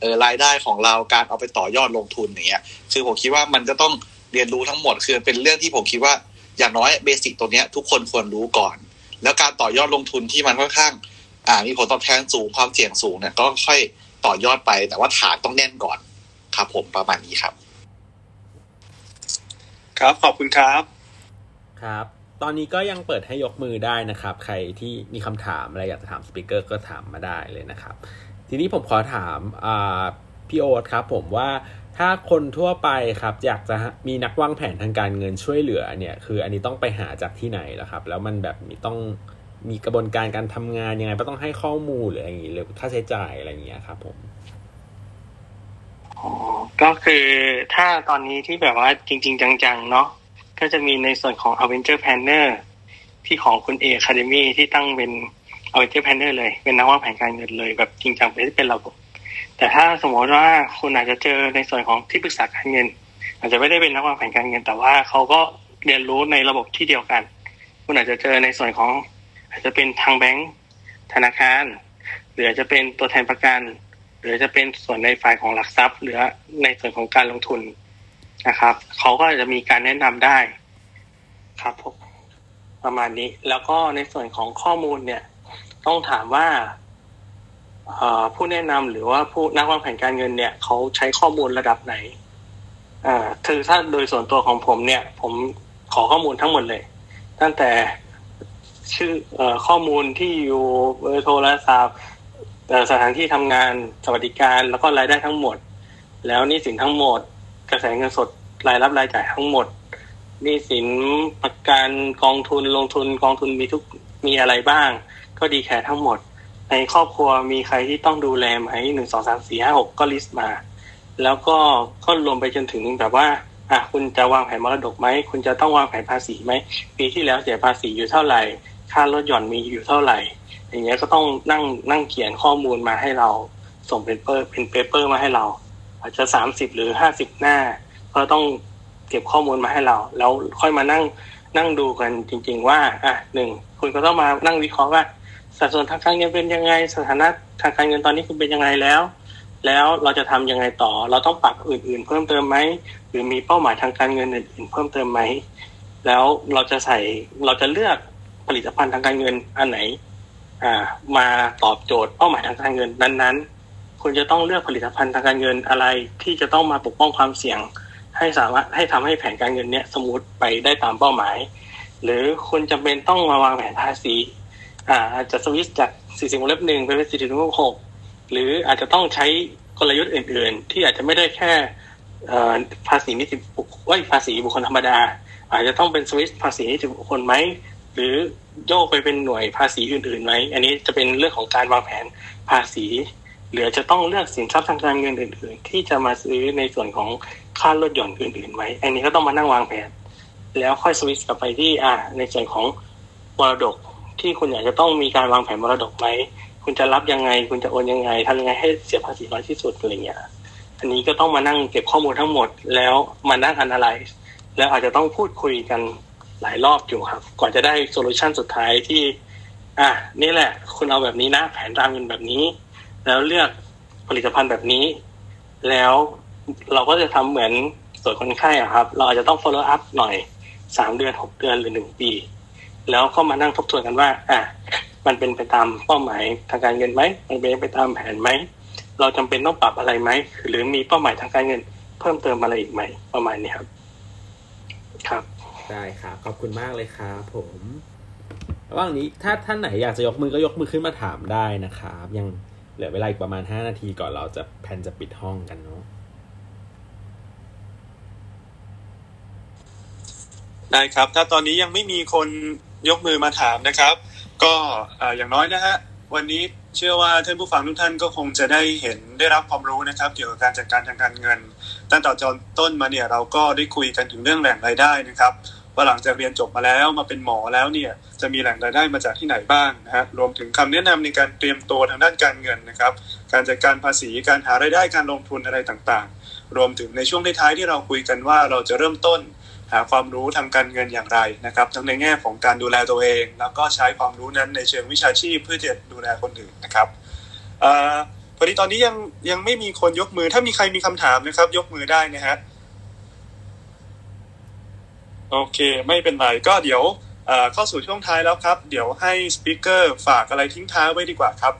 เออรายได้ของเราการเอาไปต่อยอดลงทุนอย่างเงี้ยคือผมคิดว่ามันจะต้องเรียนรู้ทั้งหมดคือเป็นเรื่องที่ผมคิดว่าอย่างน้อยเบสิกตัวเนี้ยทุกคนควรรู้ก่อน แล้วการต่อยอดลงทุนที่มันค่อนข้าง อ่ามีผลตอบแทนสูงความเสี่ยงสูงเนี่ยก็ค่อยต่อยอดไป แต่ว่าฐานต้องแน่นก่อนครับผมประมาณนี้ครับ ครับขอบคุณครับครับ ตอนนี้ก็ยังเปิดให้ยกมือได้นะครับ ใครที่มีคำถามอะไรอยากจะถามสปิเกอร์ก็ถามมาได้เลยนะครับ ทีนี้ผมขอถามพี่โอ๊ตครับผมว่าถ้าคนทั่วไปครับอยากจะมีนักวางแผนทางการเงินช่วยเหลือเนี่ยคืออันนี้ต้องไปหาจากที่ไหนล่ะครับ แล้วมันแบบมีต้องมีกระบวนการการทำงานยังไงก็ต้องให้ข้อมูลหรืออะไรอย่างงี้หรือค่าใช้จ่ายอะไรอย่างเงี้ยครับผมก็คือถ้าตอนนี้ที่แบบว่าจริง ๆ จังๆ เนาะก็จะมีในส่วนของ Avenger Planner ที่ของคุณเอ Academy ที่ตั้งเป็น Avenger Planner เลย เป็นนักวางแผนการเงินเลยแบบจริงจังเป็นเป็นระบบแต่ถ้าสมมติว่าคุณอาจจะเจอในส่วนของที่ปรึกษาการเงิน อาจจะไม่ได้เป็นนักวางแผนการเงิน แต่ว่าเขาก็เรียนรู้ในระบบที่เดียวกัน คุณอาจจะเจอในส่วนของ อาจจะเป็นทางแบงก์ธนาคาร หรืออาจจะเป็นตัวแทนประกัน หรือจะเป็นส่วนในฝ่ายของหลักทรัพย์ หรือในส่วนของการลงทุนนะครับเขาก็จะมีการแนะนำได้ครับผมประมาณนี้ แล้วก็ในส่วนของข้อมูลเนี่ย ต้องถามว่าผู้แนะนำหรือว่าผู้นักวางแผนการเงินเนี่ยเขาใช้ข้อมูลระดับไหนอ่าคือถ้าโดยส่วนตัวของผมเนี่ย ผมขอข้อมูลทั้งหมดเลย ตั้งแต่ชื่ออข้อมูลที่อยู่เบอร์โทรศัพท์สถานที่ทำงานสวัสดิการ แล้วก็รายได้ทั้งหมด แล้วนี้สินทั้งหมด กระแสเงินสดรายรับรายจ่ายทั้งหมดนี้สินประกันกองทุนลงทุนกองทุนมีทุกมีอะไรบ้าง ก็ดีแค่ทั้งหมด ในครอบครัวมีใครที่ต้องดูแลไหมหนึ่งสองสามสี่ห้าหกก็ลิสต์มา แล้วก็ก็รวมไปจนถึงแบบว่าอะคุณจะวางแผนมรดกไหม คุณจะต้องวางแผนภาษีไหมปีที่แล้วเสียภาษีอยู่เท่าไหร่ ค่าลดหย่อนมีอยู่เท่าไหร่ อย่างเงี้ยก็ต้องนั่งนั่งเขียนข้อมูลมาให้เรา ส่งเป็นเปอร์เป็นเปเปอร์มาให้เรา อาจจะสามสิบหรือห้าสิบหน้า ก็ต้องเก็บข้อมูลมาให้เรา แล้วค่อยมานั่งนั่งดูกันจริง ๆ ว่าอะหนึ่งคุณก็ต้องมานั่งวิเคราะห์ว่า สัดส่วนทางการเงินเป็นยังไง สถานะทางการเงินตอนนี้คุณเป็นยังไงแล้ว แล้วเราจะทำยังไงต่อ เราต้องปรับอื่น ๆ เพิ่มเติมไหมหรือมีเป้าหมายทางการเงินอื่นๆเพิ่มเติมไหมแล้วเราจะใส่เราจะเลือกผลิตภัณฑ์ทางการเงินอันไหน อ่า มาตอบโจทย์เป้าหมายทางการเงินนั้นๆคุณจะต้องเลือกผลิตภัณฑ์ทางการเงินอะไรที่จะต้องมาปกป้องความเสี่ยง ให้สามารถให้ทำให้แผนการเงินเนี้ยสมูทไปได้ตามเป้าหมาย หรือคุณจำเป็นต้องมาวางแผนภาษี อาจจะสวิตช์จาก40วงเล็บหนึ่งไปเป็น40วงเล็บหกหรืออาจจะต้องใช้กลยุทธ์อื่น ๆ ที่อาจจะไม่ได้แค่ภาษีนิติบุคคลภาษีบุคคลธรรมดา อาจจะต้องเป็นสวิตภาษีนิติบุคคลไหมหรือโยกไปเป็นหน่วยภาษีอื่นๆไหมอันนี้จะเป็นเรื่องของการวางแผนภาษี หรือจะต้องเลือกสินทรัพย์ทางการเงินอื่น ๆ ที่จะมาซื้อในส่วนของค่าลดหย่อนอื่นๆไว้อันนี้ก็ต้องมานั่งวางแผน แล้วค่อยสวิตกลับไปที่อ่าในส่วนของมรดก ที่คุณอยากจะต้องมีการวางแผนมรดกไหมคุณจะรับยังไง คุณจะโอนยังไงทำยังไงให้เสียภาษีน้อยที่สุดอะไรเงี้ยอันนี้ก็ต้องมานั่งเก็บข้อมูลทั้งหมด แล้วมานั่ง analyze แล้วอาจจะต้องพูดคุยกันหลายรอบอยู่ครับก่อนจะได้โซลูชันสุดท้ายที่ อะนี่แหละ คุณเอาแบบนี้นะ แผนรางเงินแบบนี้ แล้วเลือกผลิตภัณฑ์แบบนี้ แล้วเราก็จะทำเหมือนตรวจคนไข้อะครับ เราอาจจะต้อง follow up หน่อยสามเดือนหกเดือนหรือหนึ่งปี แล้วก็มานั่งทบทวนกันว่า อะมันเป็นไปตามเป้าหมายทางการเงินไหมมันเป็นไปตามแผนไหมเราจำเป็นต้องปรับอะไรไหมหรือมีเป้าหมายทางการเงิน เพิ่มเติมอะไรอีกไหมประมาณนี้ครับ ครับได้ครับขอบคุณมากเลยครับผมระหว่างนี้ถ้าท่านไหนอยากจะยกมือก็ยกมือขึ้นมาถามได้นะครับยังเหลือเวลาอีกประมาณห้านาทีก่อนเราจะแพนจะปิดห้องกันเนาะได้ครับ ถ้าตอนนี้ยังไม่มีคน ยกมือมาถามนะครับ ก็อย่างน้อยนะฮะวันนี้เชื่อว่าท่านผู้ฟังทุกท่านก็คงจะได้เห็นได้รับความรู้นะครับ เกี่ยวกับการจัดการทางการเงิน ตั้งแต่จนต้นมาเนี่ยเราก็ได้คุยกันถึงเรื่องแหล่งรายได้นะครับว่าหลังจากเรียนจบมาแล้วมาเป็นหมอแล้วเนี่ยจะมีแหล่งรายได้มาจากที่ไหนบ้างนะฮะรวมถึงคำแนะนำในการเตรียมตัวทางด้านการเงินนะครับ การจัดการภาษีการหารายได้การลงทุนอะไรต่างๆ รวมถึงในช่วงท้ายที่เราคุยกันว่าเราจะเริ่มต้น หาความรู้ทางการเงินอย่างไรนะครับ ทั้งในแง่ของการดูแลตัวเอง แล้วก็ใช้ความรู้นั้นในเชิงวิชาชีพเพื่อจะดูแลคนอื่นนะครับอพอดีตอนนี้ยังยังไม่มีคนยกมือ ถ้ามีใครมีคำถามนะครับ ยกมือได้นะฮะโอเค ไม่เป็นไรก็เดี๋ยวเข้าสู่ช่วงท้ายแล้วครับ เดี๋ยวให้สปิเกอร์ฝากอะไรทิ้งท้ายไว้ดีกว่าครับ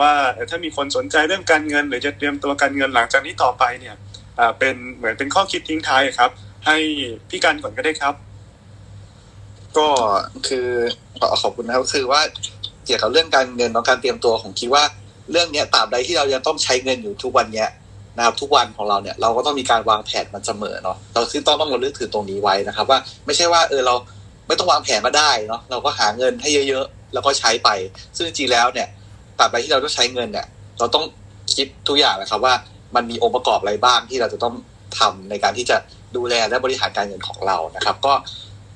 ว่าถ้ามีคนสนใจเรื่องการเงิน หรือจะเตรียมตัวการเงินหลังจากนี้ต่อไปเนี่ยเป็นเหมือนเป็นข้อคิดทิ้งท้ายครับ ให้พี่กันก่อนก็ได้ครับ ก็คือขอบคุณนะครับคือว่าเกี่ยวกับเรื่องการเงินเนาะการเตรียมตัวผมคิดว่าเรื่องเนี้ยตราบใดที่เรายังต้องใช้เงินอยู่ทุกวันเนี้ยนะครับทุกวันของเราเนี่ยเราก็ต้องมีการวางแผนมันเสมอเนาะเราคือต้องต้องราเลือกถือตรงนี้ไว้นะครับ ว่าไม่ใช่ว่าเออเราไม่ต้องวางแผนก็ได้เนาะเราก็หาเงินให้เยอะๆ แล้วก็ใช้ไป ซึ่งจริงแล้วเนี่ยตราบใดที่เราต้องใช้เงินเนี่ย เราต้องคิดทุกอย่างนะครับว่ามันมีองค์ประกอบอะไรบ้างที่เราจะต้องทำในการที่จะ ดูแลและบริหารการเงินของเรานะครับ ก็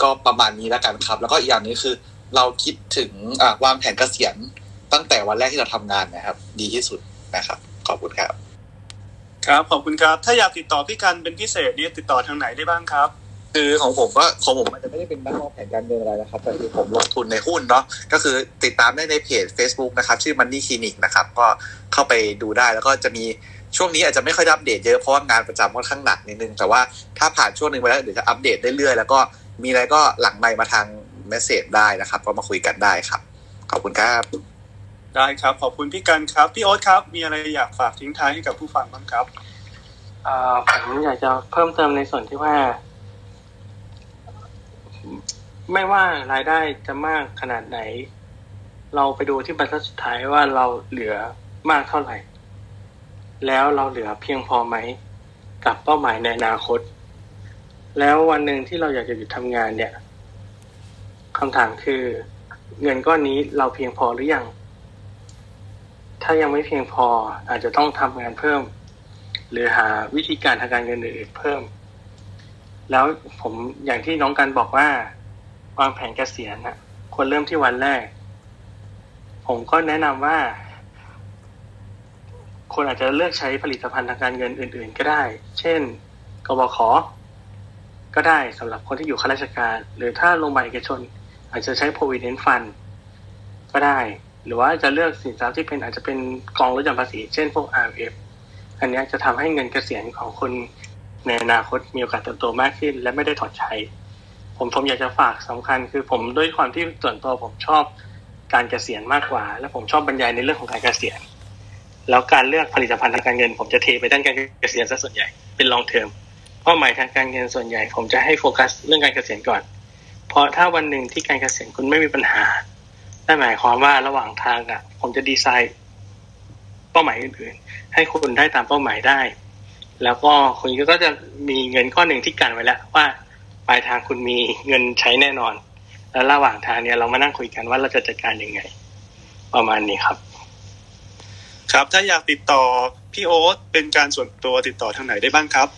ก็ประมาณนี้แล้วกันครับ แล้วก็อีกอย่างนึงคือ เราคิดถึงวางแผนเกษียณตั้งแต่วันแรกที่เราทำงานนะครับ ดีที่สุดนะครับ ขอบคุณครับ ครับขอบคุณครับ ถ้าอยากติดต่อพี่กันเป็นพิเศษนี่ติดต่อทางไหนได้บ้างครับคือของผมก็ของผมมันจะไม่ได้เป็นนักวางแผนการเงินอะไรนะครับแต่คือผมลงทุนในหุ้นเนาะก็คือติดตามได้ในเพจ Facebook นะครับ ชื่อ Money Clinic นะครับ ก็เข้าไปดูได้แล้วก็จะมี ช่วงนี้อาจจะไม่ค่อยอัปเดตเยอะเพราะว่างานประจำค่อนข้างหนักนิดนึง แต่ว่าถ้าผ่านช่วงนึงไปแล้วเดี๋ยวจะอัปเดตเรื่อยๆแล้วก็มีอะไรก็หลังไมค์มาทางเมสเซจได้นะครับ ก็มาคุยกันได้ครับ ขอบคุณครับได้ครับ ขอบคุณพี่กันครับ พี่โอ๊ตครับ มีอะไรอยากฝากทิ้งท้ายให้กับผู้ฟังบ้างครับผมอยากจะเพิ่มเติมในส่วนที่ว่า ไม่ว่ารายได้จะมากขนาดไหน เราไปดูที่บรรทัดสุดท้ายว่าเราเหลือมากเท่าไหร่ แล้วเราเหลือเพียงพอไหม กับเป้าหมายในอนาคต แล้ววันหนึ่งที่เราอยากจะหยุดทำงานเนี่ยคำถามคือ เงินก้อนนี้เราเพียงพอหรือยัง ถ้ายังไม่เพียงพออาจจะต้องทำงานเพิ่ม หรือหาวิธีการทางการเงินอื่นเพิ่ม แล้วผมอย่างที่น้องกันบอกว่าวางแผนเกษียณนะควรเริ่มที่วันแรก ผมก็แนะนำว่า คนอาจจะเลือกใช้ผลิตภัณฑ์ทางการเงินอื่น ๆ ก็ได้ เช่น กบข ก็ได้สำหรับคนที่อยู่ข้าราชการ หรือถ้าลงมาเอกชน อาจจะใช้ provident fund ก็ได้ หรือว่าจะเลือกสินทรัพย์ที่เป็นอาจจะเป็นกองลดหย่อนภาษี เช่นพวก RF อันนี้จะทำให้เงินเกษียณของคุณในอนาคตมีโอกาสเติบโตมากขึ้น และไม่ได้ถอดใช้ ผมผมอยากจะฝากสำคัญ คือผมด้วยความที่ส่วนตัวผมชอบการเกษียณมากกว่า และผมชอบบรรยายในเรื่องของการเกษียณ แล้วการเลือกผลิตภัณฑ์ทางการเงิน ผมจะเทไปด้านการเกษียณซะส่วนใหญ่เป็นลองเทอมเป้าหมายทางการเงินส่วนใหญ่ ผมจะให้โฟกัสเรื่องการเกษียณก่อน เพราะถ้าวันหนึ่งที่การเกษียณคุณไม่มีปัญหานั่นหมายความว่าระหว่างทางอะ ผมจะดีไซน์ เป้าหมายอื่นๆ ให้คุณได้ตามเป้าหมายได้ แล้วก็คุณก็จะมีเงินก้อนหนึ่งที่กันไว้แล้วว่าปลายทางคุณมีเงินใช้แน่นอน แล้วระหว่างทางเนี่ยเรามานั่งคุยกันว่าเราจะจัดการยังไง ประมาณนี้ครับ ครับ ถ้าอยากติดต่อพี่โอ๊ตเป็นการส่วนตัวติดต่อทางไหนได้บ้างครับ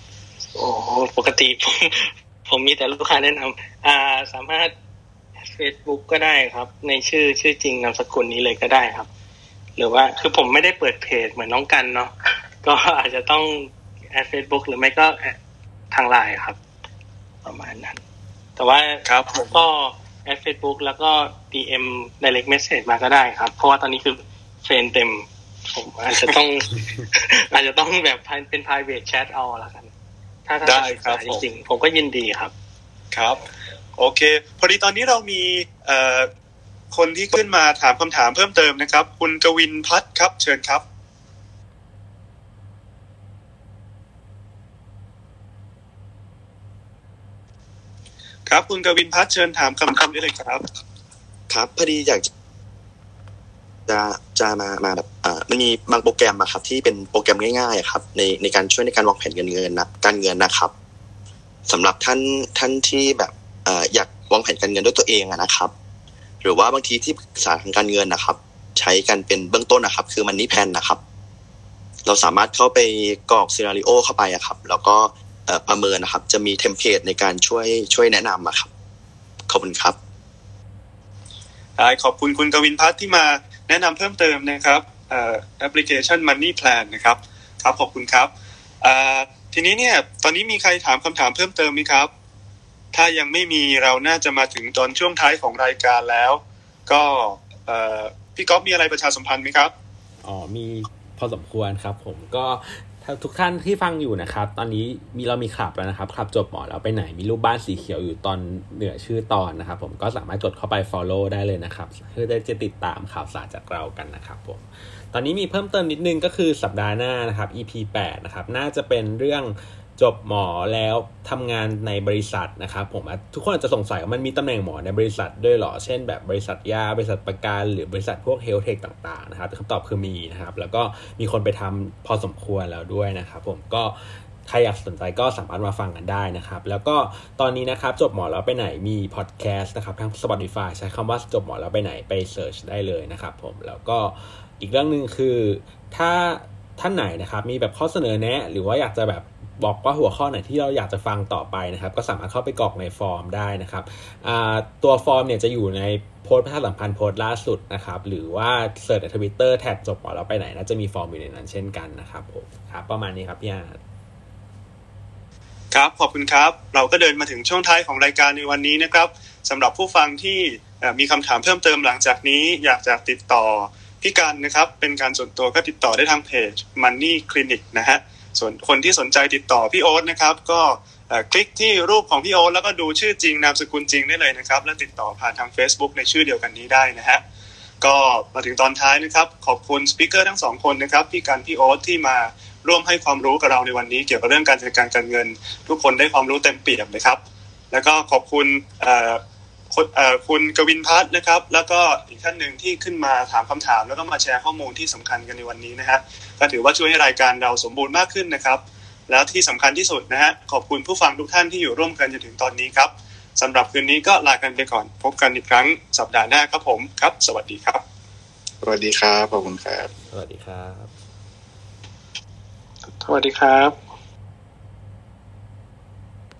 โอ้ปกติผมผมมีแต่ลูกค้าแนะนำอ่าสามารถ Facebook ก็ได้ครับ ในชื่อชื่อจริงนามสกุลนี้เลยก็ได้ครับ หรือว่าคือผมไม่ได้เปิดเพจเหมือนน้องกันเนาะก็อาจจะต้อง add เฟซบุ๊กหรือไม่ก็ทางไลน์ครับ ประมาณนั้น แต่ว่าครับผมก็ add เฟซบุ๊กแล้วก็ DM direct message มาก็ได้ครับ เพราะว่าตอนนี้คือเฟรนเต็ม ผมอาจจะต้อง อาจจะต้องแบบเป็น private chat เอาละกัน ถ้าถ้าได้ครับจริงๆผมก็ยินดีครับ ครับ โอเค พอดีตอนนี้เรามีเอ่อคนที่ขึ้นมาถามคำถามเพิ่มเติมนะครับ คุณกวินพัฒครับ เชิญครับครับคุณกวินพัฒเชิญถามคำถามได้เลยครับ ครับพอดีอยาก จะจะมามาแบบอ่ามันมีบางโปรแกรมอะครับ ที่เป็นโปรแกรมง่ายๆครับ ในในการช่วยในการวางแผนเงินเงินนะการเงินนะครับสำหรับท่านท่านที่แบบอ่าอยากวางแผนการเงินด้วยตัวเองอะนะครับ หรือว่าบางทีที่ปรึกษาทางการเงินนะครับ ใช้กันเป็นเบื้องต้นนะครับ คือมันนี่แพนนะครับ เราสามารถเข้าไปกรอกซีนารีโอเข้าไปอะครับ แล้วก็ประเมินนะครับ จะมี template ในการช่วยช่วยแนะนำอะครับขอบคุณครับได้ขอบคุณคุณกวินพัฒน์ที่มา แนะนำเพิ่มเติมนะครับแอปพลิเคชัน Money Plan นะครับครับขอบคุณครับทีนี้เนี่ยตอนนี้มีใครถามคำถามเพิ่มเติมไหมครับ ถ้ายังไม่มีเราน่าจะมาถึงตอนช่วงท้ายของรายการแล้ว ก็พี่ก๊อฟมีอะไรประชาสัมพันธ์ไหมครับอ๋อมีพอสมควรครับผมก็ ทุกท่านที่ฟังอยู่นะครับ ตอนนี้มีเรามีคลับแล้วนะครับคลับจบหมอแล้วไปไหนมีรูปบ้านสีเขียวอยู่ตอนเหนือชื่อตอนนะครับ ผมก็สามารถกดเข้าไป Follow ได้เลยนะครับเพื่อได้จะติดตามข่าวสารจากเรากันนะครับผมตอนนี้มีเพิ่มเติมนิดนึงก็คือสัปดาห์หน้านะครับ EP 8 นะครับ น่าจะเป็นเรื่อง จบหมอแล้วทำงานในบริษัทนะครับผมทุกคนอาจจะสงสัยว่ามันมีตำแหน่งหมอในบริษัทด้วยหรอ เช่นแบบบริษัทยา บริษัทประกันหรือบริษัทพวกเฮลเทคต่างๆนะครับคำตอบคือมีนะครับ แล้วก็มีคนไปทำพอสมควรแล้วด้วยนะครับผมก็ใครอยากสนใจก็สามารถมาฟังกันได้นะครับ แล้วก็ตอนนี้นะครับจบหมอแล้วไปไหนมีพอดแคสต์นะครับทาง Spotify ใช้คำว่าจบหมอแล้วไปไหนไปเสิร์ชได้เลยนะครับผมแล้วก็อีกเรื่องหนึ่งคือถ้าท่านไหนนะครับมีแบบข้อเสนอแนะ หรือว่าอยากจะแบบ บอกว่าหัวข้อไหนที่เราอยากจะฟังต่อไปนะครับ ก็สามารถเข้าไปกรอกในฟอร์มได้นะครับตัวฟอร์มเนี่ยจะอยู่ในโพสต์ประชาสัมพันธ์โพสต์ล่าสุดนะครับ หรือว่า search ในทวิตเตอร์แท็กจบหมอแล้วไปไหนน่าจะมีฟอร์มอยู่ในนั้นเช่นกันนะครับผมครับ ประมาณนี้ครับพี่อาร์ครับขอบคุณครับ เราก็เดินมาถึงช่วงท้ายของรายการในวันนี้นะครับสำหรับผู้ฟังที่มีคำถามเพิ่มเติมหลังจากนี้ อยากจะติดต่อพี่กันนะครับ เป็นการส่วนตัวก็ติดต่อได้ทางเพจ Money Clinic นะฮะ ส่วนคนที่สนใจติดต่อพี่โอ๊ตนะครับ ก็คลิกที่รูปของพี่โอ๊ตแล้วก็ดูชื่อจริงนามสกุลจริงได้เลยนะครับ และติดต่อผ่านทาง Facebook ในชื่อเดียวกันนี้ได้นะฮะก็มาถึงตอนท้ายนะครับ ขอบคุณสปิเกอร์ทั้งสองคนนะครับพี่กันพี่โอ๊ตที่มาร่วมให้ความรู้กับเราในวันนี้ เกี่ยวกับเรื่องการจัดการการเงิน ทุกคนได้ความรู้เต็มเปี่ยมเลยครับ แล้วก็ขอบคุณ คนเอ่อคุณกวินพัฒน์นะครับ แล้วก็อีกท่านหนึ่งที่ขึ้นมาถามคำถาม แล้วก็มาแชร์ข้อมูลที่สำคัญกันในวันนี้นะฮะก็ถือว่าช่วยให้รายการเราสมบูรณ์มากขึ้นนะครับ แล้วที่สำคัญที่สุดนะฮะขอบคุณผู้ฟังทุกท่านที่อยู่ร่วมกันจนถึงตอนนี้ครับสำหรับคืนนี้ก็ลากันไปก่อน พบกันอีกครั้งสัปดาห์หน้าครับผมครับ สวัสดีครับ สวัสดีครับขอบคุณครับ สวัสดีครับ สวัสดีครับ